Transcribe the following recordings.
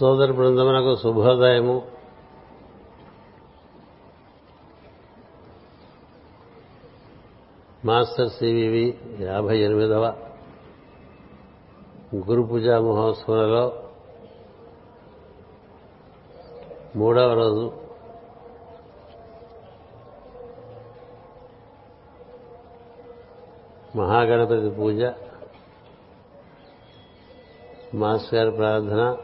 సోదర బృందమునకు శుభోదయము. Master CVV యాభై ఎనిమిదవ గురు పూజా మహోత్సవంలో మూడవ రోజు మహాగణపతి పూజ మాస్టర్ గారి ప్రార్థన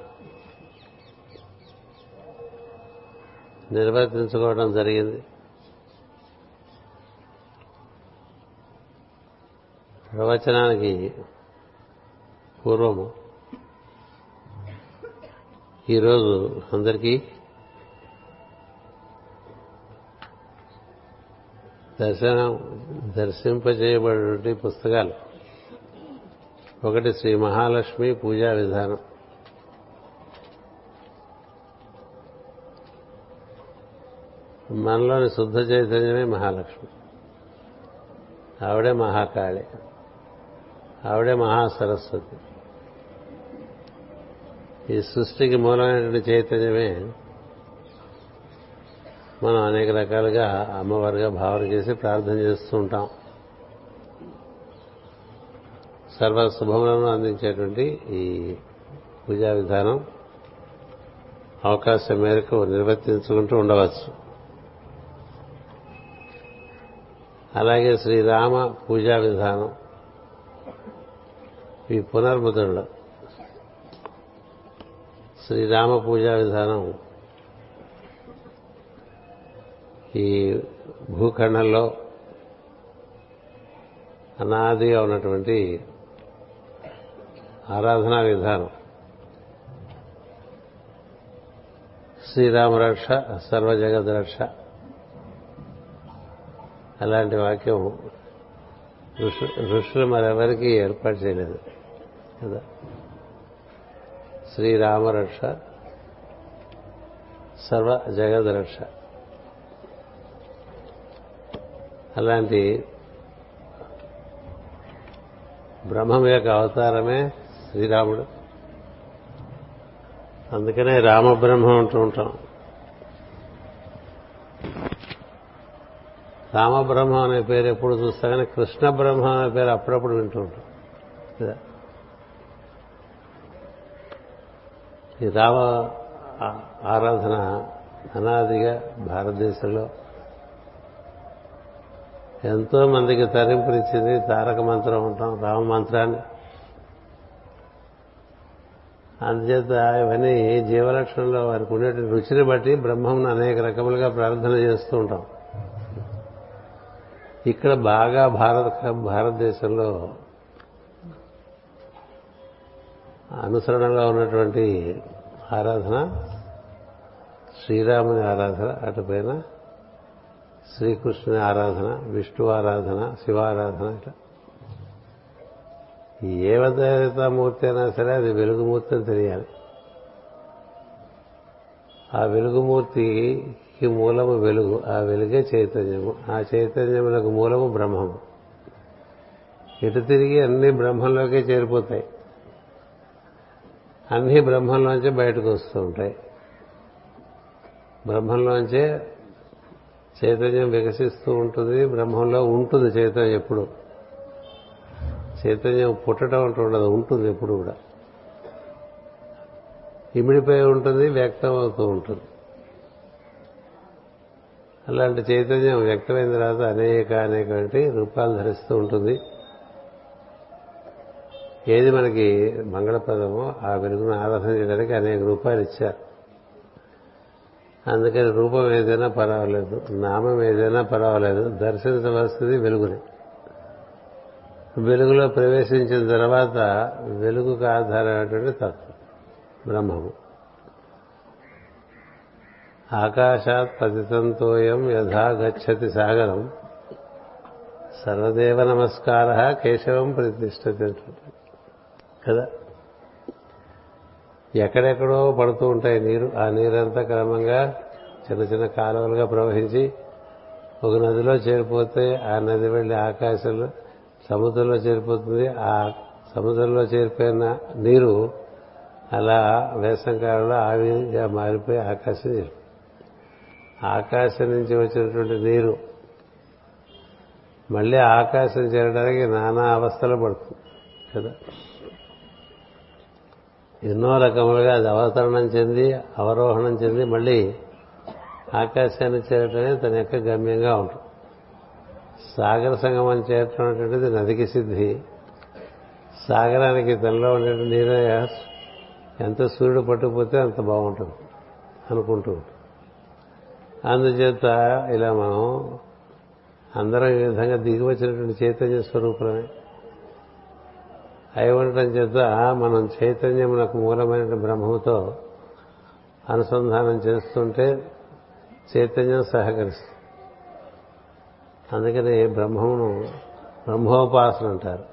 నిర్వర్తించుకోవడం జరిగింది. ప్రవచనానికి పూర్వము ఈరోజు అందరికీ దర్శనం దర్శింపజేయబడి పుస్తకాలు. ఒకటి శ్రీ మహాలక్ష్మి పూజా విధానం. మనలోని శుద్ధ చైతన్యమే మహాలక్ష్మి. ఆవిడే మహాకాళి. ఆవిడే మహాసరస్వతి. ఈ సృష్టికి మూలమైనటువంటి చైతన్యమే మనం అనేక రకాలుగా అమ్మవారిగా భావన చేసి ప్రార్థన చేస్తూ ఉంటాం. సర్వ శుభములను అందించేటువంటి ఈ పూజా విధానం అవకాశం మేరకు నిర్వర్తించుకుంటూ ఉండవచ్చు. అలాగే శ్రీరామ పూజా విధానం. ఈ పునర్ముద్రలో శ్రీరామ పూజా విధానం. ఈ భూఖండంలో అనాదిగా ఉన్నటువంటి ఆరాధనా విధానం. శ్రీరామరక్ష సర్వజగద్రక్ష. అలాంటి వాక్యం ఋషులు మరెవరికి ఏర్పాటు చేయలేదు. కదా? శ్రీరామరక్ష సర్వ జగద్రక్ష. అలాంటి బ్రహ్మం యొక్క అవతారమే శ్రీరాముడు. అందుకనే రామబ్రహ్మం అంటూ ఉంటాం. కామబ్రహ్మ అనే పేరు ఎప్పుడు చూస్తా కానీ కృష్ణ బ్రహ్మ అనే పేరు అప్పుడప్పుడు వింటూ ఉంటాం. ఈ రామ ఆరాధన అనాదిగా భారతదేశంలో ఎంతో మందికి తరింపునిచ్చింది తారక మంత్రం ఉంటాం రామ మంత్రాన్ని. అందుచేత ఇవన్నీ జీవలక్షణంలో వారికి ఉండేటువంటి రుచిని బట్టి బ్రహ్మంను అనేక రకములుగా ప్రార్థన చేస్తూ ఉంటాం. ఇక్కడ బాగా భారత భారతదేశంలో అనుసరణలో ఉన్నటువంటి ఆరాధన శ్రీరాముని ఆరాధన అటుపైన శ్రీకృష్ణుని ఆరాధన విష్ణు ఆరాధన శివారాధన ఇట్లా. ఏ మూర్తి అయినా సరే అది వెలుగుమూర్తి అని తెలియాలి. ఆ వెలుగుమూర్తి ఈ మూలము వెలుగు ఆ వెలుగే చైతన్యము. ఆ చైతన్యములకు మూలము బ్రహ్మము. ఇటు తిరిగి అన్ని బ్రహ్మంలోకే చేరిపోతాయి. అన్ని బ్రహ్మంలోంచే బయటకు వస్తూ ఉంటాయి. బ్రహ్మంలోంచే చైతన్యం వికసిస్తూ ఉంటుంది బ్రహ్మంలో ఉంటుంది చైతన్యం ఎప్పుడు. చైతన్యం పుట్టడం అంటూ ఉండదు ఉంటుంది ఎప్పుడు కూడా. ఇమిడిపోయి ఉంటుంది వ్యక్తం అవుతూ ఉంటుంది. అలాంటి చైతన్యం వ్యక్తమైన తర్వాత అనేక అనేకటి రూపాలు ధరిస్తూ ఉంటుంది. ఏది మనకి మంగళప్రదమో ఆ వెలుగును ఆరాధన చేయడానికి అనేక రూపాయలు ఇచ్చారు. అందుకని రూపం ఏదైనా పర్వాలేదు నామం ఏదైనా పర్వాలేదు దర్శించవలసింది వెలుగుని. వెలుగులో ప్రవేశించిన తర్వాత వెలుగుకు ఆధారమైనటువంటి తత్వం బ్రహ్మము. ఆకాశాత్ పతితంతోయం యథా గచ్చతి సాగరం. సర్వదేవ నమస్కార కేశవం ప్రతిష్టతి కదా? ఎక్కడెక్కడో పడుతూ ఉంటాయి నీరు. ఆ నీరంతా క్రమంగా చిన్న చిన్న కాలువలుగా ప్రవహించి ఒక నదిలో చేరిపోతే ఆ నది వెళ్ళి ఆకాశంలో సముద్రంలో చేరిపోతుంది. ఆ సముద్రంలో చేరిపోయిన నీరు అలా వేసంకాలంలో ఆవిరిగా మారిపోయి ఆకాశం చేరు ఆకాశం నుంచి వచ్చినటువంటి నీరు. మళ్ళీ ఆకాశం చేరడానికి నానా అవస్థలు పడుతుంది కదా? ఎన్నో రకములుగా అది అవతరణం చెంది అవరోహణం చెంది మళ్ళీ ఆకాశాన్ని చేరటమే తన యొక్క గమ్యంగా ఉంటుంది. సాగర సంగమం చేరటం అనేటువంటిది నదికి సిద్ధి. సాగరానికి తనలో ఉండే నీరు ఎంత సూర్యుడు పట్టుకుపోతే అంత బాగుంటుంది అనుకుంటూ ఉంటుంది అందుచేత ఇలా మనం అందరం ఈ విధంగా దిగి వచ్చినటువంటి చైతన్య స్వరూపమే. అయి ఉండటం చేత మనం చైతన్యమునకు మూలమైన బ్రహ్మతో అనుసంధానం చేస్తుంటే చైతన్యం సహకరిస్తుంది. అందుకని బ్రహ్మమును బ్రహ్మోపాసన అంటారు.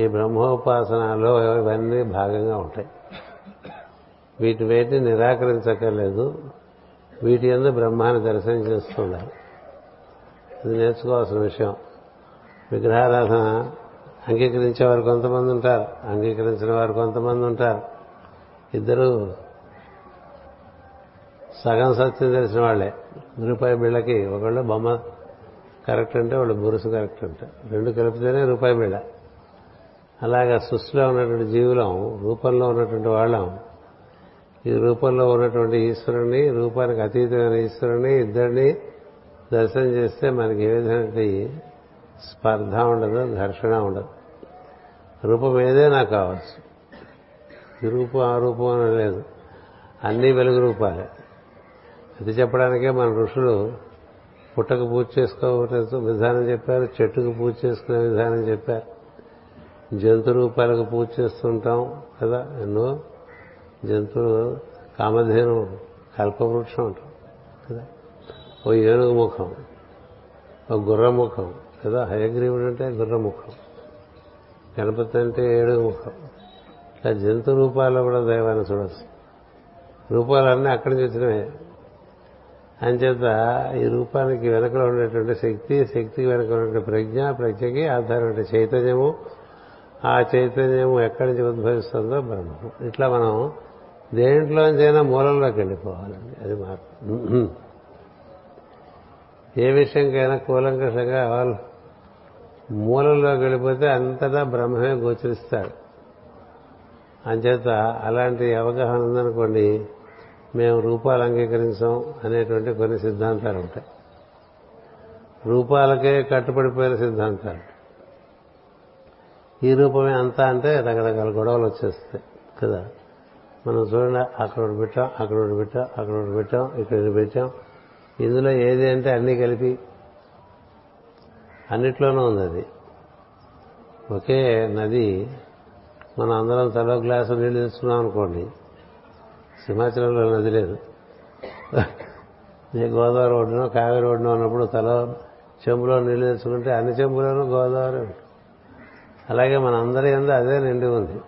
ఈ బ్రహ్మోపాసనలో ఇవన్నీ భాగంగా ఉంటాయి. వీటి వేటిని నిరాకరించక్కర్లేదు. వీటి ఎందు బ్రహ్మాన్ని దర్శనం చేస్తుండాలి. ఇది నేర్చుకోవాల్సిన విషయం. విగ్రహారాధన అంగీకరించే వారు కొంతమంది ఉంటారు. అంగీకరించిన వారు కొంతమంది ఉంటారు. ఇద్దరు సగం సత్యం తెలిసిన వాళ్ళే. రూపాయి బిళ్ళకి ఒకళ్ళు బొమ్మ కరెక్ట్ అంటే వాళ్ళు బురుసు కరెక్ట్ అంటే. రెండు కలిపితేనే రూపాయి బిళ్ళ. అలాగా సృష్టిలో ఉన్నటువంటి జీవులం రూపంలో ఉన్నటువంటి వాళ్ళం ఈ రూపంలో ఉన్నటువంటి ఈశ్వరుని రూపానికి అతీతమైన ఈశ్వరుని ఇద్దరిని దర్శనం చేస్తే మనకి ఏ విధమైన స్పర్ధ ఉండదు ఘర్షణ ఉండదు. రూపం ఏదే నాకు కావచ్చు. ఈ రూపం ఆ రూపం అని లేదు. అన్నీ వెలుగు రూపాలే. అది చెప్పడానికే మన ఋషులు పుట్టకు పూజ చేసుకోవటం విధానం చెప్పారు చెట్టుకు పూజ చేసుకునే విధానం చెప్పారు. జంతు రూపాలకు పూజ చేస్తుంటాం కదా ఎన్నో. జంతువులు కామధేను కల్పవృక్షం ఉంటాం కదా? ఓ ఏనుగు ముఖం ఓ గుర్ర ముఖం కదా? హయగ్రీవుడు అంటే గుర్రముఖం గణపతి అంటే ఏడుగు ముఖం ఇట్లా జంతు రూపాల్లో కూడా దైవాన్ని చూడచ్చు. రూపాలన్నీ అక్కడి నుంచి వచ్చినవే. అంచేత ఈ రూపానికి వెనకలో ఉండేటువంటి శక్తి శక్తికి వెనక ఉన్నటువంటి ప్రజ్ఞ ప్రజ్ఞకి ఆధారమైన చైతన్యము. ఆ చైతన్యము ఎక్కడి నుంచి ఉద్భవిస్తుందో బ్రహ్మం ఇట్లా మనం దేంట్లోంచైనా మూలంలోకి వెళ్ళిపోవాలండి. అది మార్పు ఏ విషయంకైనా కూలంకషంగా వాళ్ళు మూలంలోకి వెళ్ళిపోతే అంతటా బ్రహ్మమే గోచరిస్తాడు. అంచేత అలాంటి అవగాహన ఉందనుకోండి మేము రూపాలు అంగీకరించాం అనేటువంటి కొన్ని సిద్ధాంతాలు ఉంటాయి. రూపాలకే కట్టుబడిపోయిన సిద్ధాంతాలు. ఈ రూపమే అంతా అంటే రకరకాల గొడవలు వచ్చేస్తాయి కదా? మనం చూడండి అక్కడ ఒకటి పెట్టాం అక్కడ ఒకటి పెట్టాం అక్కడ ఒకటి పెట్టాం ఇక్కడ పెట్టాం. ఇందులో ఏది అంటే అన్నీ కలిపి అన్నిట్లోనూ ఉంది అది. ఒకే నది మనం అందరం తలో గ్లాసు నీళ్ళు తీసుకున్నాం అనుకోండి సింహాచలంలో నది లేదు. గోదావరి ఒడ్డునో కావేరి ఒడ్డునో ఉన్నప్పుడు తలో చెంబులో నీళ్ళు తెచ్చుకుంటే అన్ని చెంబులోనూ గోదావరి అలాగే మన అందరి ఎందు అదే నిండి ఉంది.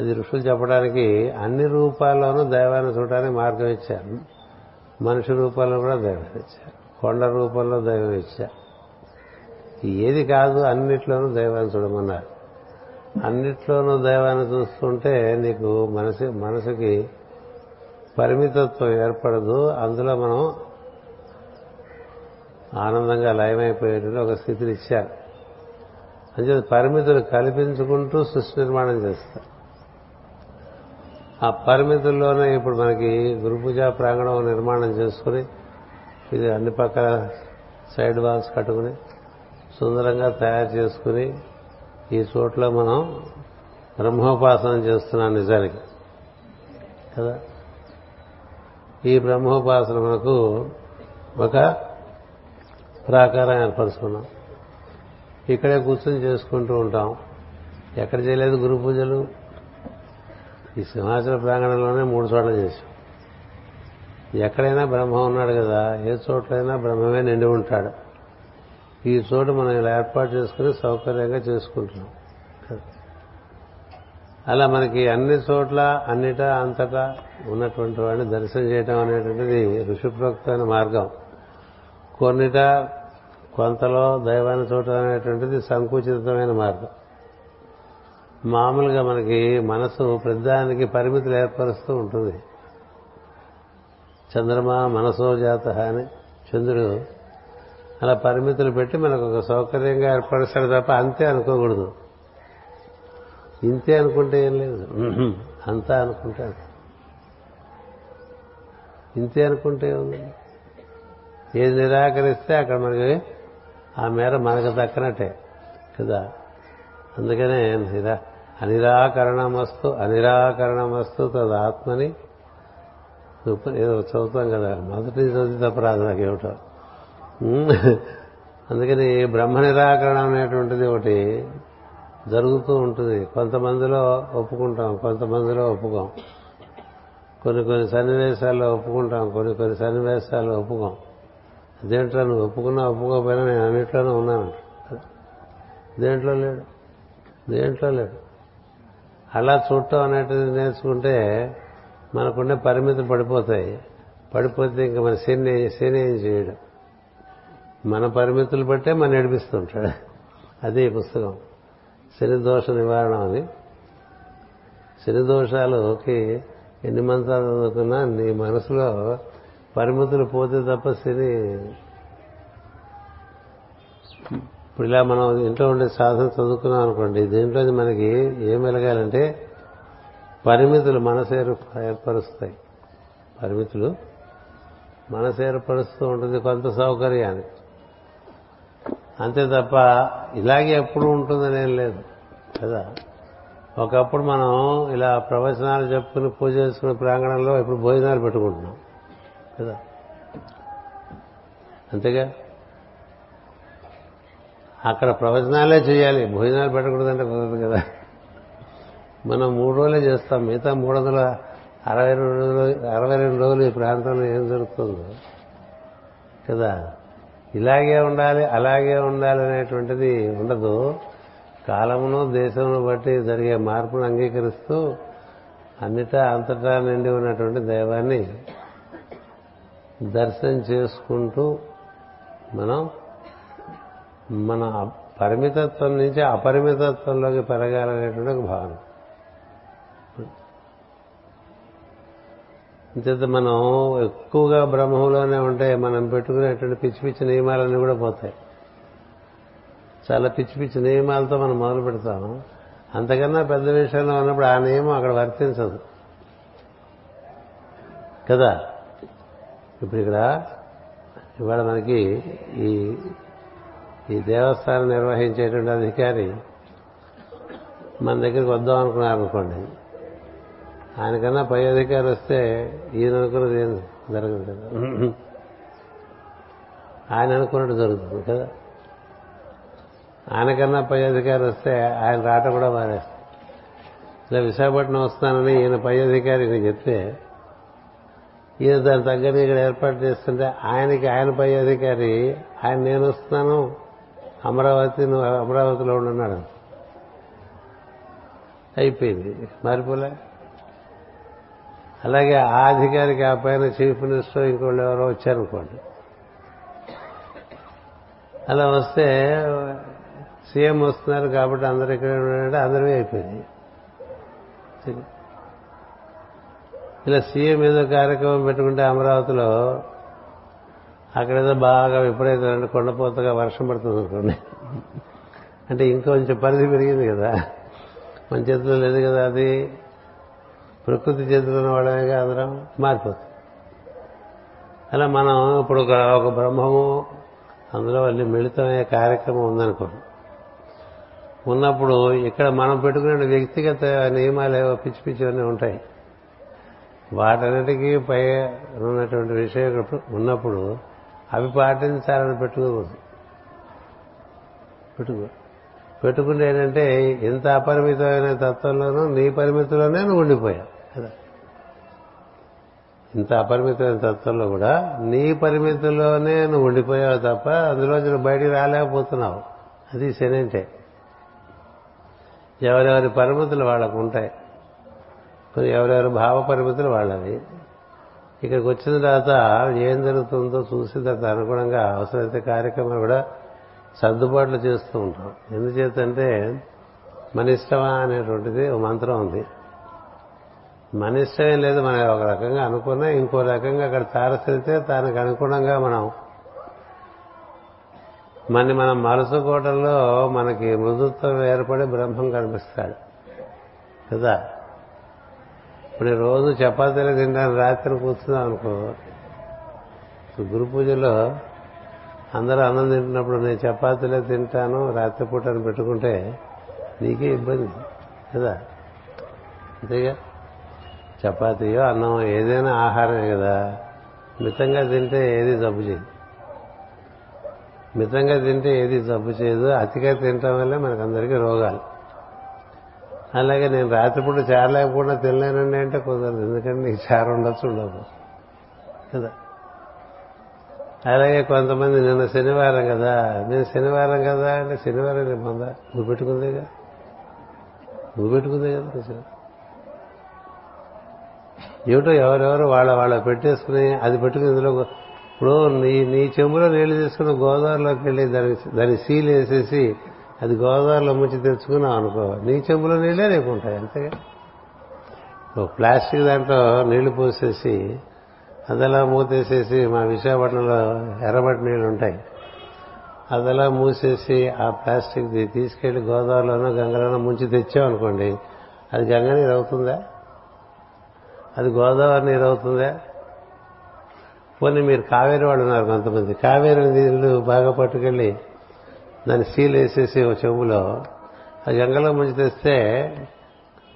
అది ఋషులు చెప్పడానికి అన్ని రూపాల్లోనూ దైవాన్ని చూడడానికి మార్గం ఇచ్చారు. మనిషి రూపంలో కూడా దైవం ఇచ్చారు. కొండ రూపంలో దైవం ఇచ్చారు. ఏది కాదు అన్నిట్లోనూ దైవాన్ని చూడమన్నారు. అన్నిట్లోనూ దైవాన్ని చూస్తుంటే నీకు మనసు మనసుకి పరిమితత్వం ఏర్పడదు. అందులో మనం ఆనందంగా లయమైపోయేటువంటి ఒక స్థితిని ఇచ్చారు. అంటే పరిమితులు కల్పించుకుంటూ సృష్టి నిర్మాణం చేస్తారు. పరిమితుల్లోనే ఇప్పుడు మనకి గురు పూజా ప్రాంగణం నిర్మాణం చేసుకుని ఇది అన్ని పక్కల సైడ్ వాల్స్ కట్టుకుని సుందరంగా తయారు చేసుకుని ఈ చోట్ల మనం బ్రహ్మోపాసన చేస్తున్నాం నిజానికి. కదా? ఈ బ్రహ్మోపాసన మనకు ఒక ప్రాకారం ఏర్పరుచుకున్నాం. ఇక్కడే కూర్చొని చేసుకుంటూ ఉంటాం. ఎక్కడ చేయలేదు గురు పూజలు ఈ సింహాచల ప్రాంగణంలోనే మూడు చోట్ల చేశాం. ఎక్కడైనా బ్రహ్మ ఉన్నాడు కదా ఏ చోట్లైనా బ్రహ్మమే నిండి ఉంటాడు. ఈ చోటు మనం ఇలా ఏర్పాటు చేసుకుని సౌకర్యంగా చేసుకుంటున్నాం. అలా మనకి అన్ని చోట్ల అన్నిటా అంతటా ఉన్నటువంటి వాడిని దర్శనం చేయటం అనేటువంటిది ఋషిప్రోక్తమైన మార్గం. కొన్నిట కొంతలో దైవాన్ని చూడటం అనేటువంటిది సంకుచితమైన మార్గం. మామూలుగా మనకి మనసు ప్రతిదానికి పరిమితులు ఏర్పరుస్తూ ఉంటుంది. చంద్రమా మనసో జాత అని చంద్రుడు అలా పరిమితులు పెట్టి మనకు ఒక సౌకర్యంగా ఏర్పరుస్తాడు తప్ప అంతే అనుకోకూడదు. ఇంతే అనుకుంటే ఏం లేదు. అంతా అనుకుంటాడు ఇంతే అనుకుంటే ఉంది ఏది నిరాకరిస్తే అక్కడ మనకి ఆ మేర మనకు తక్కనట్టే కదా. అందుకనే నిరా అనిరాకరణమస్తు అనిరాకరణమస్తు తదాత్మని ఏదో చదువుతాం కదా మొదటి చదివి తప్ప రాదు నాకేమిటో అందుకని బ్రహ్మ నిరాకరణం అనేటువంటిది ఒకటి జరుగుతూ ఉంటుంది. కొంతమందిలో ఒప్పుకుంటాం కొంతమందిలో ఒప్పుకోం. కొన్ని కొన్ని సన్నివేశాల్లో ఒప్పుకుంటాం కొన్ని కొన్ని సన్నివేశాల్లో ఒప్పుకోం. దేంట్లో నువ్వు ఒప్పుకున్నా ఒప్పుకోకపోయినా నేను అన్నింటిలోనే ఉన్నాను దేంట్లో లేడు? దేంట్లో లేడు? అలా చూడటం అనేటిది నేర్చుకుంటే మనకుండే పరిమితులు పడిపోతాయి. పడిపోతే ఇంకా మన శని శని ఏం చేయడం. మన పరిమితులు బట్టే మన నడిపిస్తుంటాడు అదే ఈ పుస్తకం. శని దోష నివారణ అని. శని దోషాలకి ఎన్ని మంత్రాలు చదువుకున్నా నీ మనసులో పరిమితులు పోతే తప్ప శని ఇప్పుడు ఇలా మనం ఇంట్లో ఉండే సాధన చదువుకున్నాం అనుకోండి దీంట్లో మనకి ఏం వెలగాలంటే పరిమితులు మనసు ఏర్పరుస్తాయి. పరిమితులు మనసు ఏర్పరుస్తూ ఉంటుంది కొంత సౌకర్యాన్ని. అంతే తప్ప ఇలాగే ఎప్పుడు ఉంటుందనేం లేదు కదా? ఒకప్పుడు మనం ఇలా ప్రవచనాలు చెప్పుకుని పూజ చేసుకునే ప్రాంగణంలో ఇప్పుడు భోజనాలు పెట్టుకుంటున్నాం కదా? అంతేగా? అక్కడ ప్రవచనాలే చేయాలి. భోజనాలు పెట్టకూడదంటే కుదరదు కదా. మనం మూడు రోజులే చేస్తాం. మిగతా మూడు వందల అరవై రెండు రోజులు అరవై రెండు రోజులు ఈ ప్రాంతంలో ఏం జరుగుతుందో కదా. ఇలాగే ఉండాలి అలాగే ఉండాలి అనేటువంటిది ఉండదు. కాలమును దేశమును బట్టి జరిగే మార్పును అంగీకరిస్తూ అన్నిటా అంతటా నిండి ఉన్నటువంటి దైవాన్ని దర్శనం చేసుకుంటూ మనం మన పరిమితత్వం నుంచి అపరిమితత్వంలోకి పెరగాలనేటువంటి ఒక భావన. అంచేత మనం ఎక్కువగా బ్రహ్మంలోనే ఉంటే మనం పెట్టుకునేటువంటి పిచ్చి పిచ్చి నియమాలన్నీ కూడా పోతాయి. చాలా పిచ్చి పిచ్చి నియమాలతో మనం మొదలు పెడతాం అంతకన్నా పెద్ద విషయంలో ఉన్నప్పుడు ఆ నియమం అక్కడ వర్తించదు. కదా? ఇప్పుడు ఇక్కడ ఇవాళ మనకి ఈ ఈ దేవస్థానం నిర్వహించేటువంటి అధికారి మన దగ్గరికి వద్దాం అనుకున్నారనుకోండి. ఆయనకన్నా పై అధికారి వస్తే ఈయన అనుకున్నది ఏం జరగదు కదా. ఆయన అనుకున్నట్టు జరుగుతుంది కదా. ఆయనకన్నా పై అధికారి వస్తే ఆయన రాట కూడా మారేస్తారు ఇలా విశాఖపట్నం వస్తానని ఈయన పై అధికారి నేను చెప్తే ఈయన దాని తగ్గని ఇక్కడ ఏర్పాటు చేస్తుంటే ఆయనకి ఆయన పై అధికారి ఆయన నేను వస్తున్నాను అమరావతి నువ్వు అమరావతిలో ఉండన్నాడు. అయిపోయింది. మారిపోలే. అలాగే ఆ అధికారికి ఆ పైన చీఫ్ మినిస్టర్ ఇంకోళ్ళు ఎవరో వచ్చారనుకోండి. అలా వస్తే సీఎం వస్తున్నారు కాబట్టి అందరు ఇక్కడ ఉన్నారంటే అందరివి అయిపోయింది. ఇలా సీఎం ఏదో కార్యక్రమం పెట్టుకుంటే అమరావతిలో అక్కడేదో బాగా విపరీతమైన కొండపోతగా వర్షం పడుతుంది అనుకోండి. అంటే ఇంకొంచెం పరిధి పెరిగింది కదా. మన చేతిలో లేదు కదా అది. ప్రకృతి చేతిలో ఉన్న వాళ్ళమేగా అందరం. మారిపోతుంది. అలా మనం ఇప్పుడు ఒక ఒక బ్రహ్మము అందులో వెళ్ళి మిళితమయ్యే కార్యక్రమం ఉందనుకోండి. ఉన్నప్పుడు ఇక్కడ మనం పెట్టుకునే వ్యక్తిగత నియమాలు ఏవో పిచ్చి పిచ్చివన్నీ ఉంటాయి. వాటన్నిటికీ పై ఉన్నటువంటి విషయం ఉన్నప్పుడు అవి పాటించాలని పెట్టుకోకూడదు. పెట్టుకో. పెట్టుకుంటే ఏంటంటే ఇంత అపరిమితమైన తత్వంలోనూ నీ పరిమితిలోనే నువ్వు ఉండిపోయావు. కదా? ఇంత అపరిమితమైన తత్వంలో కూడా నీ పరిమితిలోనే నువ్వు ఉండిపోయావు తప్ప అందులో నువ్వు బయటికి రాలేకపోతున్నావు. అది శని అంటే ఎవరెవరి పరిమితులు వాళ్ళకు ఉంటాయి. ఎవరెవరి భావ పరిమితులు వాళ్ళవి. ఇక్కడికి వచ్చిన తర్వాత ఏం జరుగుతుందో చూసి దానికి అనుగుణంగా అవసరమైతే కార్యక్రమాలు కూడా సర్దుబాట్లు చేస్తూ ఉంటాం. ఎందుచేతంటే మన ఇష్టమా అనేటువంటిది ఒక మంత్రం ఉంది. మన లేదు మనం ఒక రకంగా అనుకున్నా ఇంకో రకంగా అక్కడ తారసరితే దానికి అనుగుణంగా మనం మన మనం మలుసుకోవడంలో మనకి మృదుత్వం ఏర్పడి బ్రహ్మం కనిపిస్తాడు. కదా? ఇప్పుడు రోజు చపాతీలు తింటాను రాత్రి కూర్చున్నాం అనుకో. గురు పూజలో అందరూ అన్నం తింటున్నప్పుడు నేను చపాతీలే తింటాను రాత్రిపూట అని పెట్టుకుంటే నీకే ఇబ్బంది కదా? అంతేగా? చపాతీయో అన్నం ఏదైనా ఆహారమే కదా. మితంగా తింటే ఏది జబ్బు చేయదు. మితంగా తింటే ఏది జబ్బు చేయదు. అతిగా తినటం వల్లే మనకందరికీ రోగాలు. అలాగే నేను రాత్రిపూట చారలేకపోయినా తినలేనండి అంటే కుదరదు. ఎందుకంటే నీకు చారు ఉండొచ్చు ఉండదు. కదా? అలాగే కొంతమంది నిన్న శనివారం కదా. నేను శనివారం కదా అంటే శనివారం నేను పొందా నువ్వు పెట్టుకుందేగా? నువ్వు పెట్టుకుందే కదా ఏమిటో ఎవరెవరు వాళ్ళ వాళ్ళ పెట్టేసుకుని అది పెట్టుకుని ఇందులో ఇప్పుడు నీ నీ చెంబులో నీళ్ళు తీసుకుని గోదావరిలోకి వెళ్ళి దాని దాని సీల్ వేసేసి అది గోదావరిలో ముంచి తెచ్చుకున్నావు అనుకో నీ చెంబులో నీళ్ళే లేకుంటాయి అంతేగా? ప్లాస్టిక్ దాంట్లో నీళ్ళు పోసేసి అదలా మూతేసేసి మా విశాఖపట్నంలో ఎర్రబట్టి నీళ్ళు ఉంటాయి. అదలా మూసేసి ఆ ప్లాస్టిక్ తీసుకెళ్ళి గోదావరిలోనో గంగలోనో ముంచి తెచ్చామనుకోండి అది గంగ నీరు అవుతుందా? అది గోదావరి నీరు అవుతుందా? పోనీ మీరు కావేరి వాళ్ళు ఉన్నారు కొంతమంది. కావేరి నీళ్ళు బాగా పట్టుకెళ్ళి దాన్ని సీల్ వేసేసి ఒక చెవులో ఆ గంగలో ముంచి తెస్తే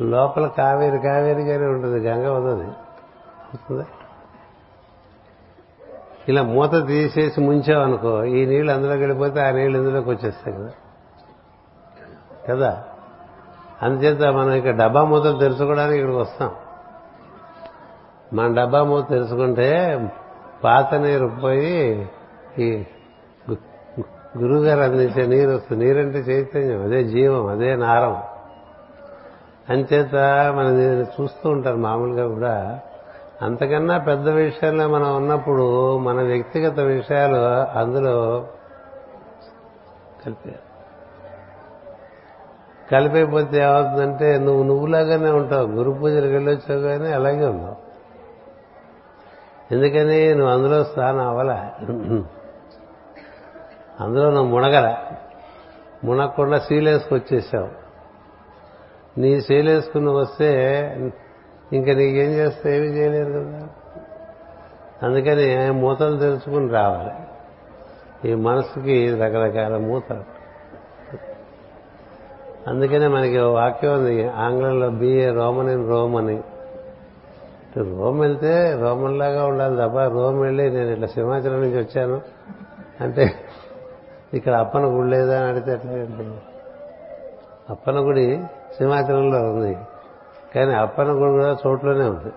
లోపల కావేరి కావేరిగానే ఉంటుంది గంగ వదది ఇలా మూత తీసేసి ముంచామనుకో ఈ నీళ్ళు అందులోకి వెళ్ళిపోతే ఆ నీళ్ళు ఇందులోకి వచ్చేస్తాయి కదా. కదా? అందుచేత మనం ఇక డబ్బా మూత తెరుచుకోవడానికి ఇక్కడికి వస్తాం. మన డబ్బా మూత తెరుచుకుంటే పాత నీరు పోయి ఈ గురువుగారు అందించే నీరు వస్తుంది. నీరంటే చైతన్యం. అదే జీవం అదే నారం. అంచేత మనం దీన్ని చూస్తూ ఉంటారు మామూలుగా కూడా. అంతకన్నా పెద్ద విషయాల్లో మనం ఉన్నప్పుడు మన వ్యక్తిగత విషయాలు అందులో కలిపే కలిపైపోతే ఏమవుతుందంటే నువ్వు నువ్వులాగానే ఉంటావు. గురు పూజలకు వెళ్ళొచ్చావు కానీ అలాగే ఉన్నావు. ఎందుకని నువ్వు అందులో స్థానం అవ్వల? అందులో నువ్వు మునగల మునగకుండా సీలేసుకొచ్చేసావు. నీ సీలేసుకుని వస్తే ఇంకా నీకేం చేస్తే ఏమీ చేయలేరు కదా. అందుకని మూతలు తెలుసుకుని రావాలి. ఈ మనసుకి రకరకాల మూతలు. అందుకనే మనకి వాక్యం ఉంది ఆంగ్లంలో be a Roman in Rome అని. రోమ్ వెళ్తే రోమన్లాగా ఉండాలి తప్ప రోమ్ వెళ్ళి నేను ఇట్లా సింహాచలం నుంచి వచ్చాను అంటే ఇక్కడ అప్పన గుడి లేదా అని అడిగితే ఎట్లాగండి అప్పన గుడి సింహాచలంలో ఉంది. కానీ అప్పన గుడి కూడా చోట్లోనే ఉంది.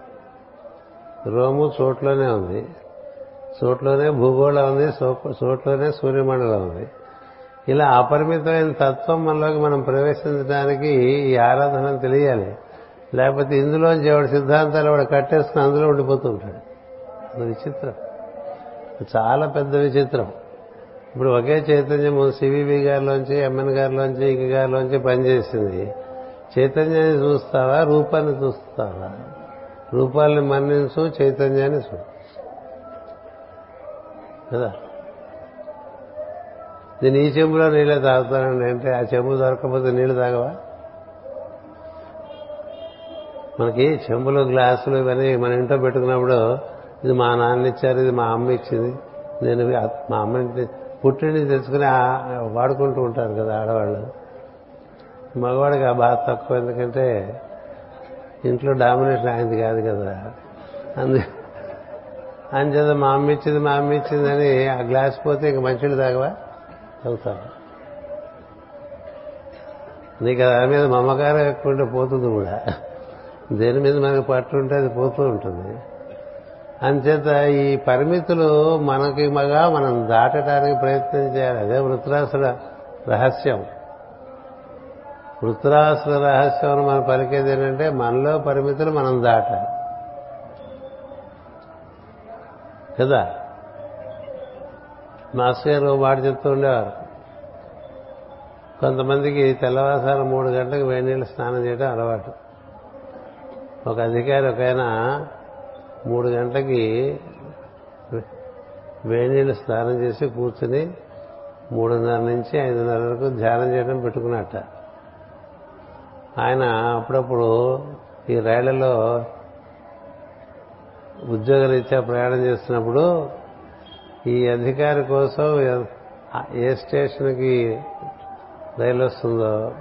రోము చోట్లోనే ఉంది. చోట్లోనే భూగోళం ఉంది. సో- చోట్లోనే సూర్యమండలం ఉంది. ఇలా అపరిమితమైన తత్వం మనలోకి మనం ప్రవేశించడానికి ఈ ఆరాధన తెలియాలి. లేకపోతే ఇందులోంచి ఎవడి సిద్ధాంతాలు వాడు కట్టేసుకుని అందులో ఉండిపోతూ ఉంటాడు. విచిత్రం. చాలా పెద్ద విచిత్రం. ఇప్పుడు ఒకే చైతన్యం సివివి గారిలోంచి ఎంఎన్ గారిలోంచి ఇంక గారిలోంచి పనిచేసింది. చైతన్యాన్ని చూస్తావా? రూపాన్ని చూస్తావా? రూపాల్ని మన్నించు చైతన్యాన్ని చూ. కదా? నేను ఈ చెంబులో నీళ్ళే తాగుతానండి అంటే ఆ చెంబు దొరకకపోతే నీళ్ళు తాగవా? మనకి చెంబులు గ్లాసులు ఇవన్నీ మన ఇంట్లో పెట్టుకున్నప్పుడు ఇది మా నాన్న ఇచ్చారు ఇది మా అమ్మ ఇచ్చింది. నేను మా అమ్మ ఇంటి తెచ్చుకుని వాడుకుంటూ ఉంటారు కదా ఆడవాళ్ళు. మగవాడికి ఆ బాధ తక్కువ ఎందుకంటే ఇంట్లో డామినేషన్ ఆయనది కాదు కదా. అందు అంచేత మా అమ్మ ఇచ్చింది మా అమ్మ ఇచ్చిందని ఆ గ్లాస్ పోతే ఇంక మంచిళ్ళు తాగవా? తాగుతాను నీకు దాని మీద మమకారం ఎక్కువ ఉంటే పోతుంది కూడా. దేని మీద మనకు పట్టు ఉంటే అది పోతూ ఉంటుంది. అంచేత ఈ పరిమితులు మనకి మగా మనం దాటడానికి ప్రయత్నం చేయాలి. అదే వృత్రాసుల రహస్యం. వృత్రాసుల రహస్యం మనం పలికేది ఏంటంటే మనలో పరిమితులు మనం దాటాలి. కదా? మాస్టర్ గారు మాట చెప్తూ ఉండేవారు. కొంతమందికి తెల్లవారుసారి మూడు గంటలకు వేడి నీళ్ళు స్నానం చేయడం అలవాటు. ఒక అధికారి ఒక ఆయన మూడు గంటలకి వేడి నీళ్ళు స్నానం చేసి కూర్చుని మూడున్నర నుంచి ఐదున్నర వరకు ధ్యానం చేయడం పెట్టుకున్నట్ట. ఆయన అప్పుడప్పుడు ఈ రైళ్ళలో ఉద్యోగరీత్యా ప్రయాణం చేస్తున్నప్పుడు ఈ అధికారి కోసం ఏ స్టేషన్కి రైలు వస్తుందో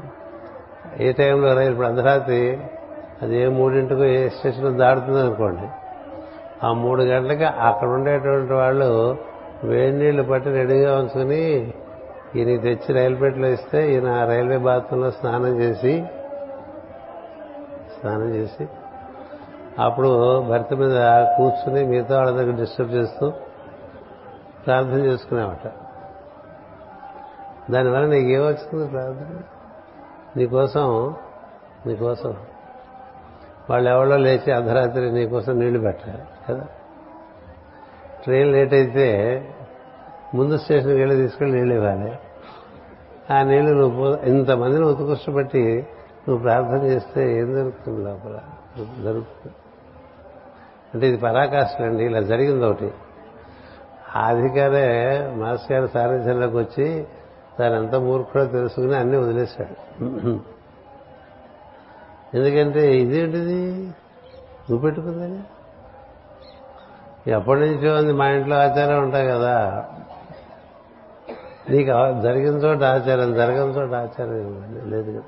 ఏ టైంలో రైలు ఇప్పుడు అర్ధరాత్రి అది ఏ మూడింటికో ఏ స్టేషన్ దాడుతుంది అనుకోండి. ఆ మూడు గంటలకి అక్కడ ఉండేటువంటి వాళ్ళు వేడి నీళ్ళు పట్టి రెడీగా ఉంచుకుని ఈయన తెచ్చి రైలు ఇస్తే ఈయన ఆ రైల్వే బాత్రూంలో స్నానం చేసి స్నానం చేసి అప్పుడు భర్త మీద కూర్చుని మిగతా వాళ్ళ దగ్గర డిస్టర్బ్ చేస్తూ ప్రార్థన చేసుకునేవాట. దానివల్ల నీకు ఏమొచ్చింది ప్రార్థన? నీకోసం నీకోసం వాళ్ళు ఎవరో లేచి అర్ధరాత్రి నీకోసం నీళ్ళు పెట్టారు కదా? ట్రైన్ లేట్ అయితే ముందు స్టేషన్కి వెళ్ళి తీసుకెళ్ళి నీళ్ళు ఇవ్వాలి. ఆ నీళ్ళు నువ్వు ఇంతమందిని ఉత్కృష్టపెట్టి నువ్వు ప్రార్థన చేస్తే ఏం జరుగుతుంది లోపల? జరుగుతుంది. అంటే ఇది పరాకాష్ట అండి ఇలా జరిగింది ఒకటి. ఆ అధికారే మాస్ గారి సారథ్యంలోకి వచ్చి తాను ఎంత మూర్ఖుడో తెలుసుకుని అన్నీ వదిలేశాడు. ఎందుకంటే ఇదేంటిది? నువ్వు పెట్టుకుందని ఎప్పటి నుంచో ఉంది మా ఇంట్లో ఆచారం ఉంటాయి కదా. నీకు జరిగిన చోట ఆచారం జరగని చోట ఆచారం లేదు కదా.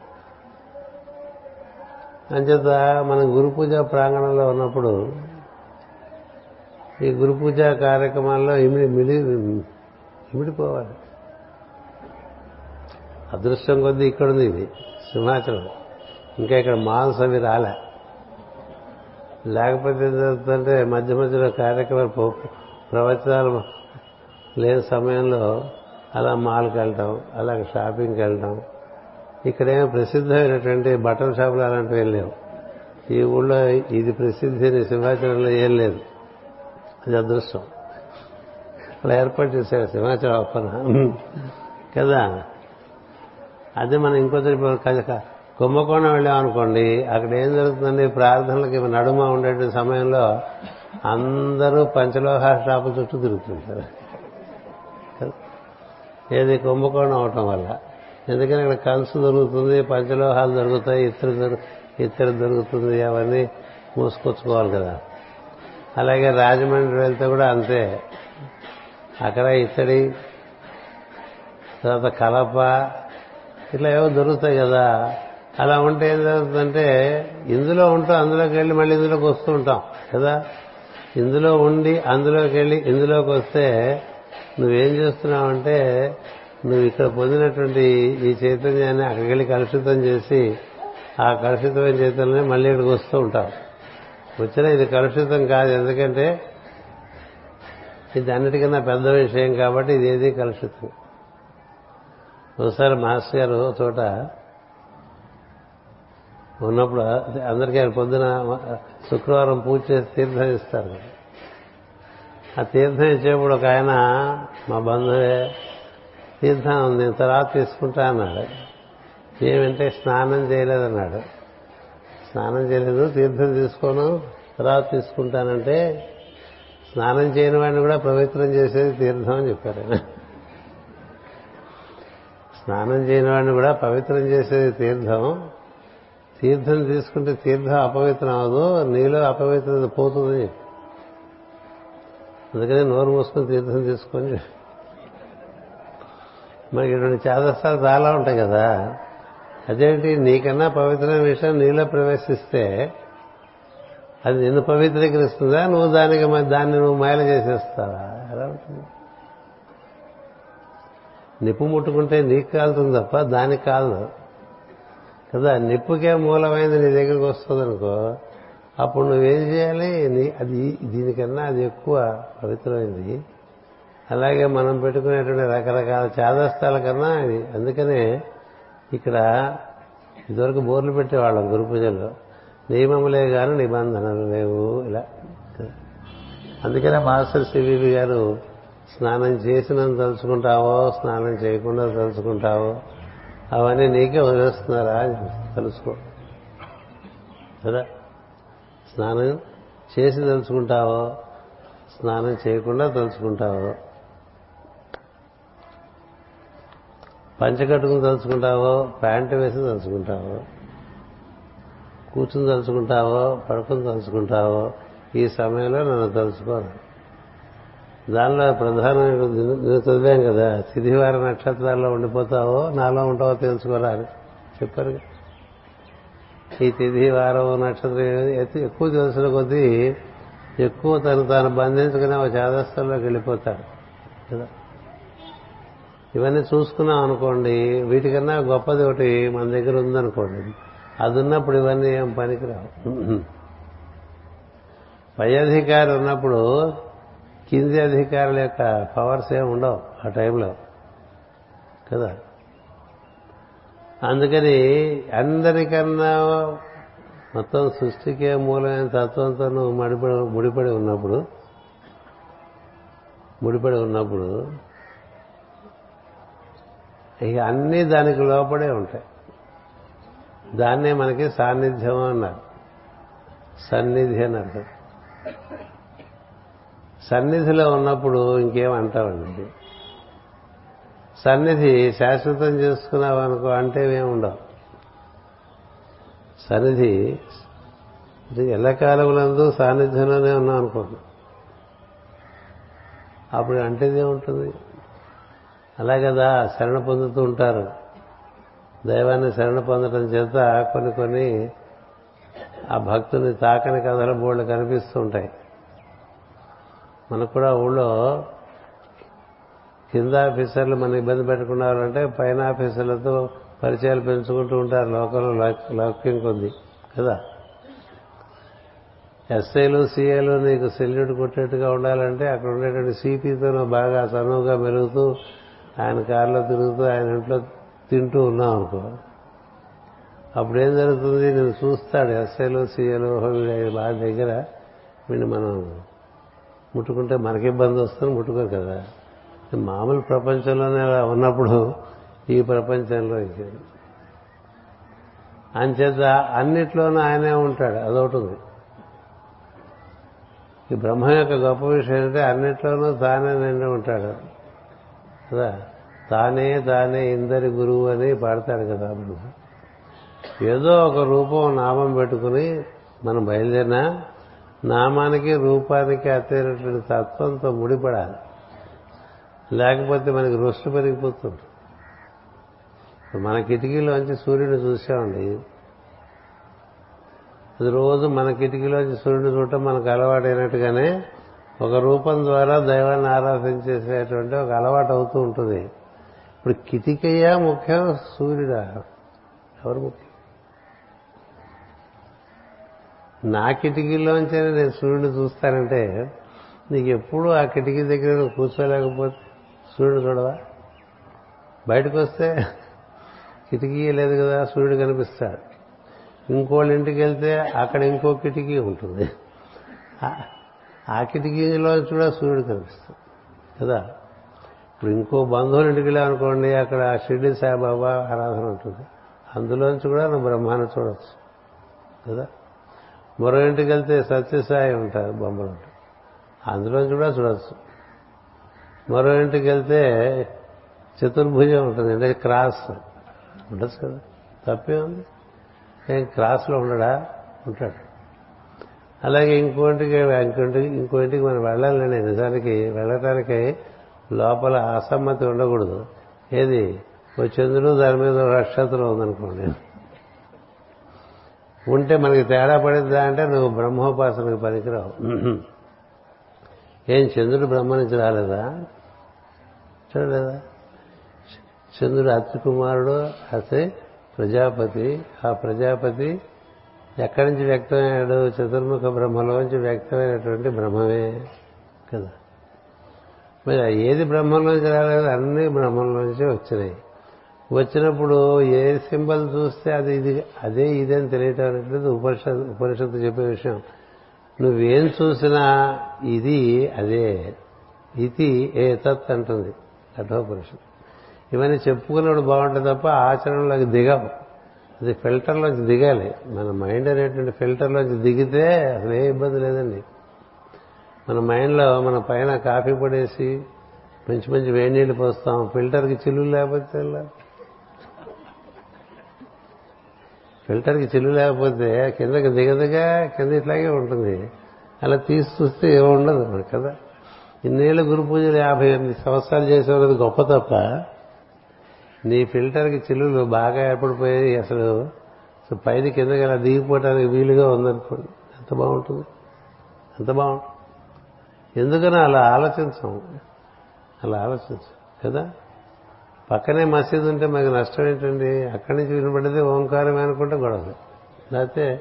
అంచేత మనం గురు పూజ ప్రాంగణంలో ఉన్నప్పుడు ఈ గురు పూజ కార్యక్రమాల్లో ఇమిడి మిడి ఇమిడిపోవాలి. అదృష్టం కొద్దీ ఇక్కడ ఉంది ఇది సింహాచలం. ఇంకా ఇక్కడ మాల్స్ అవి రాలే. లేకపోతే ఏం జరుగుతుందంటే మధ్య మధ్యలో కార్యక్రమాలు ప్రవచనాలు లేని సమయంలో అలా మాల్కి వెళ్ళటం అలా షాపింగ్కి వెళ్ళటం. ఇక్కడేమో ప్రసిద్ధమైనటువంటి బట్టల షాపులు అలాంటివి ఏం లేవు. ఈ ఊళ్ళో ఇది ప్రసిద్ధి సింహాచలంలో ఏం లేదు. అది అదృష్టం. అలా ఏర్పాటు చేశారు సింహాచలం అప్పన. కదా? అదే మనం ఇంకొకటి కుంభకోణం వెళ్ళామనుకోండి అక్కడ ఏం జరుగుతుందండి? ప్రార్థనలకి నడుమ ఉండే సమయంలో అందరూ పంచలోహ షాపు చుట్టూ తిరుగుతుంటారు. ఏది కుంభకోణం అవటం వల్ల. ఎందుకని ఇక్కడ కంచు దొరుకుతుంది పంచలోహాలు దొరుకుతాయి ఇతరు ఇత్తడి దొరుకుతుంది అవన్నీ మూసుకొచ్చుకోవాలి కదా. అలాగే రాజమండ్రి వెళ్తే కూడా అంతే. అక్కడ ఇత్తడి తర్వాత కలప ఇట్లా ఏవో దొరుకుతాయి కదా. అలా ఉంటే ఏం జరుగుతుందంటే ఇందులో ఉంటాం అందులోకి వెళ్ళి మళ్ళీ ఇందులోకి వస్తూ ఉంటాం కదా? ఇందులో ఉండి అందులోకి వెళ్ళి ఇందులోకి వస్తే నువ్వేం చేస్తున్నావంటే నువ్వు ఇక్కడ పొందినటువంటి ఈ చైతన్యాన్ని అక్కడికి వెళ్ళి కలుషితం చేసి ఆ కలుషితమైన చైతన్యాన్ని మళ్ళీ ఇక్కడికి వస్తూ ఉంటావు. వచ్చినా ఇది కలుషితం కాదు ఎందుకంటే ఇది అన్నిటికన్నా పెద్ద విషయం కాబట్టి ఇది కలుషితం. ఒకసారి మాస్టర్ గారు చోట ఉన్నప్పుడు అందరికీ ఆయన పొద్దున శుక్రవారం పూజ చేసి తీర్థం ఇస్తారు. ఆ తీర్థం ఇచ్చేప్పుడు ఒక ఆయన మా బంధువే తీర్థం ఉంది తర్వాత తీసుకుంటా అన్నాడు. ఏమంటే స్నానం చేయలేదన్నాడు. స్నానం చేయలేదు తీర్థం తీసుకోను తర్వాత తీసుకుంటానంటే స్నానం చేయని వాడిని కూడా పవిత్రం చేసేది తీర్థం అని చెప్పారు. స్నానం చేయని వాడిని కూడా పవిత్రం చేసేది తీర్థం. తీర్థం తీసుకుంటే తీర్థం అపవిత్రం అవదు నీలో అపవిత్రత పోతుంది అందుకని నోరు మూసుకొని తీర్థం తీసుకొని మనకి ఇటువంటి చాదస్తాలు చాలా ఉంటాయి కదా. అదేంటి? నీకన్నా పవిత్రమైన విషయం నీలో ప్రవేశిస్తే అది నిన్ను పవిత్రీకరిస్తుందా? నువ్వు దానికి దాన్ని నువ్వు మైల చేసేస్తావా? ఎలా ఉంటుంది? నిప్పు ముట్టుకుంటే నీకు కాలుతుంది తప్ప దానికి కాదు. కదా నిప్పుకే మూలమైంది నీ దగ్గరికి వస్తుంది అనుకో అప్పుడు నువ్వేం చేయాలి? నీ అది దీనికన్నా అది ఎక్కువ పవిత్రమైంది. అలాగే మనం పెట్టుకునేటువంటి రకరకాల చాదస్తాల కన్నా ఇది. అందుకనే ఇక్కడ ఇదివరకు బోర్లు పెట్టేవాళ్ళం గురు పూజలో. నియమములే కానీ నిబంధనలు లేవు ఇలా. అందుకనే మాస్టర్ సివివి గారు స్నానం చేసినంత తలుచుకుంటావో స్నానం చేయకుండా తలుచుకుంటావో అవన్నీ నీకే వదిలేస్తున్నారా అని తెలుసుకో. కదా? స్నానం చేసి తెలుసుకుంటావో స్నానం చేయకుండా తెలుసుకుంటావో పంచ కట్టుకుని తలుచుకుంటావో ప్యాంటు వేసి తలుచుకుంటావో కూర్చుని తలుచుకుంటావో పడుకుని తలుచుకుంటావో ఈ సమయంలో నన్ను తలుచుకోను దానిలో ప్రధానమైన చదివాం కదా. తిథివార నక్షత్రాల్లో ఉండిపోతావో నాలో ఉంటావో తెలుసుకోరా అని చెప్పారు ఈ తిథి వారం నక్షత్రం ఎక్కువ తెలిసిన కొద్దీ ఎక్కువ తను తాను బంధించుకునే ఒక చేదస్థంలోకి వెళ్ళిపోతాడు. కదా. ఇవన్నీ చూసుకున్నాం అనుకోండి వీటికన్నా గొప్పది ఒకటి మన దగ్గర ఉందనుకోండి. అది ఉన్నప్పుడు ఇవన్నీ ఏం పనికిరావు. పై అధికారి ఉన్నప్పుడు కింది అధికారుల యొక్క పవర్స్ ఏమి ఉండవు ఆ టైంలో కదా? అందుకని అందరికన్నా మొత్తం సృష్టికే మూలమైన తత్వంతో నువ్వు మడిపడి ముడిపడి ఉన్నప్పుడు ముడిపడి ఉన్నప్పుడు ఇక అన్నీ దానికి లోపడే ఉంటాయి. దాన్నే మనకి సాన్నిధ్యం అన్నారు. సన్నిధి అని అర్థం. సన్నిధిలో ఉన్నప్పుడు ఇంకేం అంటామండి సన్నిధి శాశ్వతం చేసుకున్నావు అనుకో అంటే ఏమి ఉండవు సన్నిధి ఎల్లకాలములందు సాన్నిధ్యంలోనే ఉన్నాం అనుకోండి అప్పుడు అంటేదే ఉంటుంది అలా కదా శరణ పొందుతూ ఉంటారు. దైవాన్ని శరణ పొందడం చేత కొన్ని కొన్ని ఆ భక్తుని తాకని కథల బోర్డు కనిపిస్తూ ఉంటాయి. మనకు కూడా ఊళ్ళో కింద ఆఫీసర్లు మన ఇబ్బంది పెట్టుకున్నారంటే పైన ఆఫీసర్లతో పరిచయాలు పెంచుకుంటూ ఉంటారు. లోకంలో లౌక్యం కొద్ది కదా? ఎస్ఐలు సీఏలు నీకు సెల్యూట్ కొట్టేట్టుగా ఉండాలంటే అక్కడ ఉండేటువంటి సిపితో బాగా చనువుగా మెరుగుతూ ఆయన కారులో తిరుగుతూ ఆయన ఇంట్లో తింటూ ఉన్నాం అనుకో. అప్పుడు ఏం జరుగుతుంది? నేను చూస్తాడు ఎస్ఐలు సీఏలు వీడు బాగా దగ్గర వీడిని మనం ముట్టుకుంటే మనకి ఇబ్బంది వస్తుంది ముట్టుకోరు కదా. మామూలు ప్రపంచంలోనే అలా ఉన్నప్పుడు ఈ ప్రపంచంలో ఇచ్చాడు అంచేత అన్నిట్లోనూ ఆయనే ఉంటాడు అదొకటి ఉంది. ఈ బ్రహ్మ యొక్క గొప్ప విషయం ఏంటంటే అన్నిట్లోనూ తానే నిండి ఉంటాడు. కదా? తానే తానే ఇందరి గురువు అని పాడతాడు కదా ఏదో ఒక రూపం నామం పెట్టుకుని మనం బయలుదేరినా నామానికి రూపానికి అత్తైనటువంటి తత్వంతో ముడిపడాలి. లేకపోతే మనకి రుష్టి పెరిగిపోతుంది. మన కిటికీలోంచి సూర్యుని చూసామండి. అది రోజు మన కిటికీలోంచి సూర్యుని చూడటం మనకు అలవాటైనట్టుగానే ఒక రూపం ద్వారా దైవాన్ని ఆరాధించేసేటువంటి ఒక అలవాటు అవుతూ ఉంటుంది. ఇప్పుడు కిటికయ్యా ముఖ్యం సూర్యుడా? ఎవరు ముఖ్యం? నా కిటికీలోంచే నేను సూర్యుడిని చూస్తానంటే నీకు ఎప్పుడు ఆ కిటికీ దగ్గర నువ్వు కూర్చోలేకపోతే సూర్యుడు చూడవా? బయటకు వస్తే కిటికీ లేదు కదా సూర్యుడు కనిపిస్తాడు. ఇంకోళ్ళ ఇంటికి వెళ్తే అక్కడ ఇంకో కిటికీ ఉంటుంది. ఆ- కిటికీలో కూడా సూర్యుడు కనిపిస్తాడు. కదా? ఇప్పుడు ఇంకో బంధువుల ఇంటికి వెళ్ళామనుకోండి అక్కడ షిర్డి సాయిబాబా ఆరాధన ఉంటుంది. అందులోంచి కూడా నువ్వు బ్రహ్మాన్ని చూడవచ్చు కదా? మరో ఇంటికి వెళ్తే సత్యసాయి ఉంటారు బొమ్మలు. ఉంటాయి అందులోంచి కూడా చూడవచ్చు మరో ఇంటికి వెళ్తే చతుర్భుజం ఉంటుంది అంటే క్రాస్. ఉండొచ్చు కదా? తప్పే ఉంది. ఏం క్రాస్లో ఉండడా? ఉంటాడు. అలాగే ఇంకోంటికి ఇంకోటికి ఇంకో ఇంటికి మనం వెళ్ళాలండి. నిజానికి వెళ్ళటానికి లోపల అసమ్మతి ఉండకూడదు. ఏది? ఓ చంద్రుడు దాని మీద నక్షత్రం ఉందనుకోండి. ఉంటే మనకి తేడా పడిద్దా అంటే నువ్వు బ్రహ్మోపాసనకు పనికిరావు. ఏం చంద్రుడు బ్రహ్మ నుంచి రాలేదా? చూడలేదా? చంద్రుడు అతి కుమారుడు అతి ప్రజాపతి. ఆ ప్రజాపతి ఎక్కడి నుంచి వ్యక్తమయ్యాడు? చతుర్ముఖ బ్రహ్మలోంచి వ్యక్తమైనటువంటి బ్రహ్మమే కదా. మరి ఏది బ్రహ్మంలోంచి రాలేదు? అన్ని బ్రహ్మంలోంచి వచ్చినాయి. వచ్చినప్పుడు ఏ సింబల్ చూస్తే అది ఇది అదే ఇదని తెలియటం అనేటువంటిది ఉపనిషత్ ఉపనిషత్తు చెప్పే విషయం. నువ్వేం చూసినా ఇది అదే ఇది ఏ తత్ అంటుంది. కఠోపనిషత్ ఇవన్నీ చెప్పుకున్నప్పుడు బాగుంటుంది తప్ప ఆచరణలోకి దిగవు. అది ఫిల్టర్లోంచి దిగాలి. మన మైండ్ అనేటువంటి ఫిల్టర్లోంచి దిగితే అసలు ఏ ఇబ్బంది లేదండి. మన మైండ్లో మన పైన కాఫీ పడేసి మంచి మంచి వేడి నీళ్ళు పోస్తాం. ఫిల్టర్కి చిల్లు లేకపోతే ఎలా? ఫిల్టర్కి చిల్లు లేకపోతే కిందకి దిగదిగా కింద ఇట్లాగే ఉంటుంది. అలా తీసి చూస్తే ఏమి ఉండదు కదా? ఇన్నేళ్ళు గురు పూజలు యాభై ఎనిమిది సంవత్సరాలు చేసేవాళ్ళది గొప్ప తప్ప నీ ఫిల్టర్కి చిల్లులు బాగా ఏర్పడిపోయి అసలు. పైన కిందకి అలా దిగిపోవడానికి వీలుగా ఉందనుకోండి. ఎంత బాగుంటుంది? ఎంత బాగుంటుంది. ఎందుకని అలా ఆలోచించం? అలా ఆలోచించం. కదా? పక్కనే మసీదు ఉంటే మనకి నష్టం ఏంటండి? అక్కడి నుంచి వినబడితే ఓంకారమే అనుకుంటే గొడవ. లేకపోతే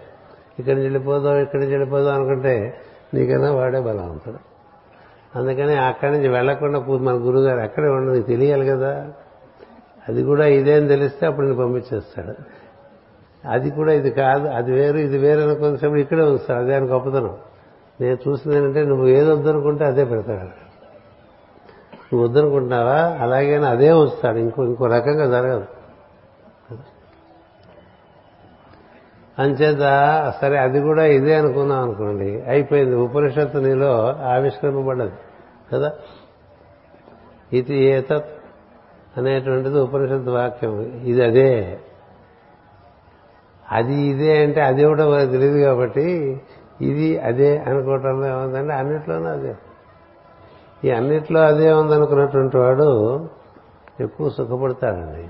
ఇక్కడి నుంచి వెళ్ళిపోదాం ఇక్కడి నుంచి వెళ్ళిపోదాం అనుకుంటే నీకైనా వాడే బలవంతుడు అందుకని అక్కడి నుంచి వెళ్ళకుండా మన గురుగారు అక్కడే ఉండదు నీకు తెలియాలి కదా. అది కూడా ఇదేం తెలిస్తే అప్పుడు నేను పంపించేస్తాడు. అది కూడా ఇది కాదు అది వేరు ఇది వేరు అనుకున్నప్పుడు ఇక్కడే ఉంచుతాడు. అదే అని గొప్పతనం. నేను చూసింది ఏంటంటే నువ్వు ఏదొద్దనుకుంటే అదే పెడతాడు. నువ్వు వద్దనుకుంటున్నావా? అలాగే అదే వస్తాడు ఇంకో ఇంకో రకంగా జరగదు. అంచేత సరే అది కూడా ఇదే అనుకున్నాం అనుకోండి. అయిపోయింది. ఉపనిషత్తు నీలో ఆవిష్కరింపబడ్డది. కదా? ఇది ఏతత్ అనేటువంటిది ఉపనిషత్తు వాక్యం. ఇది అదే. అది ఇదే అంటే అది కూడా మనకు తెలియదు కాబట్టి ఇది అదే అనుకోవటంలో ఏముందంటే అన్నిట్లోనూ అదే. ఈ అన్నిట్లో అదే ఉందనుకున్నటువంటి వాడు ఎక్కువ సుఖపడతాడండి.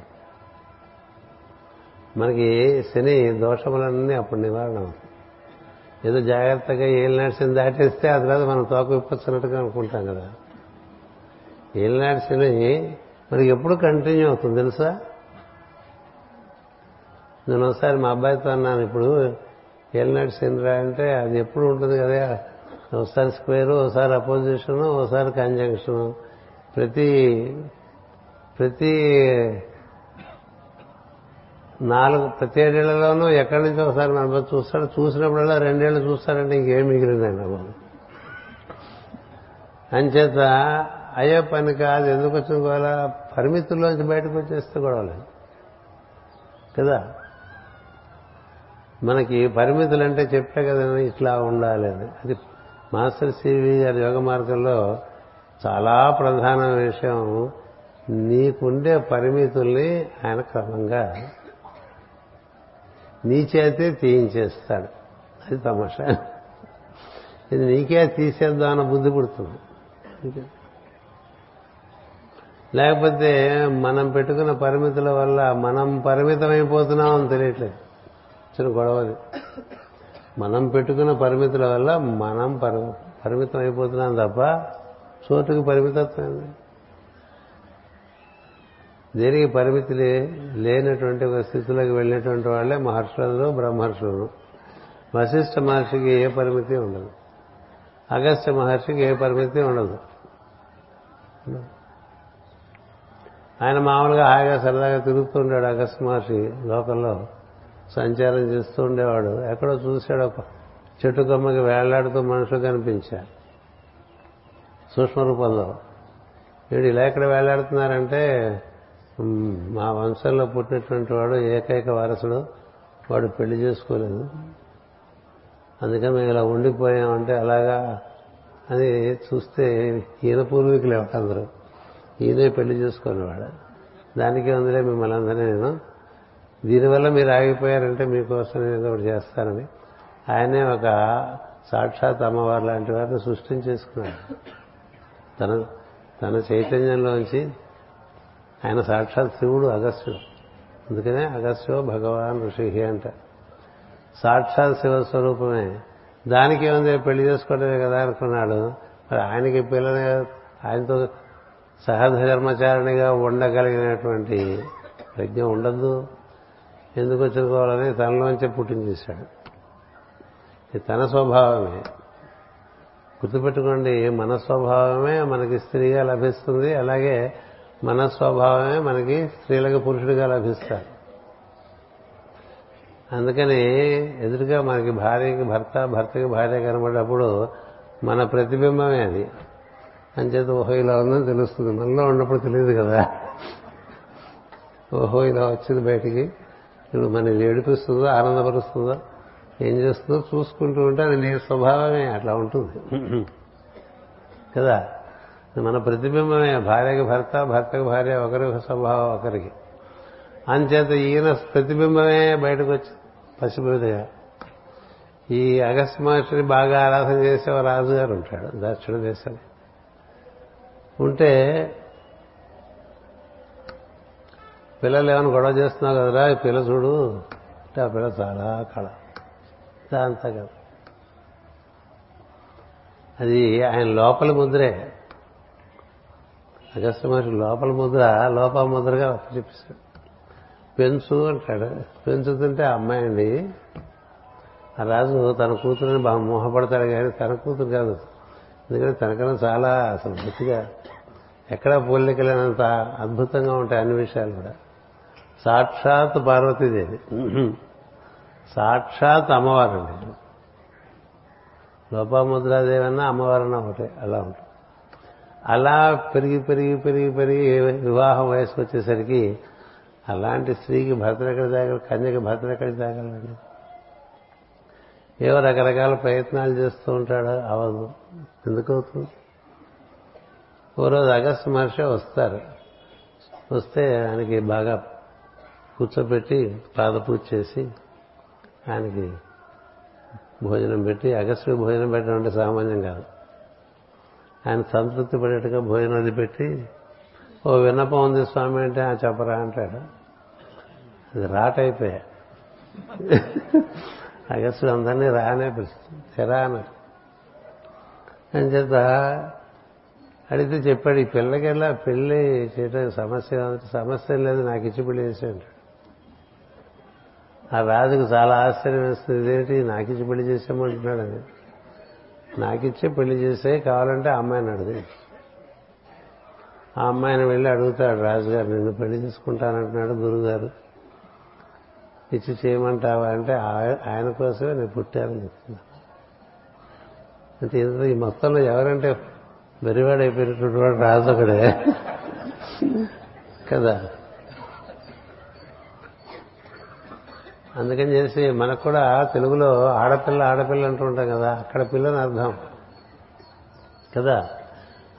మనకి శని దోషములన్నీ అప్పుడు నివారణ ఏదో జాగ్రత్తగా ఏలినాడ్సిని దాటేస్తే ఆ తర్వాత మనం తోక విప్పచ్చినట్టుగా అనుకుంటాం కదా. ఏలినాడ్సిని మనకి ఎప్పుడు కంటిన్యూ అవుతుంది తెలుసా? నేను ఒకసారి మా అబ్బాయితో అన్నాను ఇప్పుడు ఏలినాడు రా అంటే అది ఎప్పుడు ఉంటుంది కదా? ఒకసారి స్క్వేరు ఒకసారి అపోజిషన్ ఒకసారి కంజంక్షన్. ప్రతి ప్రతి నాలుగు ప్రతి ఏడేళ్ళలోనూ ఎక్కడి నుంచి ఒకసారి మన చూస్తాడు. చూసినప్పుడల్లా రెండేళ్ళు చూస్తాడంటే ఇంకేం మిగిలిందండి బాబు. అంచేత అయ్యే పని కాదు. ఎందుకు వచ్చిన గోల? పరిమితుల్లోంచి బయటకు వచ్చేస్తే గొడవలేదు కదా? మనకి పరిమితులు అంటే చెప్పే కదా ఇట్లా ఉండాలి అది మాస్టర్ సివి గారి యోగ మార్గంలో చాలా ప్రధాన విషయం నీకుండే పరిమితుల్ని ఆయన క్రమంగా నీ చేతే తీయించేస్తాడు. అది తమాషా. ఇది నీకే తీసేద్దాం అన్న బుద్ధి పుడుతుంది. లేకపోతే మనం పెట్టుకున్న పరిమితుల వల్ల మనం పరిమితమైపోతున్నాం అని తెలియట్లేదు. చిన్న గొడవది. మనం పెట్టుకున్న పరిమితుల వల్ల మనం పరి- పరిమితం అయిపోతున్నాం తప్ప చోటుకి పరిమితత్వం దేనికి పరిమితి లేనటువంటి ఒక స్థితిలోకి వెళ్ళినటువంటి వాళ్ళే మహర్షులు బ్రహ్మర్షులు. వశిష్ఠ మహర్షికి ఏ పరిమితి ఉండదు. అగస్త్య మహర్షికి ఏ పరిమితి ఉండదు. ఆయన మామూలుగా హాయిగా సరదాగా తిరుగుతుంటాడు అగస్త్య మహర్షి లోకంలో సంచారం చేస్తూ ఉండేవాడు. ఎక్కడో చూశాడు ఒక చెట్టు కొమ్మకి వేలాడుతూ మనుషులు కనిపించారు. సూక్ష్మ రూపంలో. వీడు ఇలా ఎక్కడ వేలాడుతున్నారంటే మా వంశంలో పుట్టినటువంటి వాడు ఏకైక వారసుడు. వాడు పెళ్ళి చేసుకోలేదు. అందుకని మేము ఇలా ఉండిపోయామంటే అలాగా అని చూస్తే ఈయన పూర్వీకులు ఎవరందరూ అందరూ? ఈయనే పెళ్ళి చేసుకునేవాడు. దానికే ఉందిలే మిమ్మల్ని అందరినీ నేను. దీనివల్ల మీరు ఆగిపోయారంటే మీకోసం ఏదో ఒకటి చేస్తానని. ఆయనే ఒక సాక్షాత్ అమ్మవారు లాంటి వారిని సృష్టించేసుకున్నాడు. తన తన చైతన్యంలోంచి ఆయన సాక్షాత్ శివుడు అగస్త్యుడు. అందుకనే అగస్త్యో భగవాన్ ఋషి అంట. సాక్షాత్ శివస్వరూపమే. దానికి ఏముంది? పెళ్ళి చేసుకోవడమే కదా అనుకున్నాడు. మరి ఆయనకి పిల్లని ఆయనతో సహధర్మచారిణిగా ఉండగలిగినటువంటి ప్రజ్ఞ ఉండద్దు. ఎందుకు వచ్చుకోవాలని తనలోంచే పుట్టించేశాడు ఇది తన స్వభావమే. గుర్తుపెట్టుకోండి మన స్వభావమే మనకి స్త్రీగా లభిస్తుంది అలాగే మన స్వభావమే మనకి స్త్రీలకు పురుషుడిగా లభిస్తారు. అందుకని ఎదురుగా మనకి భార్యకి భర్త భర్తకి భార్య కనబడినప్పుడు మన ప్రతిబింబమే అది. అంచేత ఓహో ఇలా ఉందని తెలుస్తుంది. మనలో ఉన్నప్పుడు తెలియదు కదా. ఓహో ఇలా వచ్చింది బయటికి. ఇప్పుడు మన ఏడిపిస్తుందో ఆనందపరుస్తుందో ఏం చేస్తుందో చూసుకుంటూ ఉంటే అది నీ స్వభావమే అట్లా ఉంటుంది. కదా? మన ప్రతిబింబమే భార్యకి భర్త భర్తకు భార్య ఒకరికి స్వభావం ఒకరికి. అంచేత ఈయన ప్రతిబింబమే బయటకు వచ్చి పసిపిల్లగా ఈ అగస్త్య మహర్షిని బాగా ఆరాధన చేసే రాజుగారు ఉంటాడు దక్షిణ దేశంలో ఉంటే పిల్లలు ఏమైనా గొడవ చేస్తున్నావు కదరా? ఈ పిల్ల చూడు. అంటే ఆ పిల్ల చాలా కళ. దాంతా కదా అది ఆయన లోపల ముద్రే. అగస్త మహర్షి లోపల ముద్ర లోపల ముద్రగా చెప్పిస్తాడు పెంచు అంటాడు. పెంచుతుంటే అమ్మాయి అండి ఆ రాజు తన కూతురుని బాగా మోహపడతాడు కానీ తన కూతురు కాదు. ఎందుకంటే తనకన్నా చాలా అసలు బుద్ధిగా ఎక్కడా పోలికలేనంత అద్భుతంగా ఉంటాయి అన్ని విషయాలు కూడా. సాక్షాత్ పార్వతీదేవి. సాక్షాత్ అమ్మవారండి లోపాముద్రాదేవి అన్నా అమ్మవారన్నా ఒకటే అలా ఉంటుంది. అలా పెరిగి పెరిగి పెరిగి పెరిగి వివాహం వయసు వచ్చేసరికి అలాంటి స్త్రీకి భర్తలు ఎక్కడ తాగలరు కన్యకి భర్తలు ఎక్కడ తాగలండి ఏవో రకరకాల ప్రయత్నాలు చేస్తూ ఉంటాడు అవదు ఎందుకవుతుంది? ఓ రోజు అగస్త్య మహర్షి వస్తారు. వస్తే ఆయనకి బాగా కూర్చోబెట్టి పాదపూజ చేసి ఆయనకి భోజనం పెట్టి అగస్త్యుడికి భోజనం పెట్టడం అంటే సామాన్యం కాదు. ఆయన సంతృప్తి పడేట్టుగా భోజనం అది పెట్టి ఓ విన్నపం ఉంది స్వామి అంటే ఆ చెప్పరా అంటాడు. అది రాటైపోయా. అగస్టుడు అందరినీ రానే పిలుస్తుంది. తెరా అన్నాడు. అని చేత అడిగితే చెప్పాడు ఈ పిల్లకెళ్ళా పెళ్ళి చేయడానికి సమస్య సమస్య లేదు నాకు ఇచ్చి పెళ్ళి చేసేయండి. ఆ రాజుకు చాలా ఆశ్చర్యం వేస్తుంది. ఇదేంటి నాకు ఇచ్చి పెళ్ళి చేసామంటున్నాడు అది నాకిచ్చే పెళ్ళి చేసే కావాలంటే ఆ అమ్మాయిని అడిగి. ఆ అమ్మాయిని వెళ్ళి అడుగుతాడు రాజుగారు నిన్ను పెళ్ళి చేసుకుంటానంటున్నాడు గురుగారు. ఇచ్చి చేయమంటావా? అంటే ఆయన కోసమే నేను పుట్టాను చెప్తున్నా. అంటే ఈ మొత్తంలో ఎవరంటే బెరివాడైపోయినటువంటి వాడు రాజు ఒకడే. కదా? అందుకని చేసి మనకు కూడా తెలుగులో ఆడపిల్ల ఆడపిల్ల అంటూ ఉంటాం కదా అక్కడ పిల్లని అర్థం. కదా?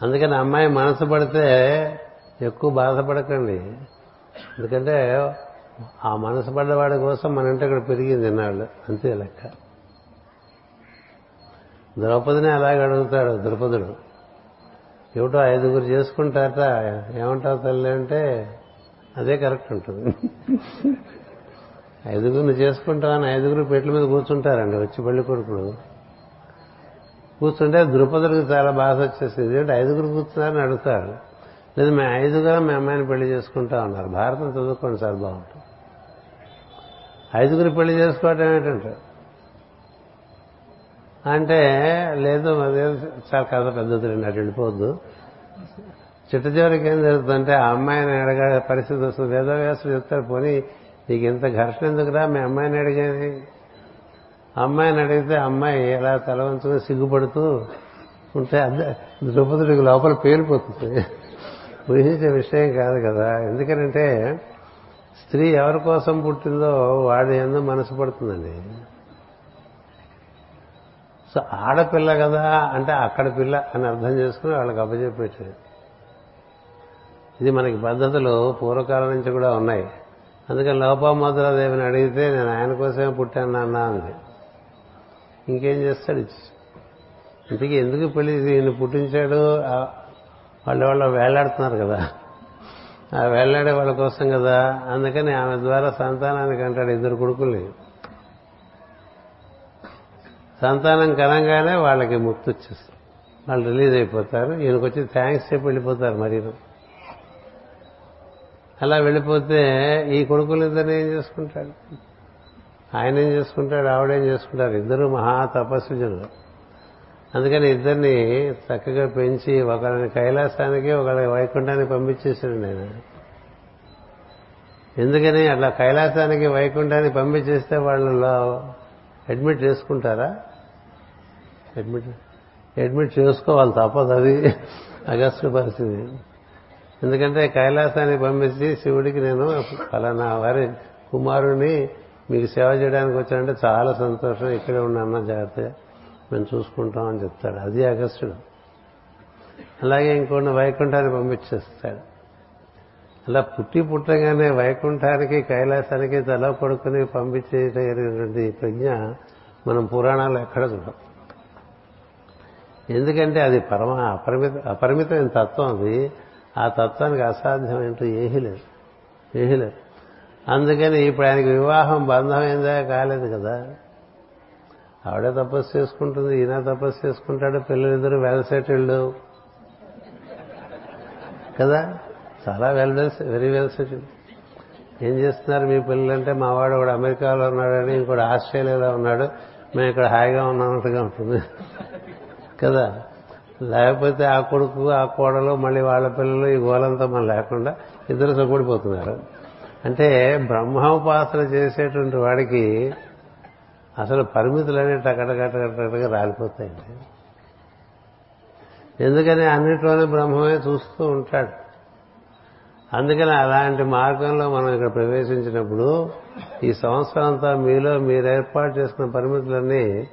అందుకని అమ్మాయి మనసు పడితే ఎక్కువ బాధపడకండి. ఎందుకంటే ఆ మనసు పడ్డవాడి కోసం మన ఇంటి ఇక్కడ పెరిగింది ఇన్నాళ్ళు. అంతే లెక్క. ద్రౌపదిని అలాగే అడుగుతాడు ద్రౌపదుడు. ఏమిటో ఐదుగురు చేసుకుంటారట ఏమంటావు తల్లి అంటే అదే కరెక్ట్ ఉంటుంది. ఐదుగురిని చేసుకుంటామని ఐదుగురు పెట్ల మీద కూర్చుంటారండి వచ్చి పెళ్ళి కొడుకులు. కూర్చుంటే ద్రుపదుడికి చాలా బాధ వచ్చేసింది. ఏంటంటే ఐదుగురు కూర్చున్నారని అడుగుతారు. లేదు మేము ఐదుగురం మీ అమ్మాయిని పెళ్ళి చేసుకుంటా ఉన్నారు. భారతం చదువుకోండి సార్ బాగుంటుంది. ఐదుగురు పెళ్ళి చేసుకోవటం ఏంటంటే అంటే లేదు అదే చాలా కథ పెద్దది అటు వెళ్ళిపోవద్దు చిట్ట చివరికి ఏం జరుగుతుందంటే ఆ అమ్మాయిని అడగ పరిస్థితి వస్తుంది. వేదవ్యాసులు చెప్తారు పోనీ నీకు ఇంత ఘర్షణ ఎందుకురా? మీ అమ్మాయిని అడిగేది. అమ్మాయిని అడిగితే అమ్మాయి ఎలా తల వంచుకుని సిగ్గుపడుతూ ఉంటే ద్రౌపదుడికి లోపల పేలిపోతుంది. ఊహించే విషయం కాదు కదా. ఎందుకనంటే స్త్రీ ఎవరి కోసం పుట్టిందో వాడి ఎందు మనసు పడుతుందండి. సో ఆడపిల్ల కదా అంటే అక్కడ పిల్ల అని అర్థం చేసుకుని వాళ్ళకి అప్పచెప్పేది ఇది మనకి పద్ధతులు పూర్వకాలం నుంచి కూడా ఉన్నాయి. అందుకని లోపామోదరాదేవిని అడిగితే నేను ఆయన కోసమే పుట్టాను నాన్న అంది. ఇంకేం చేస్తాడు? ఇంటికి ఎందుకు పెళ్ళి ఈయన పుట్టించాడు? వాళ్ళ వాళ్ళు వేలాడుతున్నారు కదా. ఆ వేలాడే వాళ్ళ కోసం కదా. అందుకని ఆమె ద్వారా సంతానానికి అంటాడు ఇద్దరు కొడుకుల్ని. సంతానం కనంగానే వాళ్ళకి ముక్తి వచ్చేస్తుంది వాళ్ళు రిలీజ్ అయిపోతారు. ఈయనకొచ్చి థ్యాంక్స్ చెప్పి వెళ్ళిపోతారు మరి అలా వెళ్ళిపోతే ఈ కొడుకులిద్దరిని ఏం చేసుకుంటాడు ఆయన ఏం చేసుకుంటాడు? ఆవిడేం చేసుకుంటారు? ఇద్దరు మహా తపస్విజనులు అందుకని ఇద్దరిని చక్కగా పెంచి ఒకరిని కైలాసానికి ఒకరి వైకుంఠానికి పంపించేశాడు నేను. ఎందుకని అట్లా కైలాసానికి వైకుంఠానికి పంపించేస్తే వాళ్ళలో అడ్మిట్ చేసుకుంటారా? అడ్మిట్ అడ్మిట్ చేసుకోవాలి తప్పదు అది. అగస్టు పరిస్థితి. ఎందుకంటే కైలాసానికి పంపించి శివుడికి నేను ఫలానా వారి కుమారుని మీకు సేవ చేయడానికి వచ్చానంటే చాలా సంతోషం. ఇక్కడే ఉన్న జాగ్రత్తగా మేము చూసుకుంటాం అని చెప్తాడు. అది అగస్టుడు అలాగే ఇంకొన్ని వైకుంఠాన్ని పంపించేస్తాడు. అలా పుట్టి పుట్టగానే వైకుంఠానికి కైలాసానికి తల కొడుకుని పంపించేటటువంటి ప్రజ్ఞ మనం పురాణాలు ఎక్కడ చూడం ఎందుకంటే అది పరమ అపరిమిత అపరిమితమైన తత్వం అది. ఆ తత్వానికి అసాధ్యం ఏంటో ఏమీ లేదు. ఏమీ లేదు. అందుకని ఇప్పుడు ఆయనకి వివాహం బంధమైందా కాలేదు కదా. ఆవిడే తపస్సు చేసుకుంటుంది ఈయన తపస్సు చేసుకుంటాడు పిల్లలిద్దరూ వెల్ సెటిల్డ్. కదా? చాలా వెల్ వెరీ వెల్ సెటిల్డ్. ఏం చేస్తున్నారు మీ పిల్లలంటే మా వాడు ఒకడు అమెరికాలో ఉన్నాడని ఇంకోటి ఆస్ట్రేలియాలో ఉన్నాడు. మేము ఇక్కడ హాయిగా ఉన్నట్టుగా ఉంటుంది. కదా? లేకపోతే ఆ కొడుకు ఆ కోడలు మళ్ళీ వాళ్ళ పిల్లలు ఈ గోలంతా మనం లేకుండా ఇద్దరు సొగ్గుడిపోతున్నారు అంటే బ్రహ్మోపాసన చేసేటువంటి వాడికి అసలు పరిమితులనే టకటకటకటగా రాలిపోతాయండి. ఎందుకని అన్నిట్లోనే బ్రహ్మమే చూస్తూ ఉంటాడు. అందుకని అలాంటి మార్గంలో మనం ఇక్కడ ప్రవేశించినప్పుడు ఈ సంవత్సరం అంతా మీలో మీరు ఏర్పాటు చేసుకున్న పరిమితులన్నీ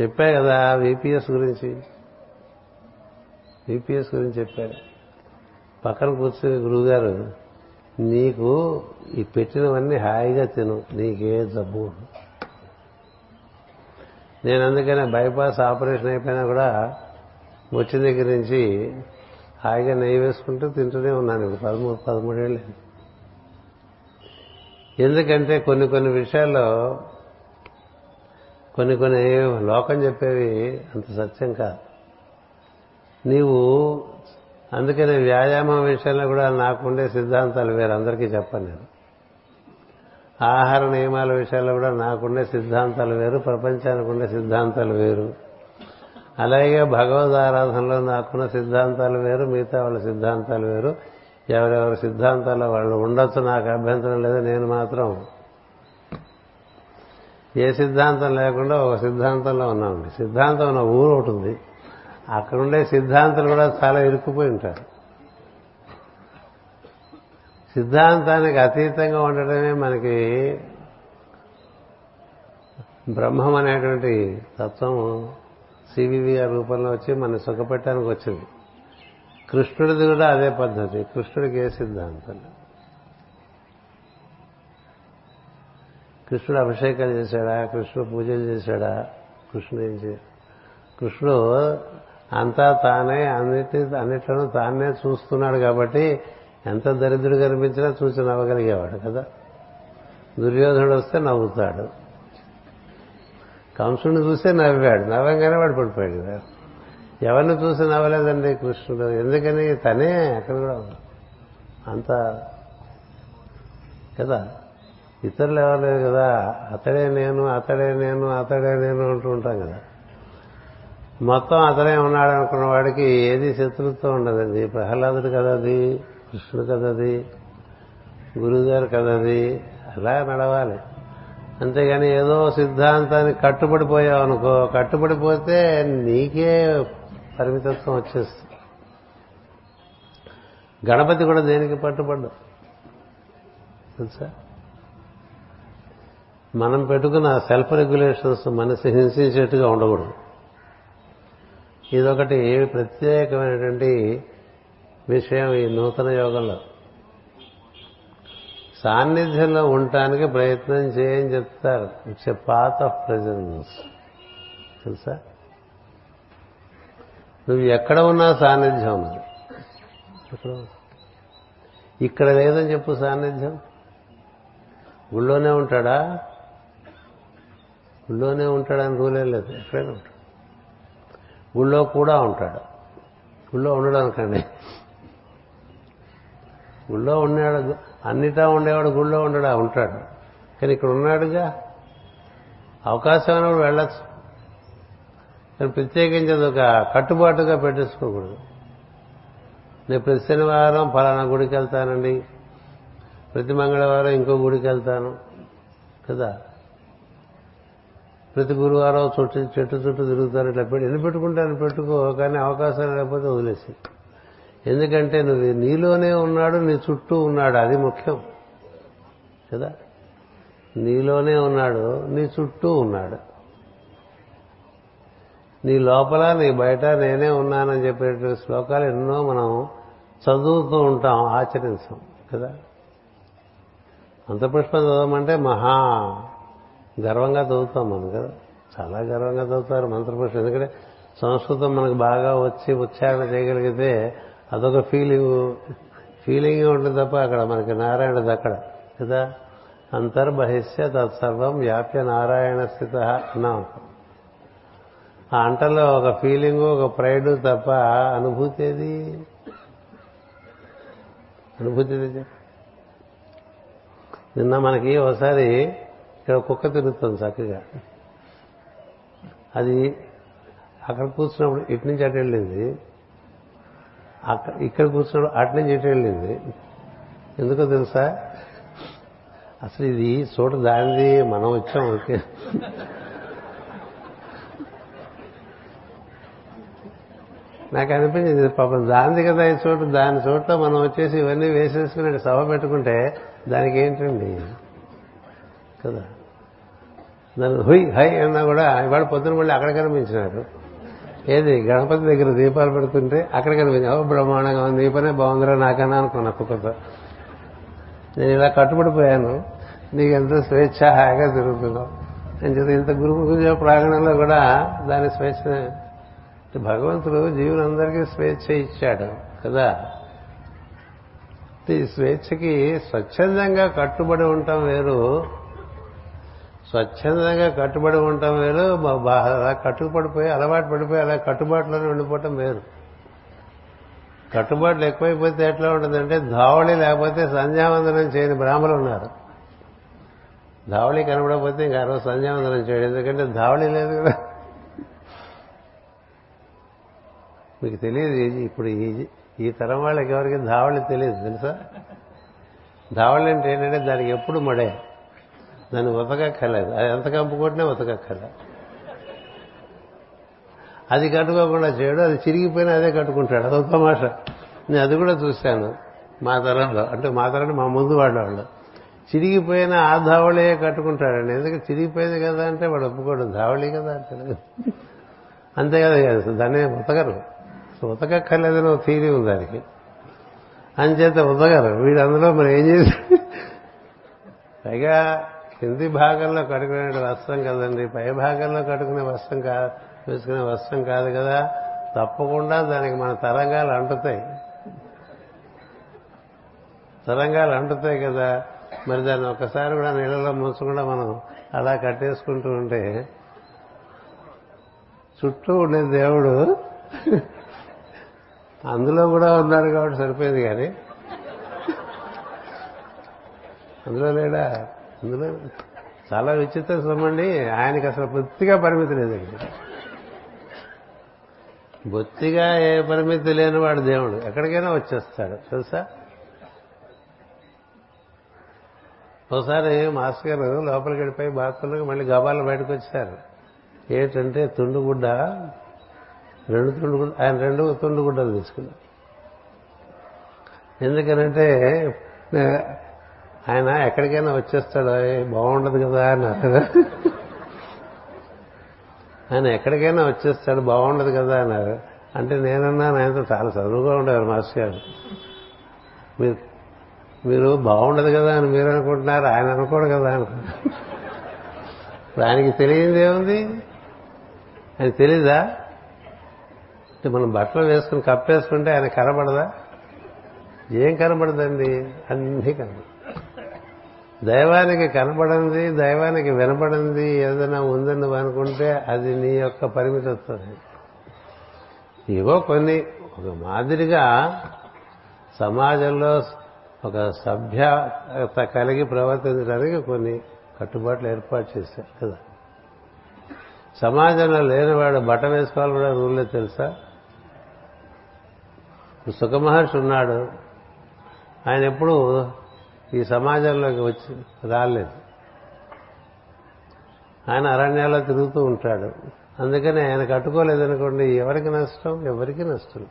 చెప్పా కదా విపిఎస్ గురించి? విపిఎస్ గురించి చెప్పాడు పక్కన కూర్చుని గురువుగారు నీకు ఈ పెట్టినవన్నీ హాయిగా తిను నీకే జబ్బు. నేను అందుకనే బైపాస్ ఆపరేషన్ అయిపోయినా కూడా వచ్చిన దగ్గర నుంచి హాయిగా నెయ్యి వేసుకుంటూ తింటూనే ఉన్నాను ఇప్పుడు పదమూడు పదమూడేళ్ళు ఎందుకంటే కొన్ని కొన్ని విషయాల్లో కొన్ని కొన్ని లోకం చెప్పేవి అంత సత్యం కాదు. నీవు అందుకనే వ్యాయామం విషయంలో కూడా నాకుండే సిద్ధాంతాలు వేరు అందరికీ చెప్పను నేను. ఆహార నియమాల విషయాల్లో కూడా నాకుండే సిద్ధాంతాలు వేరు ప్రపంచానికి ఉండే సిద్ధాంతాలు వేరు. అలాగే భగవద్ ఆరాధనలో నాకున్న సిద్ధాంతాలు వేరు మిగతా వాళ్ళ సిద్ధాంతాలు వేరు. ఎవరెవరి సిద్ధాంతాలు వాళ్ళు ఉండొచ్చు నాకు అభ్యంతరం లేదు నేను మాత్రం ఏ సిద్ధాంతం లేకుండా ఒక సిద్ధాంతంలో ఉన్నామండి సిద్ధాంతం ఉన్న ఊరు ఒకటి ఉంది. అక్కడ ఉండే సిద్ధాంతాలు కూడా చాలా ఇరుక్కుపోయి ఉంటారు. సిద్ధాంతానికి అతీతంగా ఉండటమే మనకి బ్రహ్మం అనేటువంటి తత్వం సివివి రూపంలో వచ్చి మన సుఖపెట్టడానికి వచ్చింది. కృష్ణుడిది కూడా అదే పద్ధతి. కృష్ణుడికి ఏ సిద్ధాంతం కృష్ణుడు అభిషేకాలు చేశాడా? కృష్ణుడు పూజలు చేశాడా? కృష్ణుడు ఏం చే కృష్ణుడు అంతా తానే అన్నిటి అన్నిట్లోనూ తానే చూస్తున్నాడు కాబట్టి ఎంత దరిద్రుడు కనిపించినా చూసి నవ్వగలిగేవాడు కదా. దుర్యోధనుడు వస్తే నవ్వుతాడు. కంసుడిని చూస్తే నవ్వాడు. నవ్వంగానే వాడు పడిపోయాడు కదా. ఎవరిని చూసి నవ్వలేదండి కృష్ణుడు? ఎందుకని? తనే అక్కడ కూడా అంత కదా. ఇతరులు ఎవరు లేరు కదా? అతడే నేను అతడే నేను అతడే నేను అంటూ ఉంటాం కదా. మొత్తం అతనే ఉన్నాడు అనుకున్న వాడికి ఏది శత్రుత్వం ఉండదండి. ప్రహ్లాదుడు అది కృష్ణుడు కదది గురువుగారు అది. అలా నడవాలి. అంతేగాని ఏదో సిద్ధాంతానికి కట్టుబడిపోయావు అనుకో కట్టుబడిపోతే నీకే పరిమితత్వం వచ్చేస్తుంది. గణపతి కూడా దేనికి పట్టుబడ్డా తెలుసా? మనం పెట్టుకున్న సెల్ఫ్ రెగ్యులేషన్స్ మనసు హింసించేట్టుగా ఉండకూడదు. ఇదొకటి ప్రత్యేకమైనటువంటి విషయం ఈ నూతన యోగంలో. సాన్నిధ్యంలో ఉండటానికి ప్రయత్నం చేయని చెప్తారు. It's a path of presence తెలుసా? నువ్వు ఎక్కడ ఉన్నా సాన్నిధ్యం ఉన్నది ఇక్కడ లేదని చెప్పు సాన్నిధ్యం. గుళ్ళోనే ఉంటాడా? గుళ్ళోనే ఉంటాడని రూలే లేదు ఎక్కడైనా ఉంటాడు. గుళ్ళో కూడా ఉంటాడు. గుళ్ళో ఉండడం అనుకోండి గుళ్ళో ఉన్నాడు అన్నిటా ఉండేవాడు గుళ్ళో ఉండడా? ఉంటాడు. కానీ ఇక్కడ ఉన్నాడుగా? అవకాశం అయినప్పుడు వెళ్ళచ్చు. కానీ ప్రత్యేకించి ఒక కట్టుబాటుగా పెట్టేసుకోకూడదు. నేను ప్రతి శనివారం ఫలానా గుడికి వెళ్తానండి. ప్రతి మంగళవారం ఇంకో గుడికి వెళ్తాను. కదా? ప్రతి గురువారం చుట్టూ చెట్టు చుట్టూ తిరుగుతారు ఇట్లా పెట్టి ఎన్ని పెట్టుకుంటాను పెట్టుకో కానీ అవకాశం లేకపోతే వదిలేసి. ఎందుకంటే నువ్వు నీలోనే ఉన్నాడు నీ చుట్టూ ఉన్నాడు అది ముఖ్యం. కదా? నీలోనే ఉన్నాడు నీ చుట్టూ ఉన్నాడు. నీ లోపల నీ బయట నేనే ఉన్నానని చెప్పేటువంటి శ్లోకాలు ఎన్నో మనం చదువుతూ ఉంటాం ఆచరించాం. కదా? అంతపుష్పం చదవమంటే మహా. గర్వంగా చదువుతాం మనం కదా. చాలా గర్వంగా చదువుతారు మంత్రపురుషులు. ఎందుకంటే సంస్కృతం మనకు బాగా వచ్చి ఉచ్చారణ చేయగలిగితే అదొక ఫీలింగ్ ఫీలింగ్ ఉంటుంది తప్ప అక్కడ మనకి నారాయణది అక్కడ కదా? అంతర్బహిష్య తత్సర్వం వ్యాప్య నారాయణ స్థిత అన్నాం. ఆ అంటలో ఒక ఫీలింగ్ ఒక ప్రైడ్ తప్ప అనుభూతి ఏది? అనుభూతి నిన్న మనకి ఒకసారి ఇక్కడ కుక్క తిరుగుతుంది చక్కగా. అది అక్కడ కూర్చున్నప్పుడు ఇటు నుంచి అటు వెళ్ళింది. అక్కడ ఇక్కడ కూర్చున్నప్పుడు అటు నుంచి ఇటు వెళ్ళింది. ఎందుకో తెలుసా? అసలు ఇది చోటు దానిది మనం వచ్చాం ఓకే నాకు అనిపించింది పాపం దానిది కదా ఈ చోటు దాని చోట్ల మనం వచ్చేసి ఇవన్నీ వేసేసుకుని సభ పెట్టుకుంటే దానికి ఏంటండి? కదా. నన్ను హుయ్ హై అన్నా కూడా ఇవాళ పొద్దున మళ్ళీ అక్కడ కనిపించినారు ఏది గణపతి దగ్గర దీపాలు పెడుతుంటే అక్కడ కనిపించింది ఓ బ్రహ్మాండంగా ఉంది దీపనే బాగుందిరా నాకన్నా అనుకున్నా కుక్కతో. నేను ఇలా కట్టుబడిపోయాను. నీకు ఎంత స్వేచ్ఛ హాయిగా తిరుగుతున్నావు నేను చెప్పి ఇంత గురుముఖ ప్రాంగణంలో కూడా దాని స్వేచ్ఛ భగవంతుడు జీవులందరికీ స్వేచ్ఛ ఇచ్చాడు కదా? ఈ స్వేచ్ఛకి స్వచ్ఛందంగా కట్టుబడి ఉండటం వేరు. స్వచ్ఛందంగా కట్టుబడి ఉండటం వేరు అలా కట్టుబడిపోయి అలవాటు పడిపోయి అలా కట్టుబాటులోనే ఉండిపోవటం వేరు. కట్టుబాట్లు ఎక్కువైపోతే ఎట్లా ఉంటుందంటే ధావళి లేకపోతే సంధ్యావందనం చేయని బ్రాహ్మలు ఉన్నారు. ధావళి కనబడకపోతే ఇంకా ఆ రోజు సంధ్యావందనం చేయడం. ఎందుకంటే ధావళి లేదు కదా. మీకు తెలియదు ఇప్పుడు ఈ ఈ తరం వాళ్ళకి ఎవరికి ధావళి తెలియదు తెలుసా? ధావళి అంటే ఏంటంటే దానికి ఎప్పుడు మడే. దాన్ని ఉతకక్కర్లేదు అది ఎంత కంపు కొట్టినా ఉతకక్కర్లే అది కట్టుకోకుండా చేయడు అది చిరిగిపోయినా అదే కట్టుకుంటాడు. అదొక మాట నేను అది కూడా చూశాను మా తరంలో. అంటే మా తరం మా ముందు వాళ్ళు చిరిగిపోయిన ఆ ధావళే కట్టుకుంటాడండి. ఎందుకు? చిరిగిపోయింది కదా అంటే వాడు ఒప్పుకోడు. ధావళి కదా అంటే. అంతే కదా దాన్ని ఉతకరు ఉతకక్కర్లేదని ఒక థీరీ ఉంది దానికి. అంచేత ఉతకరు వీడు అందులో మరి ఏం చేసి పైగా కింది భాగంలో కట్టుకునే వస్త్రం కదండి. పై భాగంలో కట్టుకునే వస్త్రం కాదు వేసుకునే వస్త్రం కాదు కదా. తప్పకుండా దానికి మన తరంగాలు అంటుతాయి. తరంగాలు అంటుతాయి కదా. మరి దాన్ని ఒక్కసారి కూడా నీళ్ళలో ముంచకుండా మనం అలా కట్టేసుకుంటూ ఉంటే చుట్టూ ఉండే దేవుడు అందులో కూడా ఉన్నాడు కాబట్టి సరిపోయింది కానీ అందులో లేడా? అందులో చాలా విచిత్ర సమండి ఆయనకి అసలు బొత్తిగా పరిమితి లేదండి బొత్తిగా ఏ పరిమితి లేనివాడు దేవుడు. ఎక్కడికైనా వచ్చేస్తాడు. తెలుసా? ఒకసారి మాస్టర్ గారు లోపలికి వెళ్ళిపోయి బాత్రూంలోకి మళ్ళీ గబాలు బయటకు వచ్చారు. ఏంటంటే తుండుగుడ్డ రెండు తుండుగుడ్డ ఆయన రెండు తుండుగుడ్డలు తీసుకున్నారు. ఎందుకనంటే ఆయన ఎక్కడికైనా వచ్చేస్తాడు? బాగుండదు కదా అన్నారు. ఆయన ఎక్కడికైనా వచ్చేస్తాడు బాగుండదు కదా అన్నారు. అంటే నేనన్నాను ఆయనతో చాలా చదువుగా ఉండేవారు మాస్టర్ గారు. మీరు మీరు బాగుండదు కదా అని మీరు అనుకుంటున్నారు ఆయన అనుకోడు కదా అనుకుంటున్నారు ఆయనకి తెలియంది ఏముంది? ఆయన తెలీదా? అంటే మనం బట్టలు వేసుకుని కప్పేసుకుంటే ఆయన కనబడదా? ఏం కనబడదండి? అన్నీ కనబడదు. దైవానికి కనబడింది దైవానికి వినపడింది ఏదైనా ఉందని నువ్వు అనుకుంటే అది నీ యొక్క పరిమితి వస్తుంది ఇవో కొన్ని ఒక మాదిరిగా సమాజంలో ఒక సభ్యత కలిగి ప్రవర్తించడానికి కొన్ని కట్టుబాట్లు ఏర్పాటు చేశారు కదా. సమాజంలో లేనివాడు బట్ట వేసుకోవాలి కూడా రూల్లో తెలుసా? సుఖమహర్షి ఉన్నాడు. ఆయన ఎప్పుడు ఈ సమాజంలోకి వచ్చి రాలేదు. ఆయన అరణ్యాల్లో తిరుగుతూ ఉంటాడు. అందుకని ఆయన కట్టుకోలేదనుకోండి ఎవరికి నష్టం? ఎవరికి నష్టం?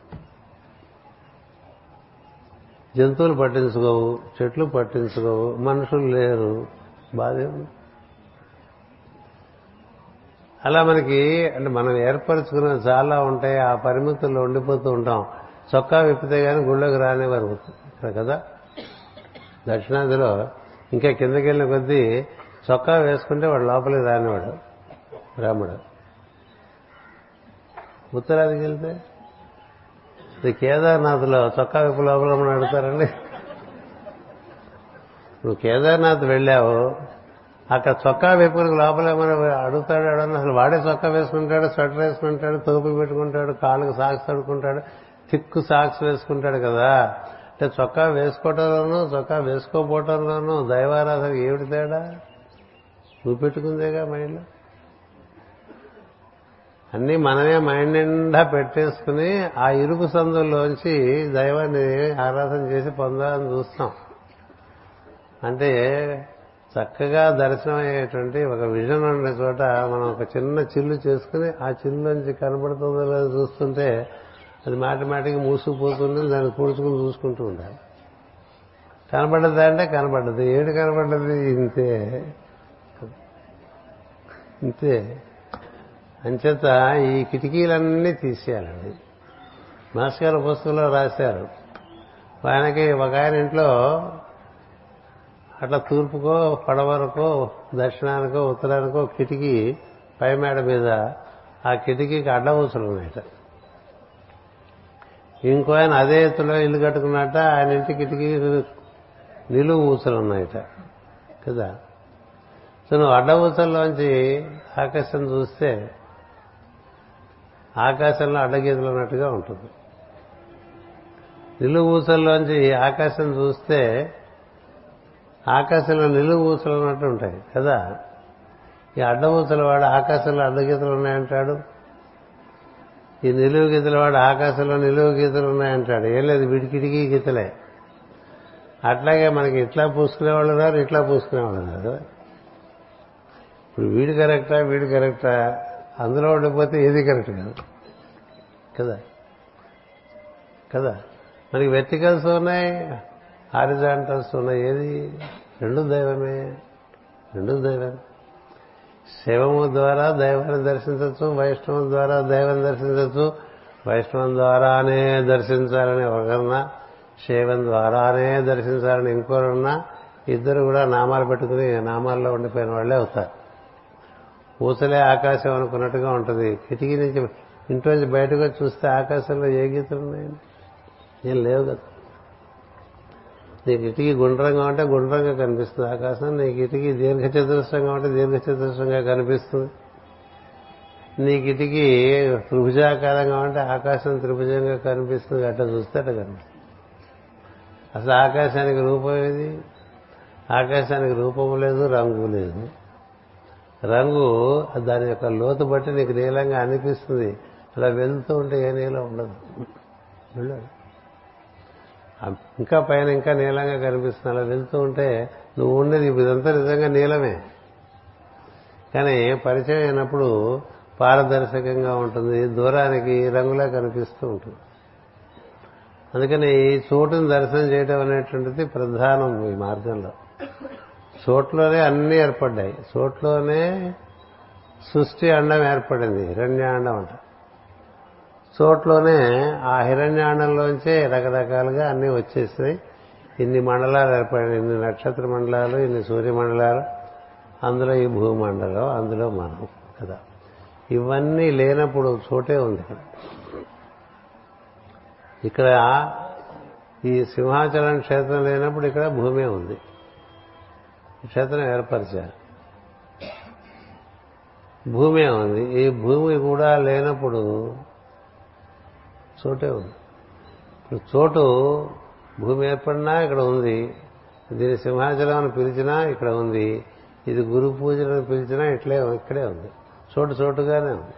జంతువులు పట్టించుకోవు చెట్లు పట్టించుకోవు మనుషులు లేరు. బాధే అలా మనకి అంటే మనం ఏర్పరచుకున్న చాలా ఉంటాయి ఆ పరిమితుల్లో ఉండిపోతూ ఉంటాం. చొక్కా విప్పితే కానీ గుళ్ళోకి రానివారు కదా? దక్షిణాదిలో ఇంకా కిందకి వెళ్ళిన కొద్దీ చొక్కా వేసుకుంటే వాడు లోపలికి రానివాడు బ్రాహ్మడు ఉత్తరాదికి వెళ్తే ఇది కేదార్నాథ్లో చొక్కా విప్పు లోపల మనం అడుగుతారండి. నువ్వు కేదార్నాథ్ వెళ్ళావు అక్కడ చొక్కా వేపుకుని లోపల అడుగుతాడు అడని అసలు వాడే చొక్కా వేసుకుంటాడు స్వెటర్ వేసుకుంటాడు తోపు పెట్టుకుంటాడు కాళ్ళకు సాక్స్ తడుకుంటాడు తిక్కు సాక్స్ వేసుకుంటాడు కదా. చొక్కా వేసుకోవటంలోనూ చొక్కా వేసుకోపోవటంలోనూ దైవారాధన ఏమిటి తేడా? నువ్వు పెట్టుకుందేగా మైండ్లో? అన్నీ మనమే మైండ్ నిండా పెట్టేసుకుని ఆ ఇరుకు సందుల్లోంచి దైవాన్ని ఆరాధన చేసి పొందాలని చూస్తాం. అంటే చక్కగా దర్శనం అయ్యేటువంటి ఒక విజన్ ఉండే చోట మనం ఒక చిన్న చిల్లు చేసుకుని ఆ చిల్లు నుంచి కనబడుతుందో లేదో చూస్తుంటే అది మాటి మాటికి మూసుకుపోతుంది దాన్ని కూర్చుకుని చూసుకుంటూ ఉండాలి. కనబడ్డదా అంటే కనబడ్డది ఏడు కనబడ్డది ఇంతే. ఇంతే. అంచేత ఈ కిటికీలన్నీ తీసేయాలండి. మాస్టర్ గారు పుస్తకంలో రాశారు. ఆయనకి ఒక ఆయన ఇంట్లో అట్లా తూర్పుకో పడవరకో దక్షిణానికో ఉత్తరానికో కిటికీ పై మేడ మీద ఆ కిటికీకి అడ్డ ఊసలు ఉన్నాయట ఇంకో ఆయన అదే ఎత్తులో ఇల్లు కట్టుకున్నట్ట ఆయన ఇంటి కిటికీ నిలువు ఊసలు ఉన్నాయట కదా? సో నువ్వు అడ్డ ఊసల్లోంచి ఆకాశం చూస్తే ఆకాశంలో అడ్డగీతలు ఉన్నట్టుగా ఉంటుంది. నిలువు ఊసల్లోంచి ఆకాశం చూస్తే ఆకాశంలో నిలువు ఊసలు ఉన్నట్టు ఉంటాయి కదా? ఈ అడ్డ ఊసలు వాడు ఆకాశంలో అడ్డగీతలు ఉన్నాయంటాడు? ఈ నిలువు గీతల వాడు ఆకాశంలో నిలువు గీతలు ఉన్నాయంటాడు. ఏం లేదు వీడి కిటికీ గీతలే. అట్లాగే మనకి ఇట్లా పూసుకునేవాళ్ళు ఉన్నారు ఇట్లా పూసుకునేవాళ్ళు ఉన్నారు. ఇప్పుడు వీడు కరెక్టా వీడు కరెక్టా? అందులో ఉండిపోతే ఏది కరెక్ట్ కాదు. కదా? కదా? మనకి వెర్టికల్స్ ఉన్నాయి హారిజాంటల్స్ ఉన్నాయి. ఏది? రెండు దైవమే. రెండు దైవమే. శివము ద్వారా దైవాన్ని దర్శించవచ్చు వైష్ణవం ద్వారా దైవాన్ని దర్శించవచ్చు. వైష్ణవం ద్వారానే దర్శించాలని ఒకరున్నా శైవం ద్వారానే దర్శించాలని ఇంకోరున్నా ఇద్దరు కూడా నామాలు పెట్టుకుని నామాల్లో ఉండిపోయిన వాళ్ళే అవుతారు. ఊసలే ఆకాశం అనుకున్నట్టుగా ఉంటుంది. కిటికీ నుంచి ఇంట్లోంచి బయటకు చూస్తే ఆకాశంలో ఏ గీతలు ఉన్నాయండి? ఏం లేవు కదా. నీ కిటికీ గుండ్రంగా ఉంటే గుండ్రంగా కనిపిస్తుంది. ఆకాశం నీ కిటికీ దీర్ఘచతురస్రంగా ఉంటే దీర్ఘచతురస్రంగా కనిపిస్తుంది. నీ కిటికీ త్రిభుజాకారంగా ఉంటే ఆకాశం త్రిభుజంగా కనిపిస్తుంది. అట్లా చూస్తే అట్లా కనిపిస్తుంది. అసలు ఆకాశానికి రూపం ఏది? ఆకాశానికి రూపం లేదు రంగు లేదు. రంగు దాని యొక్క లోతు బట్టి నీకు నీలంగా అనిపిస్తుంది. అలా వెళ్తూ ఉంటే ఏ నీలం ఉండదు. వెళ్ళాడు. ఇంకా పైన ఇంకా నీలంగా కనిపిస్తుంది. అలా వెళ్తూ ఉంటే నువ్వు ఉండేది ఇదంతా నిజంగా నీలమే. కానీ పరిచయం అయినప్పుడు పారదర్శకంగా ఉంటుంది దూరానికి రంగులా కనిపిస్తూ ఉంటుంది. అందుకని ఈ చోటుని దర్శనం చేయడం అనేటువంటిది ప్రధానం ఈ మార్గంలో. చోట్లోనే అన్నీ ఏర్పడ్డాయి. చోట్లోనే సృష్టి అండం ఏర్పడింది. హిరణ్యాండం అంట. చోట్లోనే ఆ హిరణ్యాండంలోంచే రకరకాలుగా అన్నీ వచ్చేసినాయి. ఇన్ని మండలాలు ఏర్పడినాయి. ఇన్ని నక్షత్ర మండలాలు ఇన్ని సూర్యమండలాలు అందులో ఈ భూమండలం అందులో మనం కదా. ఇవన్నీ లేనప్పుడు చోటే ఉంది ఇక్కడ. ఇక్కడ ఈ సింహాచలం క్షేత్రం లేనప్పుడు ఇక్కడ భూమే ఉంది. క్షేత్రం ఏర్పరిచారు. భూమే ఉంది. ఈ భూమి కూడా లేనప్పుడు చోటే ఉంది. ఇప్పుడు చోటు భూమి ఏర్పడినా ఇక్కడ ఉంది. దీని సింహాచలం అని పిలిచినా ఇక్కడ ఉంది. ఇది గురు పూజలను పిలిచినా ఇట్లే ఇక్కడే ఉంది. చోటు చోటుగానే ఉంది.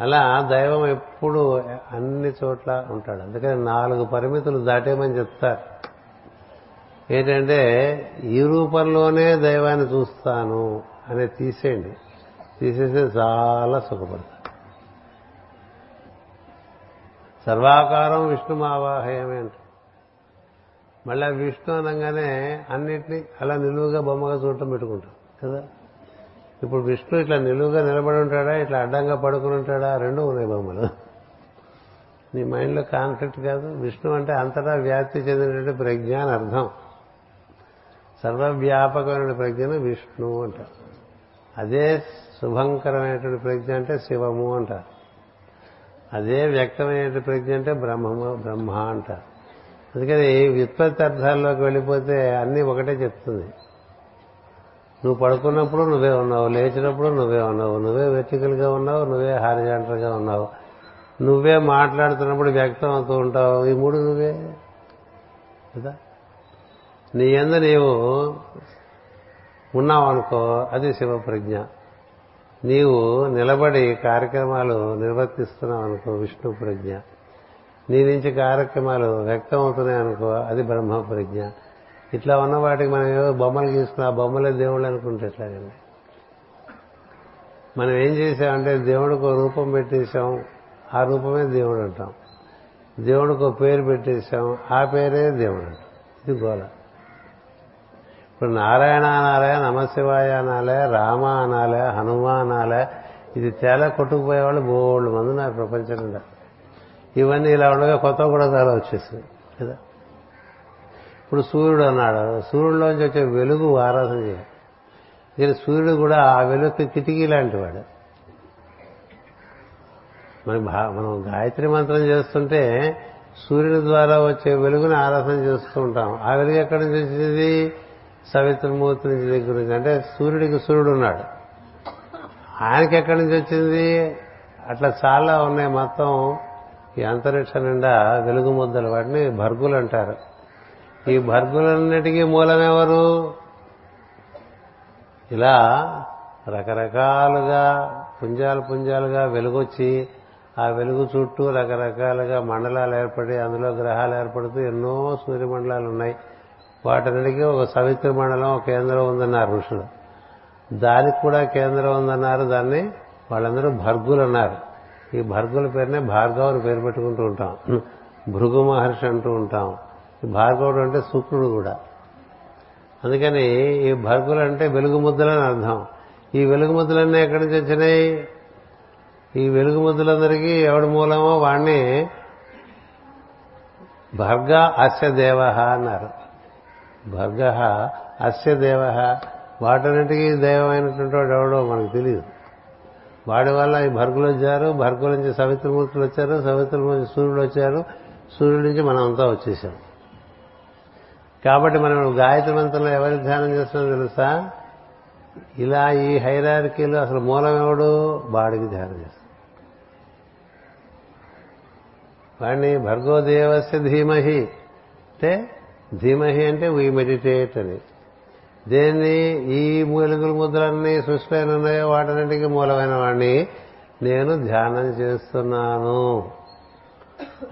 అలా దైవం ఎప్పుడు అన్ని చోట్ల ఉంటాడు. అందుకని నాలుగు పరిమితులు దాటేమని చెప్తారు. ఏంటంటే ఈ రూపంలోనే దైవాన్ని చూస్తాను అనేది తీసేయండి. తీసేస్తే చాలా సుఖపడతాను సర్వాకారం విష్ణుమావాహయమే అంట. మళ్ళీ విష్ణు అనగానే అన్నిటినీ అలా నిలువుగా బొమ్మగా చూడటం పెట్టుకుంటాం కదా? ఇప్పుడు విష్ణు ఇట్లా నిలువుగా నిలబడి ఉంటాడా ఇట్లా అడ్డంగా పడుకుని ఉంటాడా? రెండు ఉన్నాయి బొమ్మలు. నీ మైండ్లో కాన్ఫ్లిక్ట్ కాదు. విష్ణు అంటే అంతటా వ్యాప్తి చెందినటువంటి ప్రజ్ఞ అని అర్థం. సర్వవ్యాపకమైన ప్రజ్ఞను విష్ణు అంటారు. అదే శుభంకరమైనటువంటి ప్రజ్ఞ అంటే శివము అంటారు. అదే వ్యక్తమైన ప్రజ్ఞ అంటే బ్రహ్మ బ్రహ్మ అంటారు అందుకని వ్యుత్పత్తి అర్థాల్లోకి వెళ్ళిపోతే అన్నీ ఒకటే చెప్తుంది. నువ్వు పడుకున్నప్పుడు నువ్వే ఉన్నావు లేచినప్పుడు నువ్వే ఉన్నావు నువ్వే వెర్టికల్గా ఉన్నావు నువ్వే హారిజాంటల్గా ఉన్నావు. నువ్వే మాట్లాడుతున్నప్పుడు వ్యక్తం అవుతూ ఉంటావు ఈ మూడు నువ్వే. కదా? నీ ఎందు నీవు ఉన్నావు అనుకో అది శివప్రజ్ఞ. నీవు నిలబడి కార్యక్రమాలు నిర్వర్తిస్తున్నావు అనుకో విష్ణు ప్రజ్ఞ. నీ నుంచి కార్యక్రమాలు వ్యక్తం అవుతున్నాయి అనుకో అది బ్రహ్మ ప్రజ్ఞ. ఇట్లా ఉన్న వాటికి మనం ఏదో బొమ్మలు గీసుకుని ఆ బొమ్మలే దేవుళ్ళు అనుకుంటే ఎట్లాగండి? మనం ఏం చేసామంటే దేవుడికి రూపం పెట్టేశాం ఆ రూపమే దేవుడు అంటాం. దేవుడికి ఒక పేరు పెట్టేశాం ఆ పేరే దేవుడు అంటాం. ఇది గోళ ఇప్పుడు నారాయణ అనాలే నమశివాయ అనాలే రామ అనాలే హనుమ అనాలే ఇది తేలా కొట్టుకుపోయేవాళ్ళు బోళ్ళు మంది నా ప్రపంచం ఇవన్నీ ఇలా ఉండగా కొత్త కూడా చాలా వచ్చేసింది కదా? ఇప్పుడు సూర్యుడు అన్నాడు సూర్యుడిలోంచి వచ్చే వెలుగు ఆరాధన చేయాలి. కానీ సూర్యుడు కూడా ఆ వెలుగు కిటికీ లాంటి వాడు. మనం మనం గాయత్రి మంత్రం చేస్తుంటే సూర్యుని ద్వారా వచ్చే వెలుగుని ఆరాధన చేస్తూ ఉంటాం. ఆ వెలుగు ఎక్కడి నుంచి వచ్చింది? సవిత్రమూర్తి నుంచి దగ్గర నుంచి అంటే సూర్యుడికి సూర్యుడు ఉన్నాడు. ఆయనకి ఎక్కడి నుంచి వచ్చింది? అట్లా చాలా ఉన్నాయి మొత్తం. ఈ అంతరిక్ష నిండా వెలుగు ముద్దలు. వాటిని భర్గులు అంటారు. ఈ భర్గులన్నిటికీ మూలమెవరు? ఇలా రకరకాలుగా పుంజాలు పుంజాలుగా వెలుగొచ్చి ఆ వెలుగు చుట్టూ రకరకాలుగా మండలాలు ఏర్పడి అందులో గ్రహాలు ఏర్పడుతూ ఎన్నో సూర్యమండలాలు ఉన్నాయి వాటన్నిటికీ ఒక సవిత్ర మండలం ఒక కేంద్రం ఉందన్నారు ఋషులు. దానికి కూడా కేంద్రం ఉందన్నారు. దాన్ని వాళ్ళందరూ భర్గులు అన్నారు. ఈ భర్గుల పేరునే భార్గవుని పేరు పెట్టుకుంటూ ఉంటాం. భృగు మహర్షి అంటూ ఉంటాం. ఈ భార్గవుడు అంటే శుక్రుడు కూడా. అందుకని ఈ భర్గులు అంటే వెలుగు ముద్దలని అర్థం. ఈ వెలుగు ముద్దలన్నీ ఎక్కడి నుంచి వచ్చినాయి? ఈ వెలుగు ముద్దలందరికీ ఎవడి మూలమో వాణ్ణి భర్గ అస్య దేవ అన్నారు. భర్గ అస్య దేవ. వాటన్నిటికీ దైవమైనటువంటి వాడు ఎవడో మనకు తెలియదు. వాడి వల్ల ఈ భర్గులు వచ్చారు భర్గుల నుంచి సవిత్రమూర్తులు వచ్చారు సవిత్రుల నుంచి సూర్యుడు వచ్చారు సూర్యుడి నుంచి మనం అంతా వచ్చేసాం కాబట్టి మనం గాయత్రి మంత్రంలో ఎవరి ధ్యానం చేస్తున్నాం తెలుసా? ఇలా ఈ హైరార్కీలో అసలు మూలం ఎవడు? వాడికి ధ్యానం చేస్తాం. వాడిని భర్గోదేవస్య ధీమహి. అంటే ధీమహి అంటే వీ మెడిటేట్ అని. దేన్ని ఈ మూలికల ముద్రలన్నీ సృష్టిలో ఉన్నాయో వాటినింటికి మూలమైన వాడిని నేను ధ్యానం చేస్తున్నాను.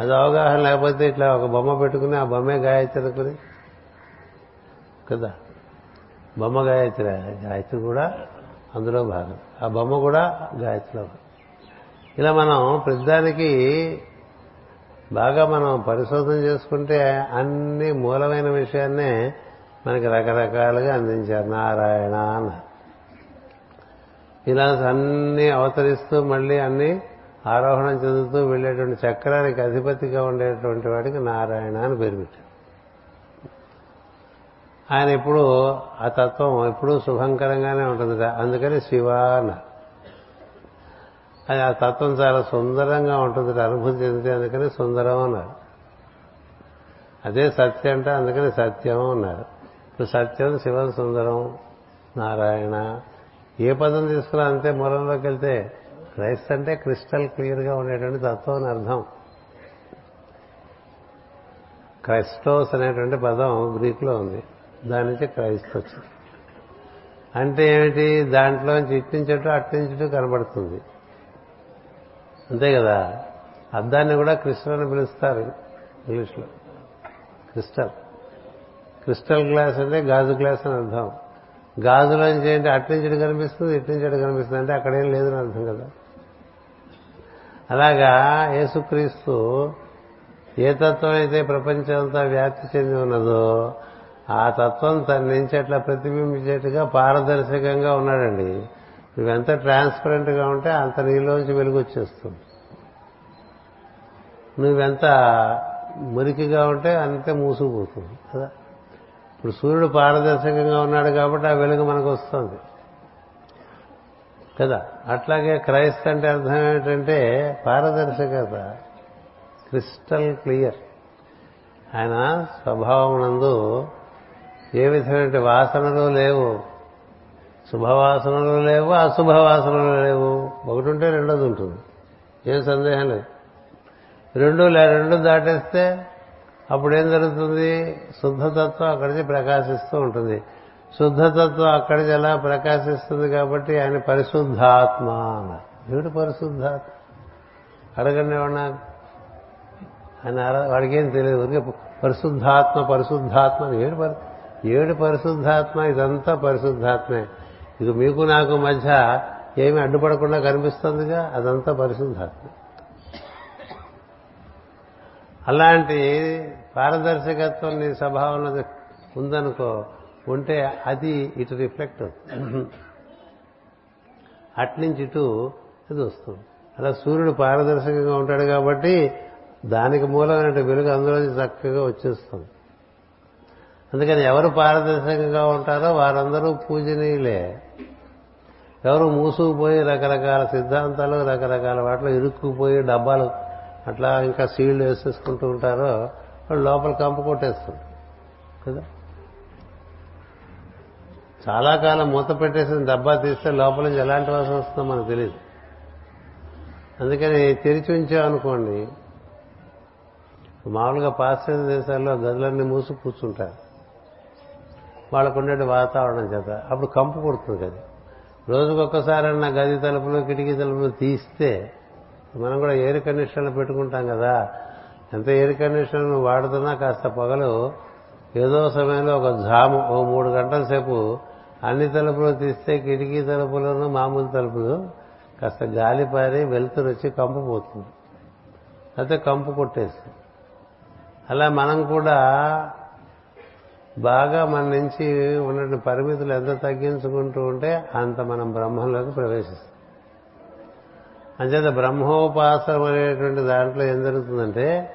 అది అవగాహన లేకపోతే ఇట్లా ఒక బొమ్మ పెట్టుకుని ఆ బొమ్మే గాయత్రి అనుకుని? కదా. బొమ్మ గాయత్రి గాయత్రి కూడా అందులో భాగం. ఆ బొమ్మ కూడా గాయత్రిలో ఇలా మనం ప్రతిదానికి బాగా మనం పరిశోధన చేసుకుంటే అన్ని మూలమైన విషయాన్నే మనకి రకరకాలుగా అందించారు. నారాయణ అన్నారు ఇలా అన్ని అవతరిస్తూ మళ్ళీ అన్ని ఆరోహణం చెందుతూ వెళ్ళేటువంటి చక్రానికి అధిపతిగా ఉండేటువంటి వాడికి నారాయణ అని పేరు పెట్టారు. ఆయన ఇప్పుడు ఆ తత్వం ఎప్పుడూ శుభంకరంగానే ఉంటుంది అందుకని శివ అన్నారు. అది ఆ తత్వం చాలా సుందరంగా ఉంటుంది అనుభూతి చెందితే అందుకని సుందరం అన్నారు. అదే సత్యం అంటే అందుకని సత్యం అన్నారు. ఇప్పుడు సత్యం శివం సుందరం నారాయణ ఏ పదం తీసుకున్నా అంతే మూలంలోకి వెళ్తే క్రైస్త అంటే క్రిస్టల్ క్లియర్గా ఉండేటువంటి తత్వం అని అర్థం. క్రైస్టోస్ అనేటువంటి పదం గ్రీక్లో ఉంది. దాని నుంచి క్రైస్త వచ్చింది. అంటే ఏమిటి? దాంట్లోంచి ఇట్టించటం అట్టించటం కనబడుతుంది. అంతే కదా? అద్దాన్ని కూడా క్రిస్టల్ అని పిలుస్తారు ఇంగ్లీష్లో. క్రిస్టల్. క్రిస్టల్ గ్లాస్ అంటే గాజు గ్లాస్ అని అర్థం. గాజులోంచి ఏంటి అట్నుంచి ఇటు కనిపిస్తుంది ఇట్నుంచి ఇటు కనిపిస్తుంది అంటే అక్కడేం లేదని అర్థం కదా? అలాగా యేసుక్రీస్తు ఏ తత్వం అయితే ప్రపంచమంతా వ్యాప్తి చెంది ఉన్నదో ఆ తత్వం తన నుంచి అట్లా ప్రతిబింబించేట్టుగా పారదర్శకంగా ఉన్నాడండి. నువ్వెంత ట్రాన్స్పరెంట్గా ఉంటే అంత నీలోంచి వెలుగు వచ్చేస్తుంది నువ్వెంత మురికిగా ఉంటే అంతే మూసుకుపోతుంది కదా? ఇప్పుడు సూర్యుడు పారదర్శకంగా ఉన్నాడు కాబట్టి ఆ వెలుగు మనకు వస్తుంది కదా? అట్లాగే క్రైస్త అంటే అర్థం ఏమిటంటే పారదర్శకత క్రిస్టల్ క్లియర్. ఆయన స్వభావం నందు ఏ విధమైన వాసనలు లేవు. శుభవాసనలు లేవు అశుభవాసనలు లేవు. ఒకటి ఉంటే రెండోది ఉంటుంది. ఏం సందేహం లేదు. రెండు లే రెండు దాటేస్తే అప్పుడు ఏం జరుగుతుంది? శుద్ధతత్వం అక్కడి నుంచి ప్రకాశిస్తూ ఉంటుంది. శుద్ధతత్వం అక్కడి నుంచి ఎలా ప్రకాశిస్తుంది కాబట్టి ఆయన పరిశుద్ధాత్మ అన్నారు. పరిశుద్ధాత్మ? అడగండి ఏమన్నా ఆయన వాడికి ఏం తెలియదు. ఊరికే పరిశుద్ధాత్మ పరిశుద్ధాత్మ ఏడు పరి ఏడు పరిశుద్ధాత్మ ఇదంతా పరిశుద్ధాత్మే. ఇది మీకు నాకు మధ్య ఏమి అడ్డుపడకుండా కనిపిస్తుందిగా? అదంతా పరిశుద్ధాత్మ. అలాంటి పారదర్శకత్వం నీ స్వభావంలో ఉందనుకో ఉంటే అది ఇటు రిఫ్లెక్ట్ అట్నుంచి ఇటు ఇది వస్తుంది. అలా సూర్యుడు పారదర్శకంగా ఉంటాడు కాబట్టి దానికి మూలమైన వెలుగు అందులోంచి చక్కగా వచ్చేస్తుంది. అందుకని ఎవరు పారదర్శకంగా ఉంటారో వారందరూ పూజనీయులే. ఎవరు మూసుకుపోయి రకరకాల సిద్ధాంతాలు రకరకాల వాటిలో ఇరుక్కుపోయి డబ్బాలు అట్లా ఇంకా సీళ్ళు వేసేసుకుంటూ ఉంటారో వాళ్ళు లోపల కంపు కొట్టేస్తుంటారు కదా? చాలా కాలం మూత పెట్టేసిన డబ్బా తీస్తే లోపల నుంచి ఎలాంటి వాసన వస్తుందో మనకు తెలియదు అందుకని తెరిచి ఉంచామనుకోండి మామూలుగా పాశ్చాత్య దేశాల్లో గదులన్నీ మూసి కూర్చుంటారు వాళ్ళకు ఉండే వాతావరణం చేత అప్పుడు కంపు కొడుతుంది కదా రోజుకొక్కసారన్నా గది తలుపులు కిటికీ తలుపులు తీస్తే మనం కూడా ఎయిర్ కండిషన్లు పెట్టుకుంటాం కదా. ఎంత ఎయిర్ కండిషన్ వాడుతున్నా కాస్త పగలు. ఏదో సమయంలో ఒక జాము ఓ మూడు గంటల సేపు అన్ని తలుపులు తీస్తే కిటికీ తలుపులను మామూలు తలుపులు కాస్త గాలి పారి వెలుతురు వచ్చి కంపు పోతుంది. అయితే కంపు కొట్టేస్తుంది. అలా మనం కూడా బాగా మన నుంచి ఉన్న పరిమితులు ఎంత తగ్గించుకుంటూ ఉంటే అంత మనం బ్రహ్మంలోకి ప్రవేశిస్తాం. అంచేత బ్రహ్మోపాసనం అనేటువంటి దాంట్లో ఏం జరుగుతుందంటే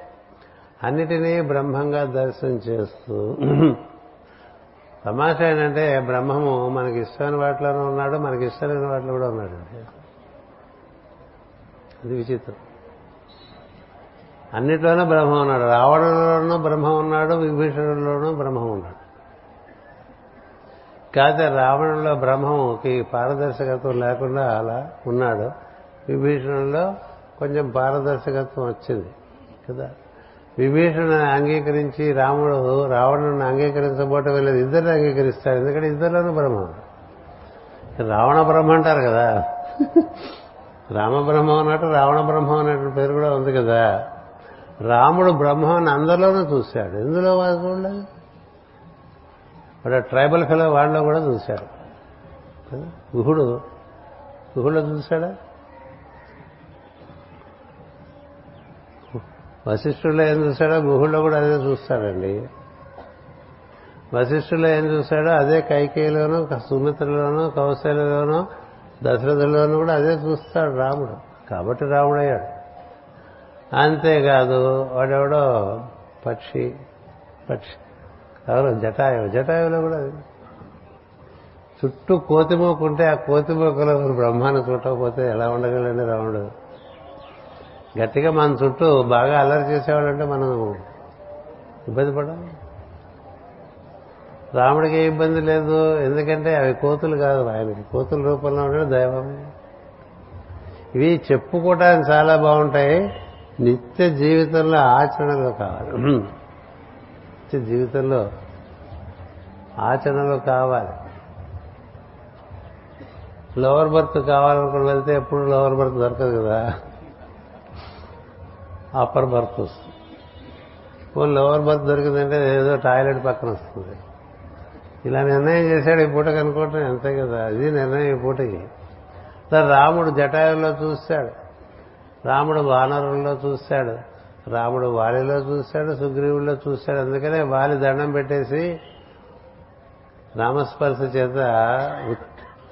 అన్నిటినీ బ్రహ్మంగా దర్శనం చేస్తూ తమాషా ఏంటంటే బ్రహ్మము మనకి ఇష్టమైన వాటిలోనూ ఉన్నాడు మనకి ఇష్టమైన వాటిలో కూడా ఉన్నాడు. అది విచిత్రం. అన్నిట్లోనూ బ్రహ్మ ఉన్నాడు. రావణంలోనూ బ్రహ్మం ఉన్నాడు విభీషణుల్లోనూ బ్రహ్మం ఉన్నాడు. కాకపోతే రావణంలో బ్రహ్మంకి పారదర్శకత్వం లేకుండా అలా ఉన్నాడు. విభీషణుల్లో కొంచెం పారదర్శకత్వం వచ్చింది కదా? విభీషణ అంగీకరించి రాముడు రావణుని అంగీకరించబోటం లేదు ఇద్దరిని అంగీకరిస్తాడు ఎందుకంటే ఇద్దరిలోనూ బ్రహ్మ. రావణ బ్రహ్మ అంటారు కదా? రామబ్రహ్మం అన్నట్టు రావణ బ్రహ్మం అనేటువంటి పేరు కూడా ఉంది కదా? రాముడు బ్రహ్మాన్ని అందరిలోనూ చూశాడు. ఎందులో వాళ్ళు చూడలేదు వాడు ట్రైబల్ ఫెలో వాళ్ళలో కూడా చూశాడు. గుహుడు. గుహుడులో చూశాడా? వశిష్ఠుల్లో ఏం చూశాడో గుహుల్లో కూడా అదే చూస్తాడండి. వశిష్ఠుల్లో ఏం చూశాడో అదే కైకేయిలోనూ సుమిత్రలోనూ కౌశల్యలోనూ దశరథుల్లోనూ కూడా అదే చూస్తాడు రాముడు. కాబట్టి రాముడయ్యాడు. అంతేకాదు వాడెవడో పక్షి పక్షి. ఎవరు? జటాయువు. జటాయువులో కూడా చుట్టూ కోతిమోకుంటే ఆ కోతిమోకలో బ్రహ్మాన్ని చుట్టకపోతే ఎలా ఉండగలండి రాముడు? గట్టిగా మన చుట్టూ బాగా అల్లరి చేసేవాళ్ళంటే మనం ఇబ్బంది పడాలి రాముడికి ఏ ఇబ్బంది లేదు. ఎందుకంటే అవి కోతులు కాదు ఆయనకి. కోతుల రూపంలో ఉండే దైవం ఇవి చెప్పుకోవటానికి చాలా బాగుంటాయి. నిత్య జీవితంలో ఆచరణలో కావాలి. నిత్య జీవితంలో ఆచరణలో కావాలి. లోవర్ బర్త్ కావాలనుకుని వెళ్తే ఎప్పుడు లోవర్ బర్త్ దొరకదు కదా. అప్పర్ బర్త్ వస్తుంది. పోనీ లోవర్ బర్త్ దొరికిందంటే ఏదో టాయిలెట్ పక్కన వస్తుంది. ఇలా నిర్ణయం చేశాడు ఈ పూటకి అనుకోవటం అంతే కదా. అది నిర్ణయం ఈ పూటకి. రాముడు జటాయుల్లో చూశాడు రాముడు వానరుల్లో చూశాడు రాముడు వాలిలో చూశాడు సుగ్రీవుల్లో చూశాడు అందుకనే వాలి దండం పెట్టేసి రామస్పర్శ చేత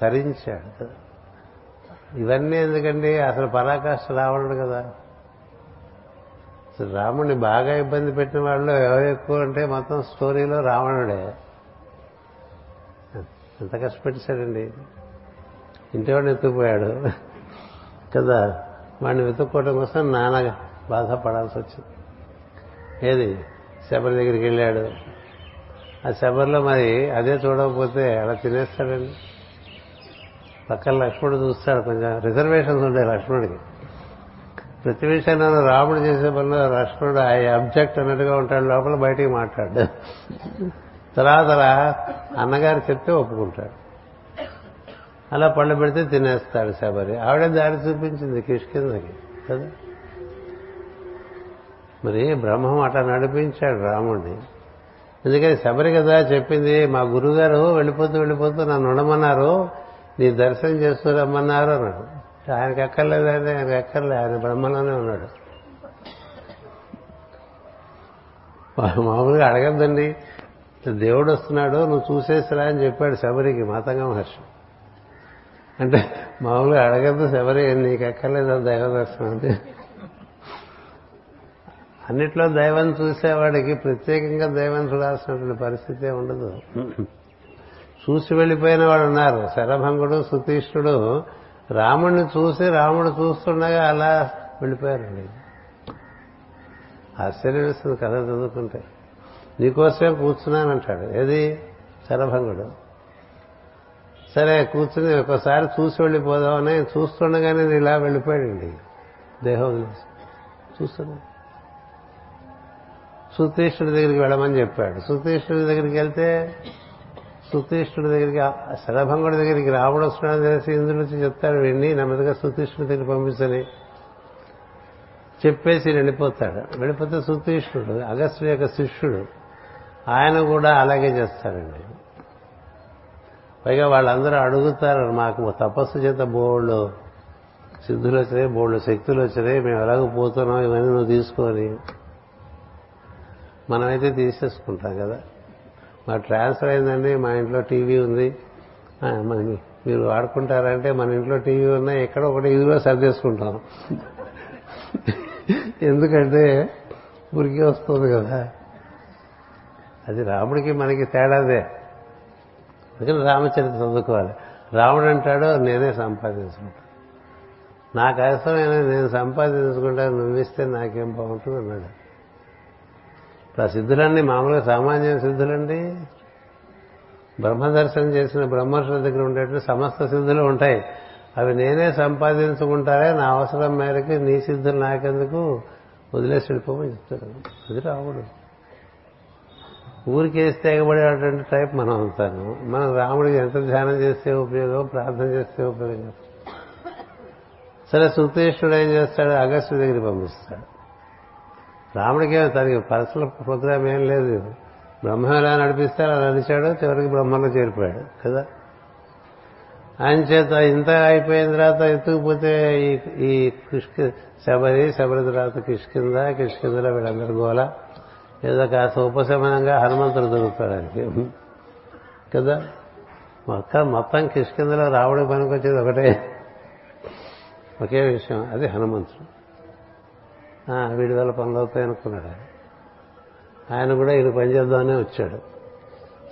తరించాడు. ఇవన్నీ ఎందుకండి? అసలు పరాకాష్ట రావణుడు కదా. రాముడిని బాగా ఇబ్బంది పెట్టిన వాళ్ళు ఎవరు ఎక్కువ అంటే మొత్తం స్టోరీలో రావణుడే. ఎంత కష్టపెట్టేశాడండి. ఇంటివాడిని ఎత్తుకుపోయాడు. కదా. వాడిని వెతుక్కోవడం కోసం నాన్న బాధపడాల్సి వచ్చింది. ఏది? శబరి దగ్గరికి వెళ్ళాడు. ఆ శబరిలో మరి అదే చూడకపోతే అలా తినేస్తాడండి? పక్కన లక్ష్మణుడు చూస్తాడు కొంచెం. రిజర్వేషన్స్ ఉంటాయి లక్ష్మణుడికి. ప్రతి విషయంలో రాముడు చేసే పనిలో లక్ష్మణుడు ఆ అబ్జెక్ట్ అన్నట్టుగా ఉంటాడు. లోపల బయటికి మాట్లాడు. తర్వాత అన్నగారు చెప్తే ఒప్పుకుంటాడు. అలా పళ్ళు పెడితే తినేస్తాడు శబరి. ఆవిడే దారి చూపించింది కిష్కిందకి కదా? మరి బ్రహ్మం అట్లా నడిపించాడు రాముడిని. ఎందుకని శబరి కదా చెప్పింది మా గురుగారు వెళ్ళిపోతూ వెళ్ళిపోతూ నన్ను ఉండమన్నారు నీ దర్శనం చేస్తూ రమ్మన్నారు అన్నాడు. ఆయనకి ఎక్కర్లేదండి ఆయనకి ఎక్కర్లే ఆయన బ్రహ్మలోనే ఉన్నాడు. మామూలుగా అడగద్దండి దేవుడు వస్తున్నాడు నువ్వు చూసేసిరా అని చెప్పాడు శబరికి మాతంగ మహర్షి. అంటే మామూలుగా అడగద్దు శబరి నీకు ఎక్కర్లేదు దైవ దర్శనం అంటే. అన్నిట్లో దైవం చూసేవాడికి ప్రత్యేకంగా దైవం చూడాల్సినటువంటి పరిస్థితి ఉండదు. చూసి వెళ్ళిపోయిన వాడు ఉన్నారు. శరభంగుడు సుతీష్ణుడు రాముడిని చూసి రాముడు చూస్తుండగా అలా వెళ్ళిపోయారండి ఆశ్చర్యం వేస్తుంది కథ చదువుకుంటే. నీకోసమే కూర్చున్నానంటాడు. ఏది? శరభంగుడు. సరే కూర్చుని ఒకసారి చూసి వెళ్ళిపోదామని చూస్తుండగానే నేను ఇలా వెళ్ళిపోయాడండి. దేహం చూస్తున్నా సుతీష్ణుడి దగ్గరికి వెళ్ళమని చెప్పాడు. సుతీష్ణుడి దగ్గరికి వెళ్తే సుతీష్ణుడి దగ్గరికి శరభంగుడి దగ్గరికి రావడం వస్తున్నాడని తెలిసి ఇంద్రుడి నుంచి చెప్తాడు వెళ్ళి నెమ్మదిగా సుతీష్ణుడి దగ్గరికి పంపించని. చెప్పేసి వెళ్ళిపోతాడు. వెళ్ళిపోతే సుతీష్ణుడు అగస్త్యుడి యొక్క శిష్యుడు ఆయన కూడా అలాగే చేస్తాడండి. పైగా వాళ్ళందరూ అడుగుతారు మాకు తపస్సు చేత బోళ్ళు సిద్ధులు వచ్చినాయి బోళ్ళు శక్తులు వచ్చినాయి మేము ఎలాగో పోతున్నాం ఇవన్నీ నువ్వు తీసుకొని. మనమైతే తీసేసుకుంటాం కదా. మా ట్రాన్స్ఫర్ అయిందండి మా ఇంట్లో టీవీ ఉంది. మీరు వాడుకుంటారంటే మన ఇంట్లో టీవీ ఉన్నా ఎక్కడ ఒకటి ఇదిలో సర్దేసుకుంటాం. ఎందుకంటే ఉరికి వస్తుంది కదా. అది రాముడికి మనకి తేడాదే. అందుకని రామచరిత్ర చదువుకోవాలి. రాముడు అంటాడు నేనే సంపాదించుకుంటాను నాకు అవసరమైన నేను సంపాదించుకుంటా నువ్విస్తే నాకేం బాగుంటుంది అన్నాడు. ఇప్పుడు ఆ సిద్ధులన్నీ మామూలుగా సామాన్య సిద్ధులండి. బ్రహ్మదర్శనం చేసిన బ్రహ్మర్షుల దగ్గర ఉండేటువంటి సమస్త సిద్ధులు ఉంటాయి. అవి నేనే సంపాదించుకుంటారే నా అవసరం మేరకు నీ సిద్ధులు నాకెందుకు? వదిలేసి వెళ్ళిపోమని చెప్తాడు. అది రాముడు. ఊరికేస్తే ఎగబడేటువంటి టైప్ మనం అవుతాను. మనం రాముడికి ఎంత ధ్యానం చేస్తే ఉపయోగం ప్రార్థన చేస్తే ఉపయోగం సరే సుతేష్ణుడు ఏం చేస్తాడు? అగస్టు దగ్గరికి పంపిస్తాడు. రాముడికి తనకి పర్సనల్ ప్రోగ్రామ్ ఏం లేదు. బ్రహ్మ ఎలా నడిపిస్తే అలా నడిచాడు చివరికి బ్రహ్మలో చేరిపోయాడు కదా? ఆయన చేత ఇంత అయిపోయిన తర్వాత ఎత్తుకుపోతే ఈ ఈ కృష్ణ శబరి శబరి తర్వాత కిష్కింద కిష్కిందలో వీళ్ళందరూ గోల. ఏదో కాస్త ఉపశమనంగా హనుమంతుడు దొరుకుతాడు ఆయనకి కదా? మొత్తం మొత్తం కిష్కిందలో రావడం పనికి వచ్చేది ఒకటే. ఒకే విషయం అది హనుమంతుడు. వీడి వల్ల పనులు అవుతాయి అనుకున్నాడు ఆయన. కూడా ఈయన పని చేద్దామనే వచ్చాడు.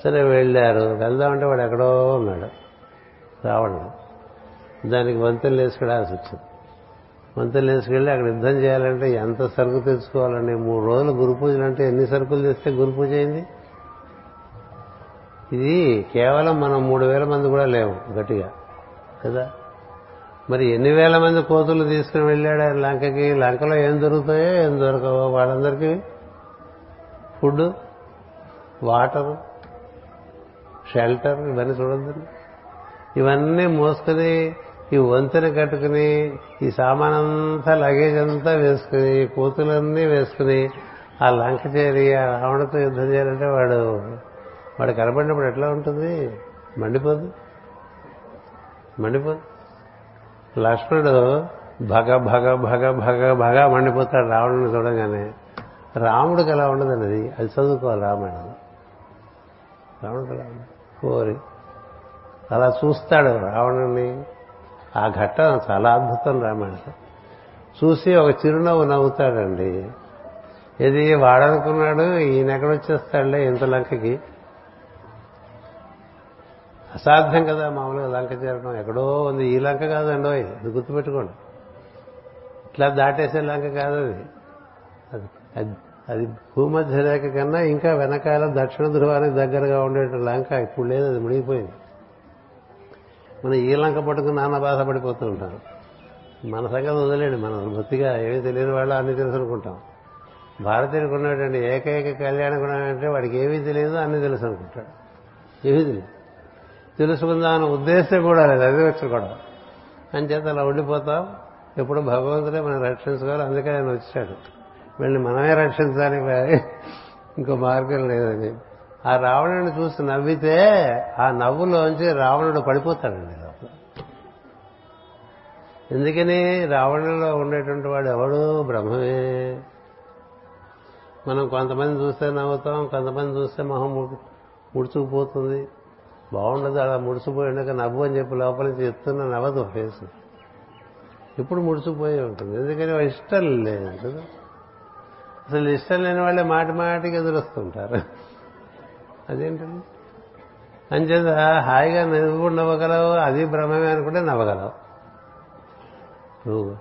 సరే వెళ్ళారు. వెళ్దామంటే వాడు ఎక్కడో ఉన్నాడు. రావడం. దానికి వంతెలు వేసుకెళ్ళాల్సి వచ్చింది. మంత్రులు వేసుకెళ్ళి అక్కడ యుద్ధం చేయాలంటే ఎంత సరుకు తెచ్చుకోవాలండి? మూడు రోజులు గురు పూజలు అంటే ఎన్ని సరుకులు తెస్తే గురు పూజ అయింది? ఇది కేవలం మనం మూడు వేల మంది కూడా లేవు గట్టిగా కదా? మరి ఎన్ని వేల మంది కోతులు తీసుకుని వెళ్ళాడు లంకకి? లంకలో ఏం దొరుకుతాయో ఏం దొరకవో వాళ్ళందరికీ? ఫుడ్ వాటర్ షెల్టర్ ఇవన్నీ చూడద్దండి ఇవన్నీ మోసుకుని ఈ వంతెన కట్టుకుని ఈ సామానంతా లగేజ్ అంతా వేసుకుని కూతులన్నీ వేసుకుని ఆ లంక చేరి ఆ రావణతో యుద్ధం చేయాలంటే వాడు వాడు కనబడినప్పుడు ఎట్లా ఉంటుంది? మండిపోదు. మండిపోదు. లక్ష్మణుడు భగ భగ భగ భగ భగ మండిపోతాడు రావణుని చూడగానే. రాముడికి ఎలా ఉండదండి అది అది చదువుకోవాలి రామాయణం. రావణుడికి ఎలా ఉండదు? కోరి అలా చూస్తాడు రావణుని. ఆ ఘట్టం చాలా అద్భుతం రామాయణం చూసి ఒక చిరునవ్వు నవ్వుతాడండి. ఇది వాడనుకున్నాడు ఈయన ఎక్కడొచ్చేస్తాడులే ఇంత లంకకి? అసాధ్యం కదా మామూలుగా లంక చేరడం. ఎక్కడో ఉంది. ఈ లంక కాదండో ఇది. గుర్తుపెట్టుకోండి. ఇట్లా దాటేసే లంక కాదు అది. అది అది భూమధ్య రేఖ కన్నా ఇంకా వెనకాల దక్షిణ ధ్రువానికి దగ్గరగా ఉండే లంక ఇప్పుడు లేదు అది మునిగిపోయింది. మనం ఈ లంక పట్టుకుని నాన్న బాధపడిపోతూ ఉంటాం. మన సంగతి వదిలేండి మనం బొత్తిగా ఏమీ తెలియని వాళ్ళు అన్ని తెలుసు అనుకుంటాం. భారతీయుడికి ఉన్నటువంటి ఏకైక కళ్యాణ గుణం అంటే వాడికి ఏమీ తెలియదు అన్ని తెలుసు అనుకుంటాడు. ఏమీ తెలియదు. తెలుసుకుందామన్న ఉద్దేశం కూడా లేదు. అది వచ్చి కూడా. అంచేత అలా ఉండిపోతాం. ఎప్పుడు భగవంతుడే మనం రక్షించుకోవాలి. అందుకే ఆయన వచ్చాడు. వీళ్ళని మనమే రక్షించడానికి ఇంకో మార్గం లేదని. ఆ రావణుని చూసి నవ్వితే ఆ నవ్వులోంచి రావణుడు పడిపోతాడండి లోపల. ఎందుకని రావణులో ఉండేటువంటి వాడు ఎవడు? బ్రహ్మమే మనం కొంతమంది చూస్తే నవ్వుతాం కొంతమంది చూస్తే మొహం ముడుచుకుపోతుంది బాగుండదు అలా ముడుచుకుపోయాక నవ్వు అని చెప్పి లోపలికి చెప్తున్న నవ్వదు ఫేస్. ఇప్పుడు ముడుచుకుపోయి ఉంటుంది. ఎందుకని ఇష్టం లేదు. అసలు ఇష్టం లేని వాళ్ళే మాటి మాటికి ఎదురొస్తుంటారు. అదేంటండి? అంచేత హాయిగా నువ్వు నవ్వగలవు అది బ్రహ్మమే అనుకుంటే నవ్వగలవు. నువ్వు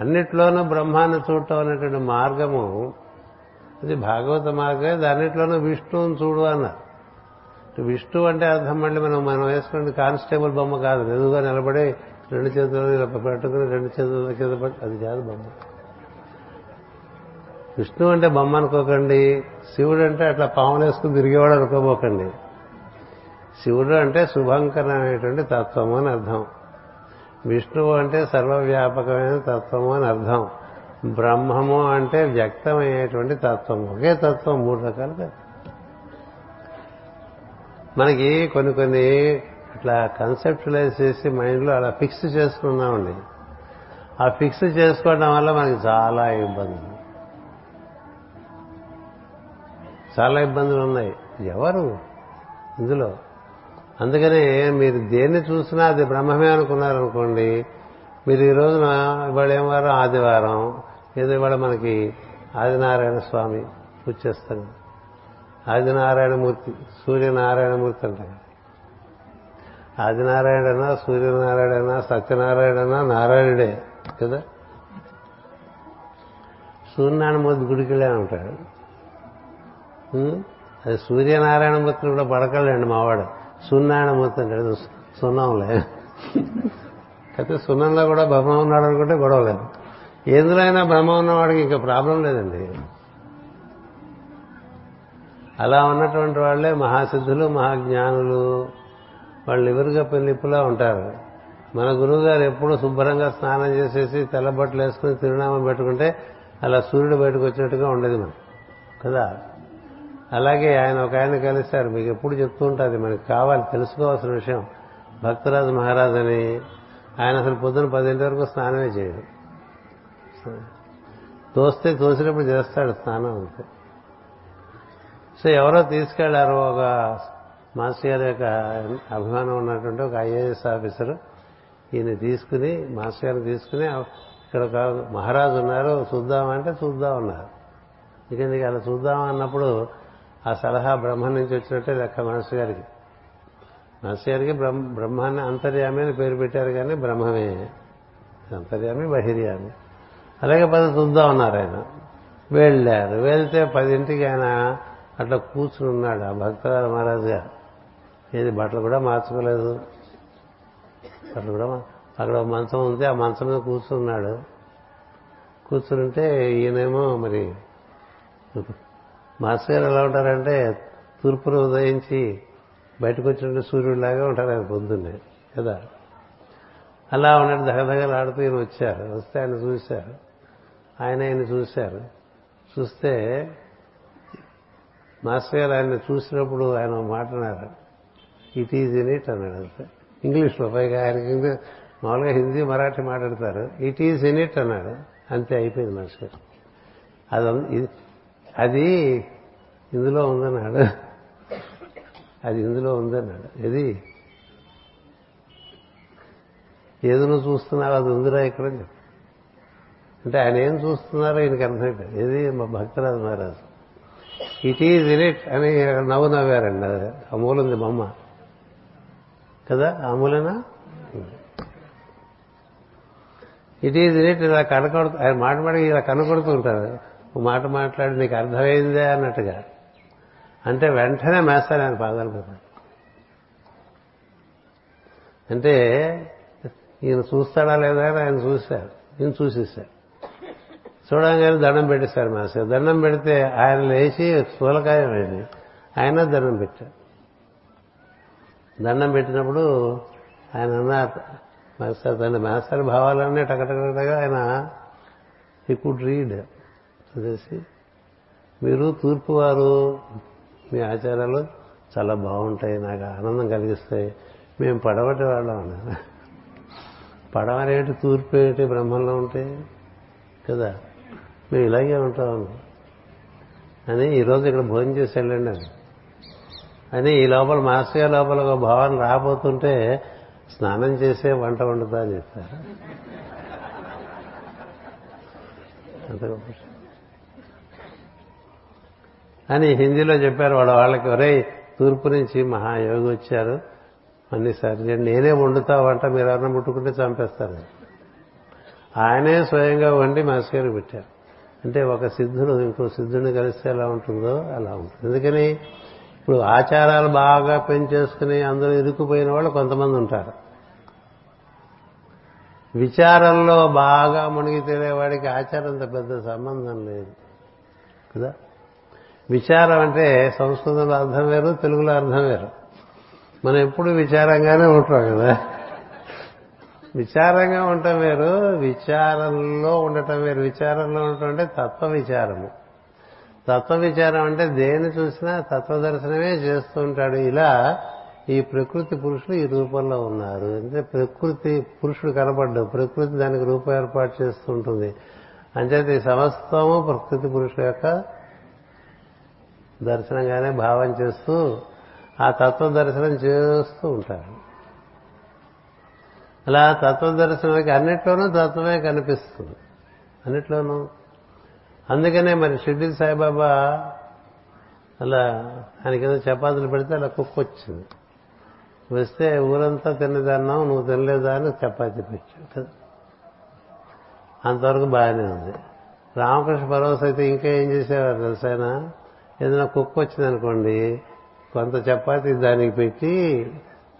అన్నిట్లోనూ బ్రహ్మాన్ని చూడటం అనేటువంటి మార్గము అది భాగవత మార్గమే దాన్నిట్లోనూ విష్ణువుని చూడు అన్నారు. విష్ణు అంటే అర్థం మళ్ళీ మనం మనం వేసుకునే కానిస్టేబుల్ బొమ్మ కాదు. ఎదుగుగా నిలబడి రెండు చేతులు ఇలా పెట్టుకుని రెండు చేతుల కింద అది కాదు బొమ్మ. విష్ణు అంటే బొమ్మ అనుకోకండి శివుడు అంటే అట్లా పాములు తిరిగేవాడు అనుకోబోకండి. శివుడు అంటే శుభంకరమైనటువంటి తత్వము అని అర్థం. విష్ణువు అంటే సర్వవ్యాపకమైన తత్వము అని అర్థం. బ్రహ్మము అంటే వ్యక్తమయ్యేటువంటి తత్వం. ఒకే తత్వం మూడు రకాలు మనకి కొన్ని కొన్ని ఇట్లా కన్సెప్టులైజ్ చేసి మైండ్లో అలా ఫిక్స్ చేసుకున్నామండి ఆ ఫిక్స్ చేసుకోవడం వల్ల మనకి చాలా ఇబ్బంది చాలా ఇబ్బందులు ఉన్నాయి. ఎవరు? ఇందులో. అందుకనే మీరు దేన్ని చూసినా అది బ్రహ్మమే అనుకున్నారనుకోండి మీరు ఈ రోజున ఇవాళ ఏం వారం? ఆదివారం. ఏదో ఇవాళ మనకి ఆదినారాయణ స్వామి పూజ చేస్తాం ఆదినారాయణమూర్తి సూర్యనారాయణమూర్తి అంటాం ఆదినారాయణనా సూర్యనారాయణనా సత్యనారాయణనా నారాయణుడే కదా? సూర్యనారాయణమూర్తి గుడికి వెళ్ళే ఉంటాడు. అది సూర్యనారాయణమూర్తిని కూడా పడకలేండి మావాడు. సూర్యనారాయణమూర్తి అంటాడు సున్నంలే. అయితే సున్నంలో కూడా బ్రహ్మ ఉన్నాడు అనుకుంటే గొడవ లేదు. ఎందులో అయినా బ్రహ్మ ఉన్నవాడికి ఇంకా ప్రాబ్లం లేదండి. అలా ఉన్నటువంటి వాళ్ళే మహాసిద్ధులు మహాజ్ఞానులు. వాళ్ళు ఎవరుగా పెళ్ళిప్పులా ఉంటారు. మన గురువు గారు ఎప్పుడు శుభ్రంగా స్నానం చేసేసి తెల్లబట్టలు వేసుకుని తిరునామం పెట్టుకుంటే అలా సూర్యుడు బయటకు వచ్చినట్టుగా ఉండేది మనం కదా? అలాగే ఆయన ఒక ఆయన కలిశారు మీకు ఎప్పుడు చెప్తూ ఉంటుంది మనకి కావాలి తెలుసుకోవాల్సిన విషయం. భక్తరాజు మహారాజ్ అని ఆయన అసలు పొద్దున పదింటి వరకు స్నానమే చేయడు. తోస్తే తోసినప్పుడు చేస్తాడు స్నానం అంతే. సో ఎవరో తీసుకెళ్ళారు ఒక మాస్టర్ గారి యొక్క అభిమానం ఉన్నటువంటి ఒక ఐఏఎస్ ఆఫీసర్. ఈయన తీసుకుని మాస్టర్ గారిని తీసుకుని ఇక్కడ మహారాజు ఉన్నారు చూద్దామంటే చూద్దాం ఉన్నారు ఇక అలా చూద్దాం అన్నప్పుడు ఆ సలహా బ్రహ్మ నుంచి వచ్చినట్టే లెక్క మనసు గారికి. మనసు గారికి బ్రహ్మ బ్రహ్మాన్ని అంతర్యామి అని పేరు పెట్టారు కానీ బ్రహ్మమే. అంతర్యామి బహిర్యామి. అలాగే పది చూద్దాం ఉన్నారు ఆయన వెళ్ళారు. వెళ్తే పదింటికి ఆయన అట్లా కూర్చుని ఉన్నాడు ఆ భక్తరాజు మహారాజు గారు. ఏది బట్టలు కూడా మార్చుకోలేదు. బట్టలు కూడా అక్కడ మంచం ఉంది. ఆ మంచం మీద కూర్చున్నాడు కూర్చుంటే ఈయనేమో మరి మాస్టర్ గారు ఎలా ఉంటారంటే తూర్పును ఉదయించి బయటకు వచ్చినట్టు సూర్యుడిలాగా ఉంటారు ఆయన పొందునే కదా? అలా ఉన్నట్టు దగదగలాడుతూ ఈయన వచ్చారు. వస్తే ఆయన చూశారు. ఆయన ఆయన చూశారు. చూస్తే మాస్టర్ గారు ఆయన చూసినప్పుడు ఆయన మాట్లాడారు ఇట్ ఈజ్ ఇన్ ఇట్ అన్నాడు. అంతే ఇంగ్లీష్లో పైగా ఆయనకి ఇంగ్లీష్ మామూలుగా హిందీ మరాఠీ మాట్లాడతారు. ఇట్ ఈజ్ ఇన్ ఇట్ అన్నాడు. అంతే అయిపోయింది మాస్టర్ గారు. అది ఇది- అది ఇందులో ఉందన్నాడు. అది ఇందులో ఉందన్నాడు. ఇది ఏదో? నువ్వు చూస్తున్నావు అది ఉందిరా ఇక్కడ అని అంటే ఆయన ఏం చూస్తున్నారో ఈయనకి అర్థమైపోయింది. ఏది? మా భక్తరాజు మహారాజు. ఇట్ ఈజ్ ఇన్ ఇట్ అని నవ్వు నవ్వారండి అది అమూలుంది మమ్మ కదా? అమూలేనా ఇట్ ఈజ్ ఇన్ ఇట్ ఇలా కనకొడుతూ ఆయన మాట మాట ఇలా కనకొడుతూ ఉంటారు. ఓ మాట మాట్లాడి నీకు అర్థమైందే అన్నట్టుగా. అంటే వెంటనే మేస్తాను ఆయన పాదాలు పెట్టాడు అంటే ఈయన చూస్తాడా లేదా అని ఆయన చూశారు ఈయన చూసేశారు చూడంగానే దండం పెట్టేశారు మాస్టర్ దండం పెడితే ఆయన లేచి స్థూలకాయం అయింది. ఆయన దండం పెట్టారు దండం పెట్టినప్పుడు ఆయన అన్నారు మాస్టర్ తన మాస్టర్ భావాలన్నీ టకటకటగా ఆయన హీ కుడ్ రీడ్ చదివేసి మీరు తూర్పు వారు మీ ఆచారాలు చాలా బాగుంటాయి నాకు ఆనందం కలిగిస్తాయి. మేము పడవటి వాళ్ళం. అన్నారు పడవనేటి తూర్పు ఏంటి బ్రహ్మంలో ఉంటే? కదా మేము ఇలాగే ఉంటాం. అని ఈరోజు ఇక్కడ భోజనం చేసి వెళ్ళండి అని. అని ఈ లోపల మాస్టర్ లోపల ఒక భావన రాబోతుంటే స్నానం చేసే వంట వండుతా అని చెప్తారు అంత గొప్ప అని హిందీలో చెప్పారు. వాళ్ళ వాళ్ళకి ఒరే తూర్పు నుంచి మహాయోగి వచ్చారు. అన్ని సరి నేనే వండుతా వంట మీరు ఎవరైనా ముట్టుకుంటే చంపేస్తారు. ఆయనే స్వయంగా వండి మాస్టర్ పెట్టారు. అంటే ఒక సిద్ధుడు ఇంకో సిద్ధుడిని కలిస్తే ఎలా ఉంటుందో అలా ఉంటుంది. ఎందుకని? ఇప్పుడు ఆచారాలు బాగా పెంచేసుకుని అందరూ ఇరుక్కుపోయిన వాళ్ళు కొంతమంది ఉంటారు. విచారంలో బాగా మునిగి తేలేవాడికి ఆచారంతో పెద్ద సంబంధం లేదు. కదా? విచారం అంటే సంస్కృతంలో అర్థం వేరు తెలుగులో అర్థం వేరు. మనం ఎప్పుడు విచారంగానే ఉంటాం కదా. విచారంగా ఉండటం వేరు విచారంలో ఉండటం వేరు. విచారంలో ఉండటం అంటే తత్వ విచారము తత్వ విచారం అంటే దేన్ని చూసినా తత్వదర్శనమే చేస్తూ ఉంటాడు. ఇలా ఈ ప్రకృతి పురుషులు ఈ రూపంలో ఉన్నారు. అంటే ప్రకృతి పురుషుడు కనపడ్డు ప్రకృతి దానికి రూపం ఏర్పాటు చేస్తూ ఉంటుంది. అంచేత ఈ సమస్తము ప్రకృతి పురుషుల యొక్క దర్శనంగానే భావం చేస్తూ ఆ తత్వ దర్శనం చేస్తూ ఉంటారు అలా తత్వ దర్శనానికి అన్నిట్లోనూ తత్వమే కనిపిస్తుంది. అన్నిట్లోనూ. అందుకనే మరి షిడ్డి సాయిబాబా అలా ఆయనకి ఏదో చపాతీలు పెడితే అలా కుక్క వచ్చింది వస్తే ఊరంతా తిన్నదన్నావు నువ్వు తినలేదా అని చపాతీ పెట్టావు కదా. అంతవరకు బాగానే ఉంది. రామకృష్ణ పరవశ అయితే ఇంకా ఏం చేసేవారు తెలుసాయన ఏదైనా కుక్క వచ్చిందనుకోండి కొంత చపాతి దానికి పెట్టి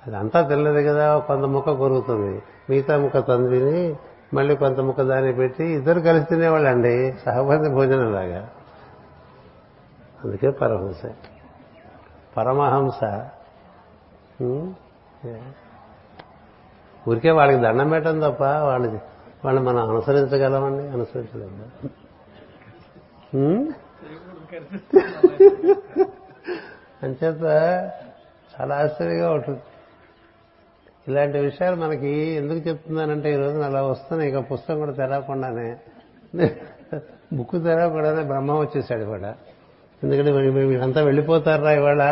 అది అంతా తినలేదు కదా కొంత ముక్క కొరుగుతుంది మిగతా ముక్క తందిని మళ్ళీ కొంత ముక్క దానికి పెట్టి ఇద్దరు కలిసి తినేవాళ్ళండి సహబంధి భోజనం లాగా. అందుకే పరమహంస. పరమహంస. ఊరికే వాళ్ళకి దండం పెట్టడం తప్ప వాళ్ళు వాళ్ళని మనం అనుసరించగలమండి అనుసరించలేము. అంచేత చాలా ఆశ్చర్యంగా ఉంటుంది. ఇలాంటి విషయాలు మనకి ఎందుకు చెప్తున్నానంటే ఈ రోజున అలా వస్తున్నాయి. ఇక పుస్తకం కూడా తెరవకుండానే. బుక్ తెరవకుండానే బ్రహ్మ వచ్చేసాడు కూడా ఎందుకంటే మరి వీళ్ళంతా వెళ్ళిపోతారా ఇవాళ?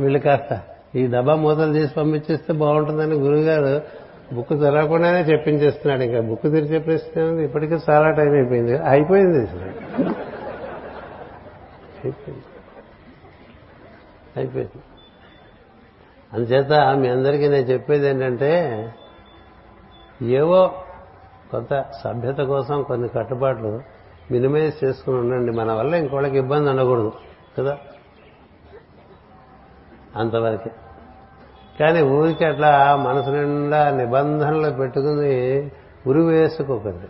వీళ్ళు కాస్త ఈ డబ్బా మూతలు తీసి పంపించేస్తే బాగుంటుందని గురువుగారు బుక్ తెరవకుండానే చెప్పించేస్తున్నాడు. ఇంకా బుక్ తెరిచే ప్రశ్న ఉంది. ఇప్పటికే చాలా టైం అయిపోయింది. అయిపోయింది అయిపోయింది. అయిపోయింది. అందుచేత మీ అందరికీ నేను చెప్పేది ఏంటంటే ఏవో కొంత సభ్యత కోసం కొన్ని కట్టుబాట్లు మినిమైజ్ చేసుకుని ఉండండి. మన వల్ల ఇంకోళ్ళకి ఇబ్బంది ఉండకూడదు. కదా? అంతవరకే. కానీ ఊరికి అట్లా మనసు నిండా నిబంధనలు పెట్టుకుని ఉరి వేసుకోకండి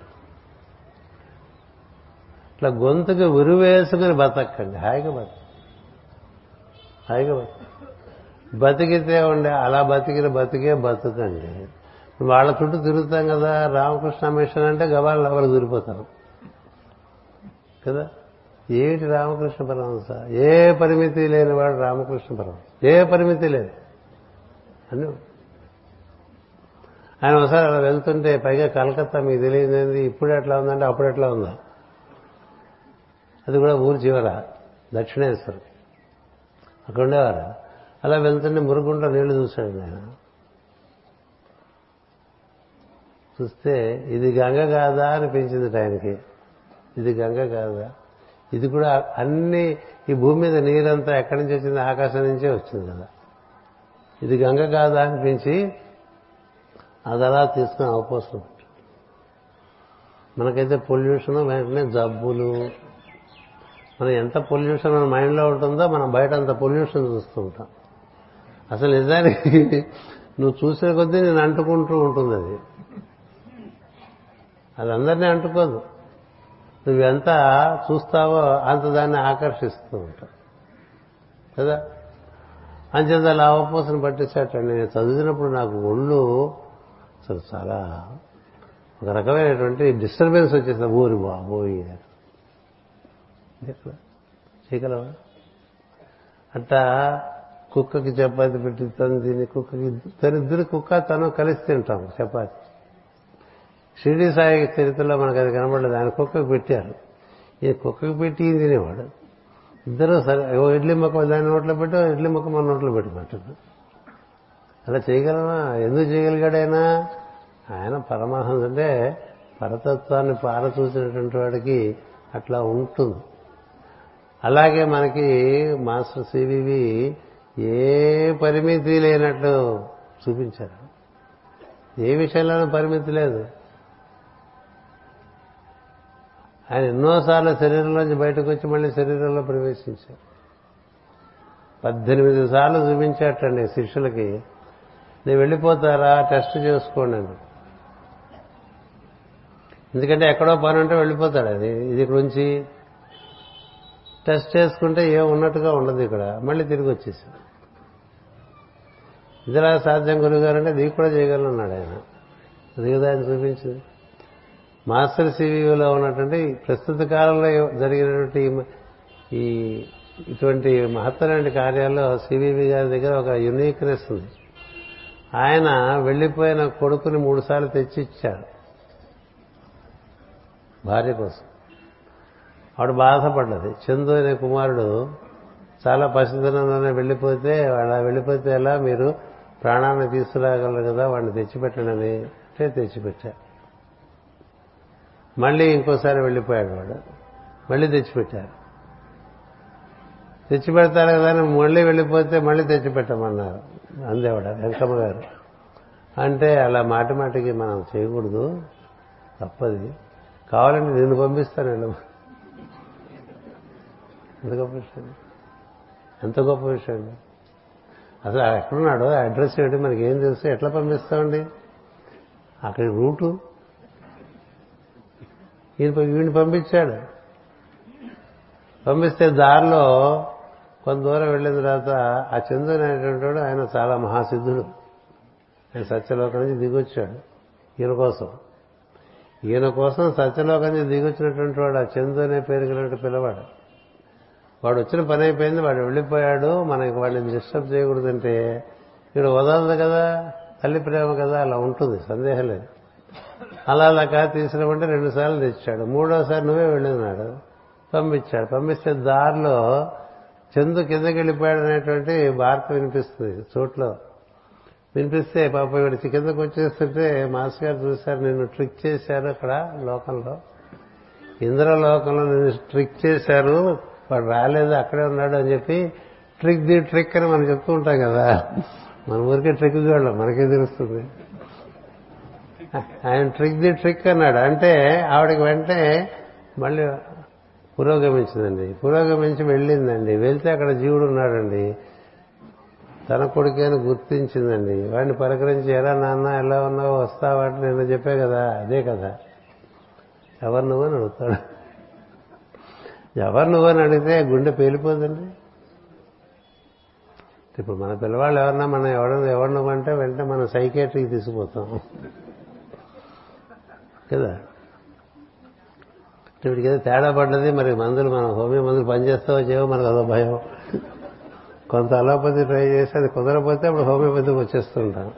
ఇట్లా గొంతుకి ఉరి వేసుకుని బతకండి. హాయిగా బతక. హాయిగా బతక. బతికితే ఉండే అలా బతికిన బతికే బతుకండి. వాళ్ళ చుట్టూ తిరుగుతాం కదా రామకృష్ణ మిషన్ అంటే గవాళ్ళు ఎవరు దూరిపోతారు? కదా? ఏమిటి రామకృష్ణ పరమహంస? ఏ పరిమితి లేనివాడు రామకృష్ణ పరమహంస? ఏ పరిమితి లేదు. అని. ఆయన ఒకసారి అలా వెళ్తుంటే పైగా కలకత్తా మీకు తెలియదు ఇప్పుడు ఎట్లా ఉందంటే అప్పుడు ఎట్లా ఉందా. అది కూడా ఊరు చివర దక్షిణేశ్వరం. అక్కడ ఉండేవారు? అలా వెళ్తుంటే మురుగుంట నీళ్ళు చూశాడు ఆయన. చూస్తే ఇది గంగ కాదా అనిపించింది ఆయనకి. ఇది గంగ కాదా? ఇది కూడా అన్ని ఈ భూమి మీద నీరంతా ఎక్కడి నుంచి వచ్చింది ఆకాశం నుంచే వచ్చింది కదా. ఇది గంగ కాదా అనిపించి అది అలా తీసుకుని అవపోసం మనకైతే పొల్యూషన్ వెంటనే జబ్బులు మనం ఎంత పొల్యూషన్ మన మైండ్లో ఉంటుందో మనం బయట అంత పొల్యూషన్ చూస్తూ ఉంటాం. అసలు నిజానికి నువ్వు చూసే కొద్దీ నేను అంటుకుంటూ ఉంటుంది అది. అది అందరినీ అంటుకోదు. నువ్వెంత చూస్తావో అంత దాన్ని ఆకర్షిస్తూ ఉంటావు. కదా? అంచేత లావపూసను పట్టేసేటండి నేను చదివినప్పుడు నాకు ఒళ్ళు అసలు చాలా ఒక రకమైనటువంటి డిస్టర్బెన్స్ వచ్చేసింది. ఊరి బాబోయి చేయగలవా అట్టా కుక్కకి చపాతి పెట్టి తను తిని కుక్కకి తనిద్దరు కుక్క తను కలిసి తింటాం చపాతి. షిరిడి సాయి చరిత్రలో మనకు అది కనబడలేదు. ఆయన కుక్కకు పెట్టారు. ఈ కుక్కకు పెట్టి తినేవాడు? ఇద్దరు సరే ఓ ఇడ్లీ మొక్క దాని నోట్లో పెట్టి ఇడ్లీ ముక్క మన నోట్లో పెట్టమంటారు అలా చేయగలమా ఎందుకు చేయగలిగాడైనా? ఆయన పరమహంస అంటే పరతత్వాన్ని పారచూసినటువంటి వాడికి అట్లా ఉంటుంది. అలాగే మనకి మాస్టర్ సివివి ఏ పరిమితి లేనట్లు చూపించారు. ఏ విషయంలోనూ పరిమితి లేదు. ఆయన ఎన్నోసార్లు శరీరంలోంచి బయటకు వచ్చి మళ్ళీ శరీరంలో ప్రవేశించారు పద్దెనిమిది సార్లు చూపించేటండి శిష్యులకి. నేను వెళ్ళిపోతారా? టెస్ట్ చేసుకోండి అని ఎందుకంటే ఎక్కడో పని ఉంటే వెళ్ళిపోతాడు అది. ఇది ఇక్కడ ఉంచి టెస్ట్ చేసుకుంటే ఏం ఉన్నట్టుగా ఉండదు ఇక్కడ. మళ్ళీ తిరిగి వచ్చేసాడు. ఇదిలా సాధ్యం గురుగారంటే అంటే కూడా చేయగలన్నాడు ఆయన. అది కదా ఆయన చూపించింది. మాస్టర్ సివిలో ఉన్నటువంటి ప్రస్తుత కాలంలో జరిగినటువంటి ఈ ఇటువంటి మహత్తరమైన కార్యాల్లో సివివి గారి దగ్గర ఒక యునీక్నెస్ ఉంది. ఆయన వెళ్ళిపోయిన కొడుకుని మూడుసార్లు తెచ్చిచ్చాడు. భార్య కోసం. ఆవిడ బాధపడ్డది. చందు అనే కుమారుడు చాలా పసిదనంలోనే వెళ్ళిపోతే అలా వెళ్ళిపోతే ఎలా మీరు ప్రాణాన్ని తీసుకురాగలరు కదా వాడిని తెచ్చిపెట్టండి అంటే తెచ్చిపెట్టారు. మళ్ళీ ఇంకోసారి వెళ్ళిపోయాడు వాడు. మళ్ళీ తెచ్చిపెట్టారు. తెచ్చిపెడతారు కదా అని మళ్ళీ వెళ్ళిపోతే మళ్ళీ తెచ్చిపెట్టమన్నారు. అందేవాడ వెంకమ్మ గారు. అంటే అలా మాటి మాటికి మనం చేయకూడదు. తప్పది. కావాలంటే నిన్ను పంపిస్తాను వెళ్ళు ఎంత గొప్ప విషయం. ఎంత గొప్ప విషయం. అండి అసలు ఎక్కడున్నాడో? అడ్రస్ ఏంటి మనకి ఏం తెలుసు? ఎట్లా పంపిస్తామండి? అక్కడి రూటు? ఈయన వీడిని పంపించాడు. పంపిస్తే దారిలో కొంత దూరం వెళ్ళిన తర్వాత ఆ చందు అనేటువంటి వాడు ఆయన చాలా మహాసిద్ధుడు. ఆయన సత్యలోకం నుంచి దిగొచ్చాడు ఈయన కోసం. ఈయన కోసం సత్యలోకం నుంచి దిగొచ్చినటువంటి వాడు ఆ చందు అనే పేరు కలిగినట్టు పిల్లవాడు. వాడు వచ్చిన పని అయిపోయింది వాడు వెళ్ళిపోయాడు. మనకి వాడిని డిస్టర్బ్ చేయకూడదంటే ఇక్కడ వదలదు కదా తల్లి ప్రేమ కదా అలా ఉంటుంది సందేహం లేదు. అలా అలా కాదు తీసుకురామంటే రెండు సార్లు తెచ్చాడు. మూడోసారి నువ్వే వెళ్ళినాడు. పంపించాడు. పంపిస్తే దారిలో చందు కిందకి వెళ్ళిపోయాడు అనేటువంటి వార్త వినిపిస్తుంది చోట్లో. వినిపిస్తే పాప వీడి కిందకు వచ్చేస్తుంటే మాస్ గారు చూశారు నిన్ను ట్రిక్ చేశారు అక్కడ లోకంలో. ఇంద్రలోకంలో నిన్ను ట్రిక్ చేశారు వాడు రాలేదు అక్కడే ఉన్నాడు అని చెప్పి ట్రిక్ ది ట్రిక్ అని మనం చెప్తూ ఉంటాం కదా. మన ఊరికే ట్రిక్ చూడలేం మనకే తెలుస్తుంది. ఆయన ట్రిక్ ది ట్రిక్ అన్నాడు. అంటే ఆవిడకి వెంటనే మళ్ళీ పురోగమించిందండి. పురోగమించి వెళ్ళిందండి. వెళ్తే అక్కడ జీవుడు ఉన్నాడండి. తన కొడుకే అని గుర్తించిందండి. వాడిని పలకరించి ఎలా నాన్న ఎలా ఉన్నావు? వస్తావా? అంటే నేను చెప్పే కదా. అదే కదా. ఎవరు నువ్వు? అని అడుగుతాడు. ఎవరు నువ్వు? అని అడిగితే గుండె పేలిపోదండి. ఇప్పుడు మన పిల్లవాళ్ళు ఎవరన్నా మనం ఎవడ ఎవరు నువ్వంటే వెంటనే మనం సైకేట్రీకి తీసుకుపోతాం. కదా? వీడికి ఏదో తేడా పడ్డది మరి మందులు మనం హోమియో మందులు పనిచేస్తావో చేయవో మనకు అదో భయం. కొంత అలోపతి ట్రై చేసి అది కుదరపోతే అప్పుడు హోమియోపతికి వచ్చేస్తుంటాం.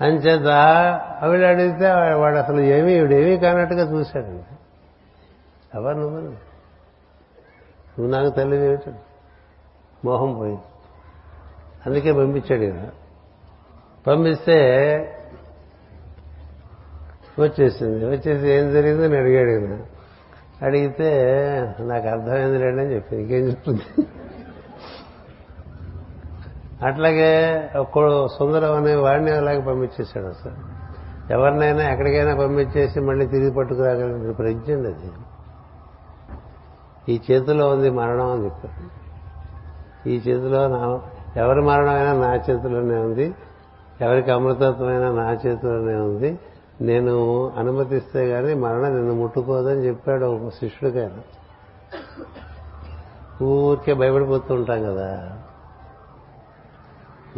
అంచేత ఆవిడ అడిగితే వాడు అసలు ఏమీ ఈవిడేమీ కానట్టుగా చూశాడండి ఎవరు నువ్వు? నువ్వు నాకు తల్లి ఏమిటి? మోహం పోయింది. అందుకే పంపించాడు పంపిస్తే వచ్చేసింది. వచ్చేసి ఏం జరిగిందని అడిగాడు ఈయన అడిగితే నాకు అర్థమైంది లేండి అని చెప్పింది ఇంకేం చెప్తుంది అట్లాగే ఒక్కడు సుందరం అనే వాడిని అలాగే పంపించేశాడు అసలు. ఎవరినైనా ఎక్కడికైనా పంపించేసి మళ్ళీ తిరిగి పట్టుకురాగలిగిన ప్రజ్ఞ అండి అది. ఈ చేతిలో ఉంది మరణం అని చెప్పారు ఈ చేతిలో నా ఎవరి మరణమైనా నా చేతిలోనే ఉంది. ఎవరికి అమృతత్వమైనా నా చేతిలోనే ఉంది. నేను అనుమతిస్తే గాని మరణం నిన్ను ముట్టుకోదని చెప్పాడు ఒక శిష్యుడికి ఆయన. ఊరికే భయపడిపోతూ ఉంటాం కదా.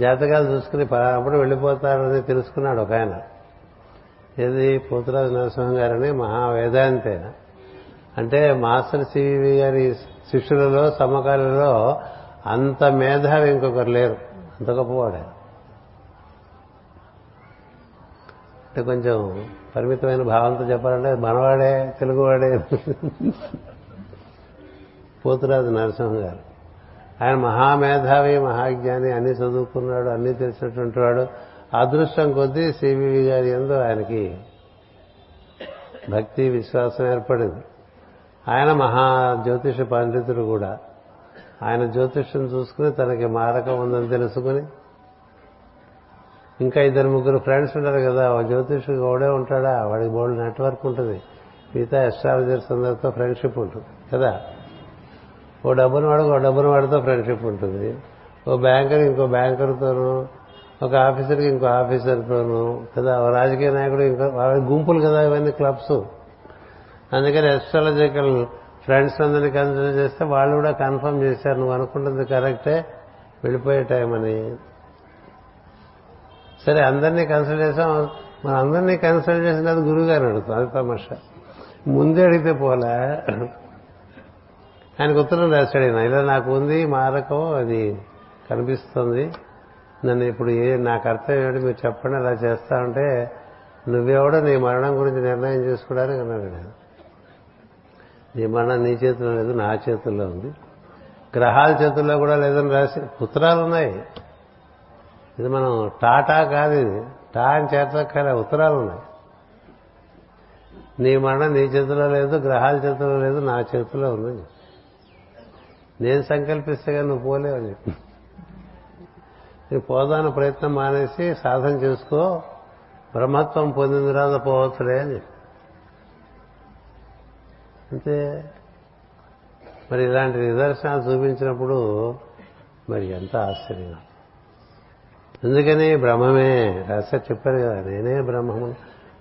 జాతకాలు చూసుకుని అప్పుడు వెళ్ళిపోతారని తెలుసుకున్నాడు ఒక ఆయన. ఏది? పోతురాజు నరసింహం గారని మహావేదాంతి. ఆయన అంటే మాస్టర్ సివి గారి శిష్యులలో సమకాలలో అంత మేధావి ఇంకొకరు లేరు. అంత గొప్పవాడారు అంటే కొంచెం పరిమితమైన భావంతో చెప్పాలంటే మనవాడే తెలుగువాడే. పోతురాజు నరసింహం గారు. ఆయన మహామేధావి మహాజ్ఞాని అన్ని చదువుకున్నాడు అన్ని తెలిసినటువంటి వాడు. అదృష్టం కొద్దీ సివివి గారి ఎందు ఆయనకి భక్తి విశ్వాసం ఏర్పడింది. ఆయన మహా జ్యోతిష పండితుడు కూడా. ఆయన జ్యోతిష్యం చూసుకుని తనకి మారకం ఉందని తెలుసుకుని ఇంకా ఇద్దరు ముగ్గురు ఫ్రెండ్స్ ఉంటారు కదా జ్యోతిషుడు ఒకడే ఉంటాడా? వాడికి బోల్డ్ నెట్వర్క్ ఉంటుంది. మిగతా ఎస్ట్రాలజర్స్ అందరితో ఫ్రెండ్షిప్ ఉంటుంది కదా? ఓ డబ్బును వాడికి ఓ డబ్బును వాడితో ఫ్రెండ్షిప్ ఉంటుంది. ఓ బ్యాంకర్ ఇంకో బ్యాంకర్తోనూ ఒక ఆఫీసర్కి ఇంకో ఆఫీసర్తోనూ కదా? ఓ రాజకీయ నాయకుడు ఇంకో గుంపులు కదా ఇవన్నీ క్లబ్స్ అందుకని ఎస్ట్రాలజికల్ ఫ్రెండ్స్ అందరినీ కన్సిడర్ చేస్తే వాళ్ళు కూడా కన్ఫర్మ్ చేశారు. నువ్వు అనుకుంటుంది కరెక్టే వెళ్ళిపోయే టైం అని. సరే అందరినీ కన్సల్ట్ చేసాం. మన అందరినీ కన్సల్ట్ చేసిన తర్వాత గురువు గారిని అడుగుతాం. అది తమాషా. ముందే అడిగితే పోలే. ఆయనకు ఉత్తరం రాశాడు ఆయన ఇలా నాకు ఉంది మారకం అది కనిపిస్తుంది. నన్ను ఇప్పుడు ఏ నా కర్తవ్యం ఏంటి మీరు చెప్పండి అలా చేస్తా ఉంటే నువ్వెవడో నీ మరణం గురించి నిర్ణయం చేసుకోవడానికి అన్నాడు నీ మరణం నీ చేతిలో లేదు నా చేతుల్లో ఉంది. గ్రహాల చేతుల్లో కూడా లేదని రాసి ఉత్తరాలు ఉన్నాయి ఇది మనం టాటా కాదు ఇది. టా అని చేర్చక్కలే ఉత్తరాలు ఉన్నాయి. నీ మరణం నీ చేతిలో లేదు గ్రహాల చేతిలో లేదు నా చేతిలో ఉంది నేను సంకల్పిస్తే నువ్వు పోలేవని చెప్పి. నువ్వు పోదాన ప్రయత్నం మానేసి సాధన చేసుకో బ్రహ్మత్వం పొందిన తర్వాత పోవచ్చులే అని అంతే. మరి ఇలాంటి నిదర్శనాలు చూపించినప్పుడు మరి ఎంత ఆశ్చర్యం. అందుకని బ్రహ్మమే రాశారు చెప్పారు కదా నేనే బ్రహ్మము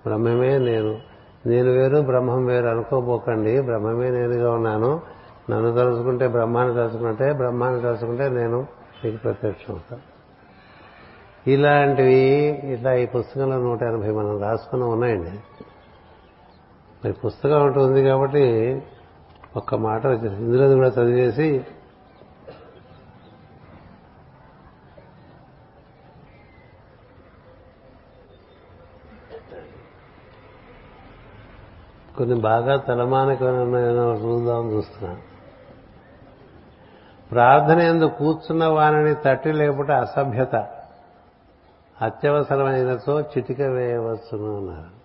బ్రహ్మమే నేను. నేను వేరు బ్రహ్మం వేరు అనుకోబోకండి బ్రహ్మమే నేనుగా ఉన్నాను. నన్ను తలుచుకుంటే బ్రహ్మాన్ని తలుచుకుంటే బ్రహ్మాన్ని తలుచుకుంటే నేను మీకు ప్రత్యక్షం అవుతాను ఇలాంటివి ఇట్లా ఈ పుస్తకంలో నూట ఎనభై మనం రాసుకుని ఉన్నాయండి. మరి పుస్తకం ఉంటుంది ఉంది కాబట్టి ఒక్క మాట ఇందులో కూడా చదివేసి కొన్ని బాగా తలమానికమైన చూద్దాం చూస్తున్నా. ప్రార్థన ఎందు కూర్చున్న వారిని తట్టి లేకపోతే అసభ్యత. అత్యవసరమైనతో చిటిక వేయవచ్చును అన్నారు.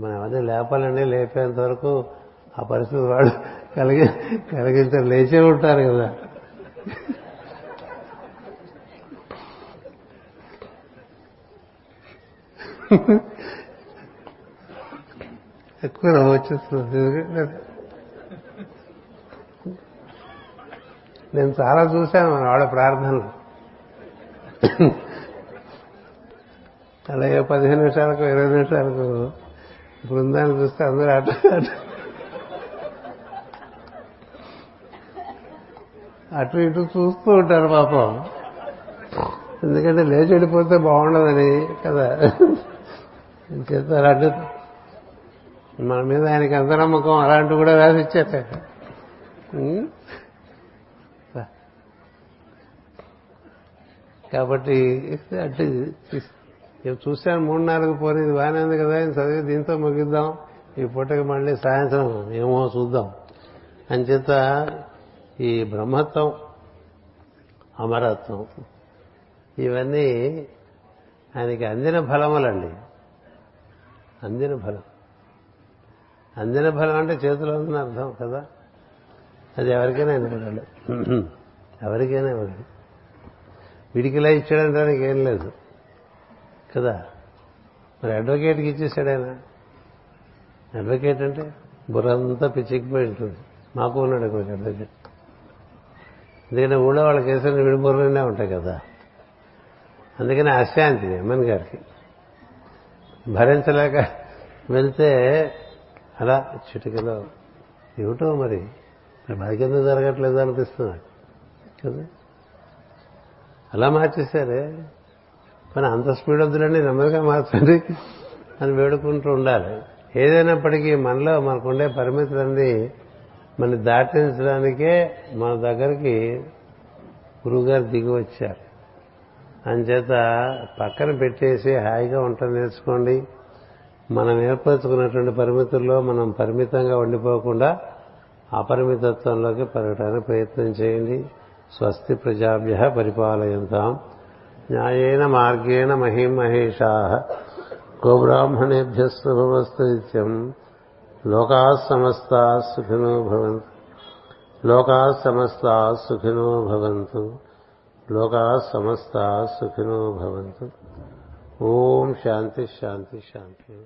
మనం అవన్నీ లేపాలండి లేపేంత వరకు ఆ పరిస్థితి వాడు కలిగి కలిగించారు లేచే ఉంటారు కదా. ఎక్కువ నవ్వు వచ్చేస్తుంది. నేను చాలా చూశాను మన వాళ్ళ ప్రార్థనలు. అలాగే పదిహేను నిమిషాలకు ఇరవై నిమిషాలకు బృందాన్ని చూస్తే అందరూ అట అటు ఇటు చూస్తూ ఉంటారు పాపం. ఎందుకంటే లేచి వెళ్ళిపోతే బాగుండదని కదా. చేస్తారు? అడ్డు మన మీద ఆయనకి అంత నమ్మకం అలాంటివి కూడా రాసి ఇచ్చారు కాబట్టి అటు చూశాను మూడు నాలుగు పోనీ ఇది బాగానే ఉంది కదా ఇది చదివి దీంతో ముగిద్దాం. ఈ పూటకి మళ్ళీ సాయంత్రం ఏమో చూద్దాం. అంచేత ఈ బ్రహ్మత్వం అమరత్వం ఇవన్నీ ఆయనకి అందిన ఫలములండి. అందిన ఫలం. అందిన ఫలం అంటే చేతిలో ఉందని అర్థం కదా? అది ఎవరికైనా ఇవ్వగలడు ఎవరికైనా ఇవ్వగలడు వీడికి ఇలా ఇచ్చాడంటానికి ఏం లేదు. కదా? మరి అడ్వకేట్కి ఇచ్చేసాడు ఆయన. అడ్వకేట్ అంటే బుర్రంతా పిచ్చికిపోయి ఉంటుంది. మాకు ఉన్నాడు కొంచెం అడ్వకేట్. ఎందుకంటే ఊళ్ళో వాళ్ళ కేసులు విడి బుర్రనే ఉంటాయి కదా? అందుకని అశాంతి ఎమ్మన్ గారికి. భరించలేక వెళ్తే అలా చిటికలో ఏమిటో మరి? మరి మనకెందుకు జరగట్లేదు అనిపిస్తుంది. కదా? అలా మార్చేశారే. కానీ అంత స్పీడ్ వద్దులండి నెమ్మదిగా మార్చండి అని వేడుకుంటూ ఉండాలి. ఏదైనప్పటికీ మనలో మనకుండే పరిమితులన్నీ మన దాటించడానికే మన దగ్గరికి గురువుగారు దిగి వచ్చారు. అంచేత పక్కన పెట్టేసి హాయిగా ఉంటుంది నేర్చుకోండి. మనం ఏర్పరచుకున్నటువంటి పరిమితుల్లో మనం పరిమితంగా ఉండిపోకుండా అపరిమితత్వంలోకి పెరగడానికి ప్రయత్నం చేయండి. స్వస్తి ప్రజాభ్య పరిపాలయంతాం. న్యాయేన మార్గేణ మహిం మహేషా గోబ్రాహ్మణేభ్య శుభమస్తు నిత్యం. లోకా సమస్త సుఖినో భవంతు. లోకా సమస్త సుఖినో భవంతు. లోకా సమస్త సుఖినో భవంతు. ఓం శాంతి శాంతి శాంతి.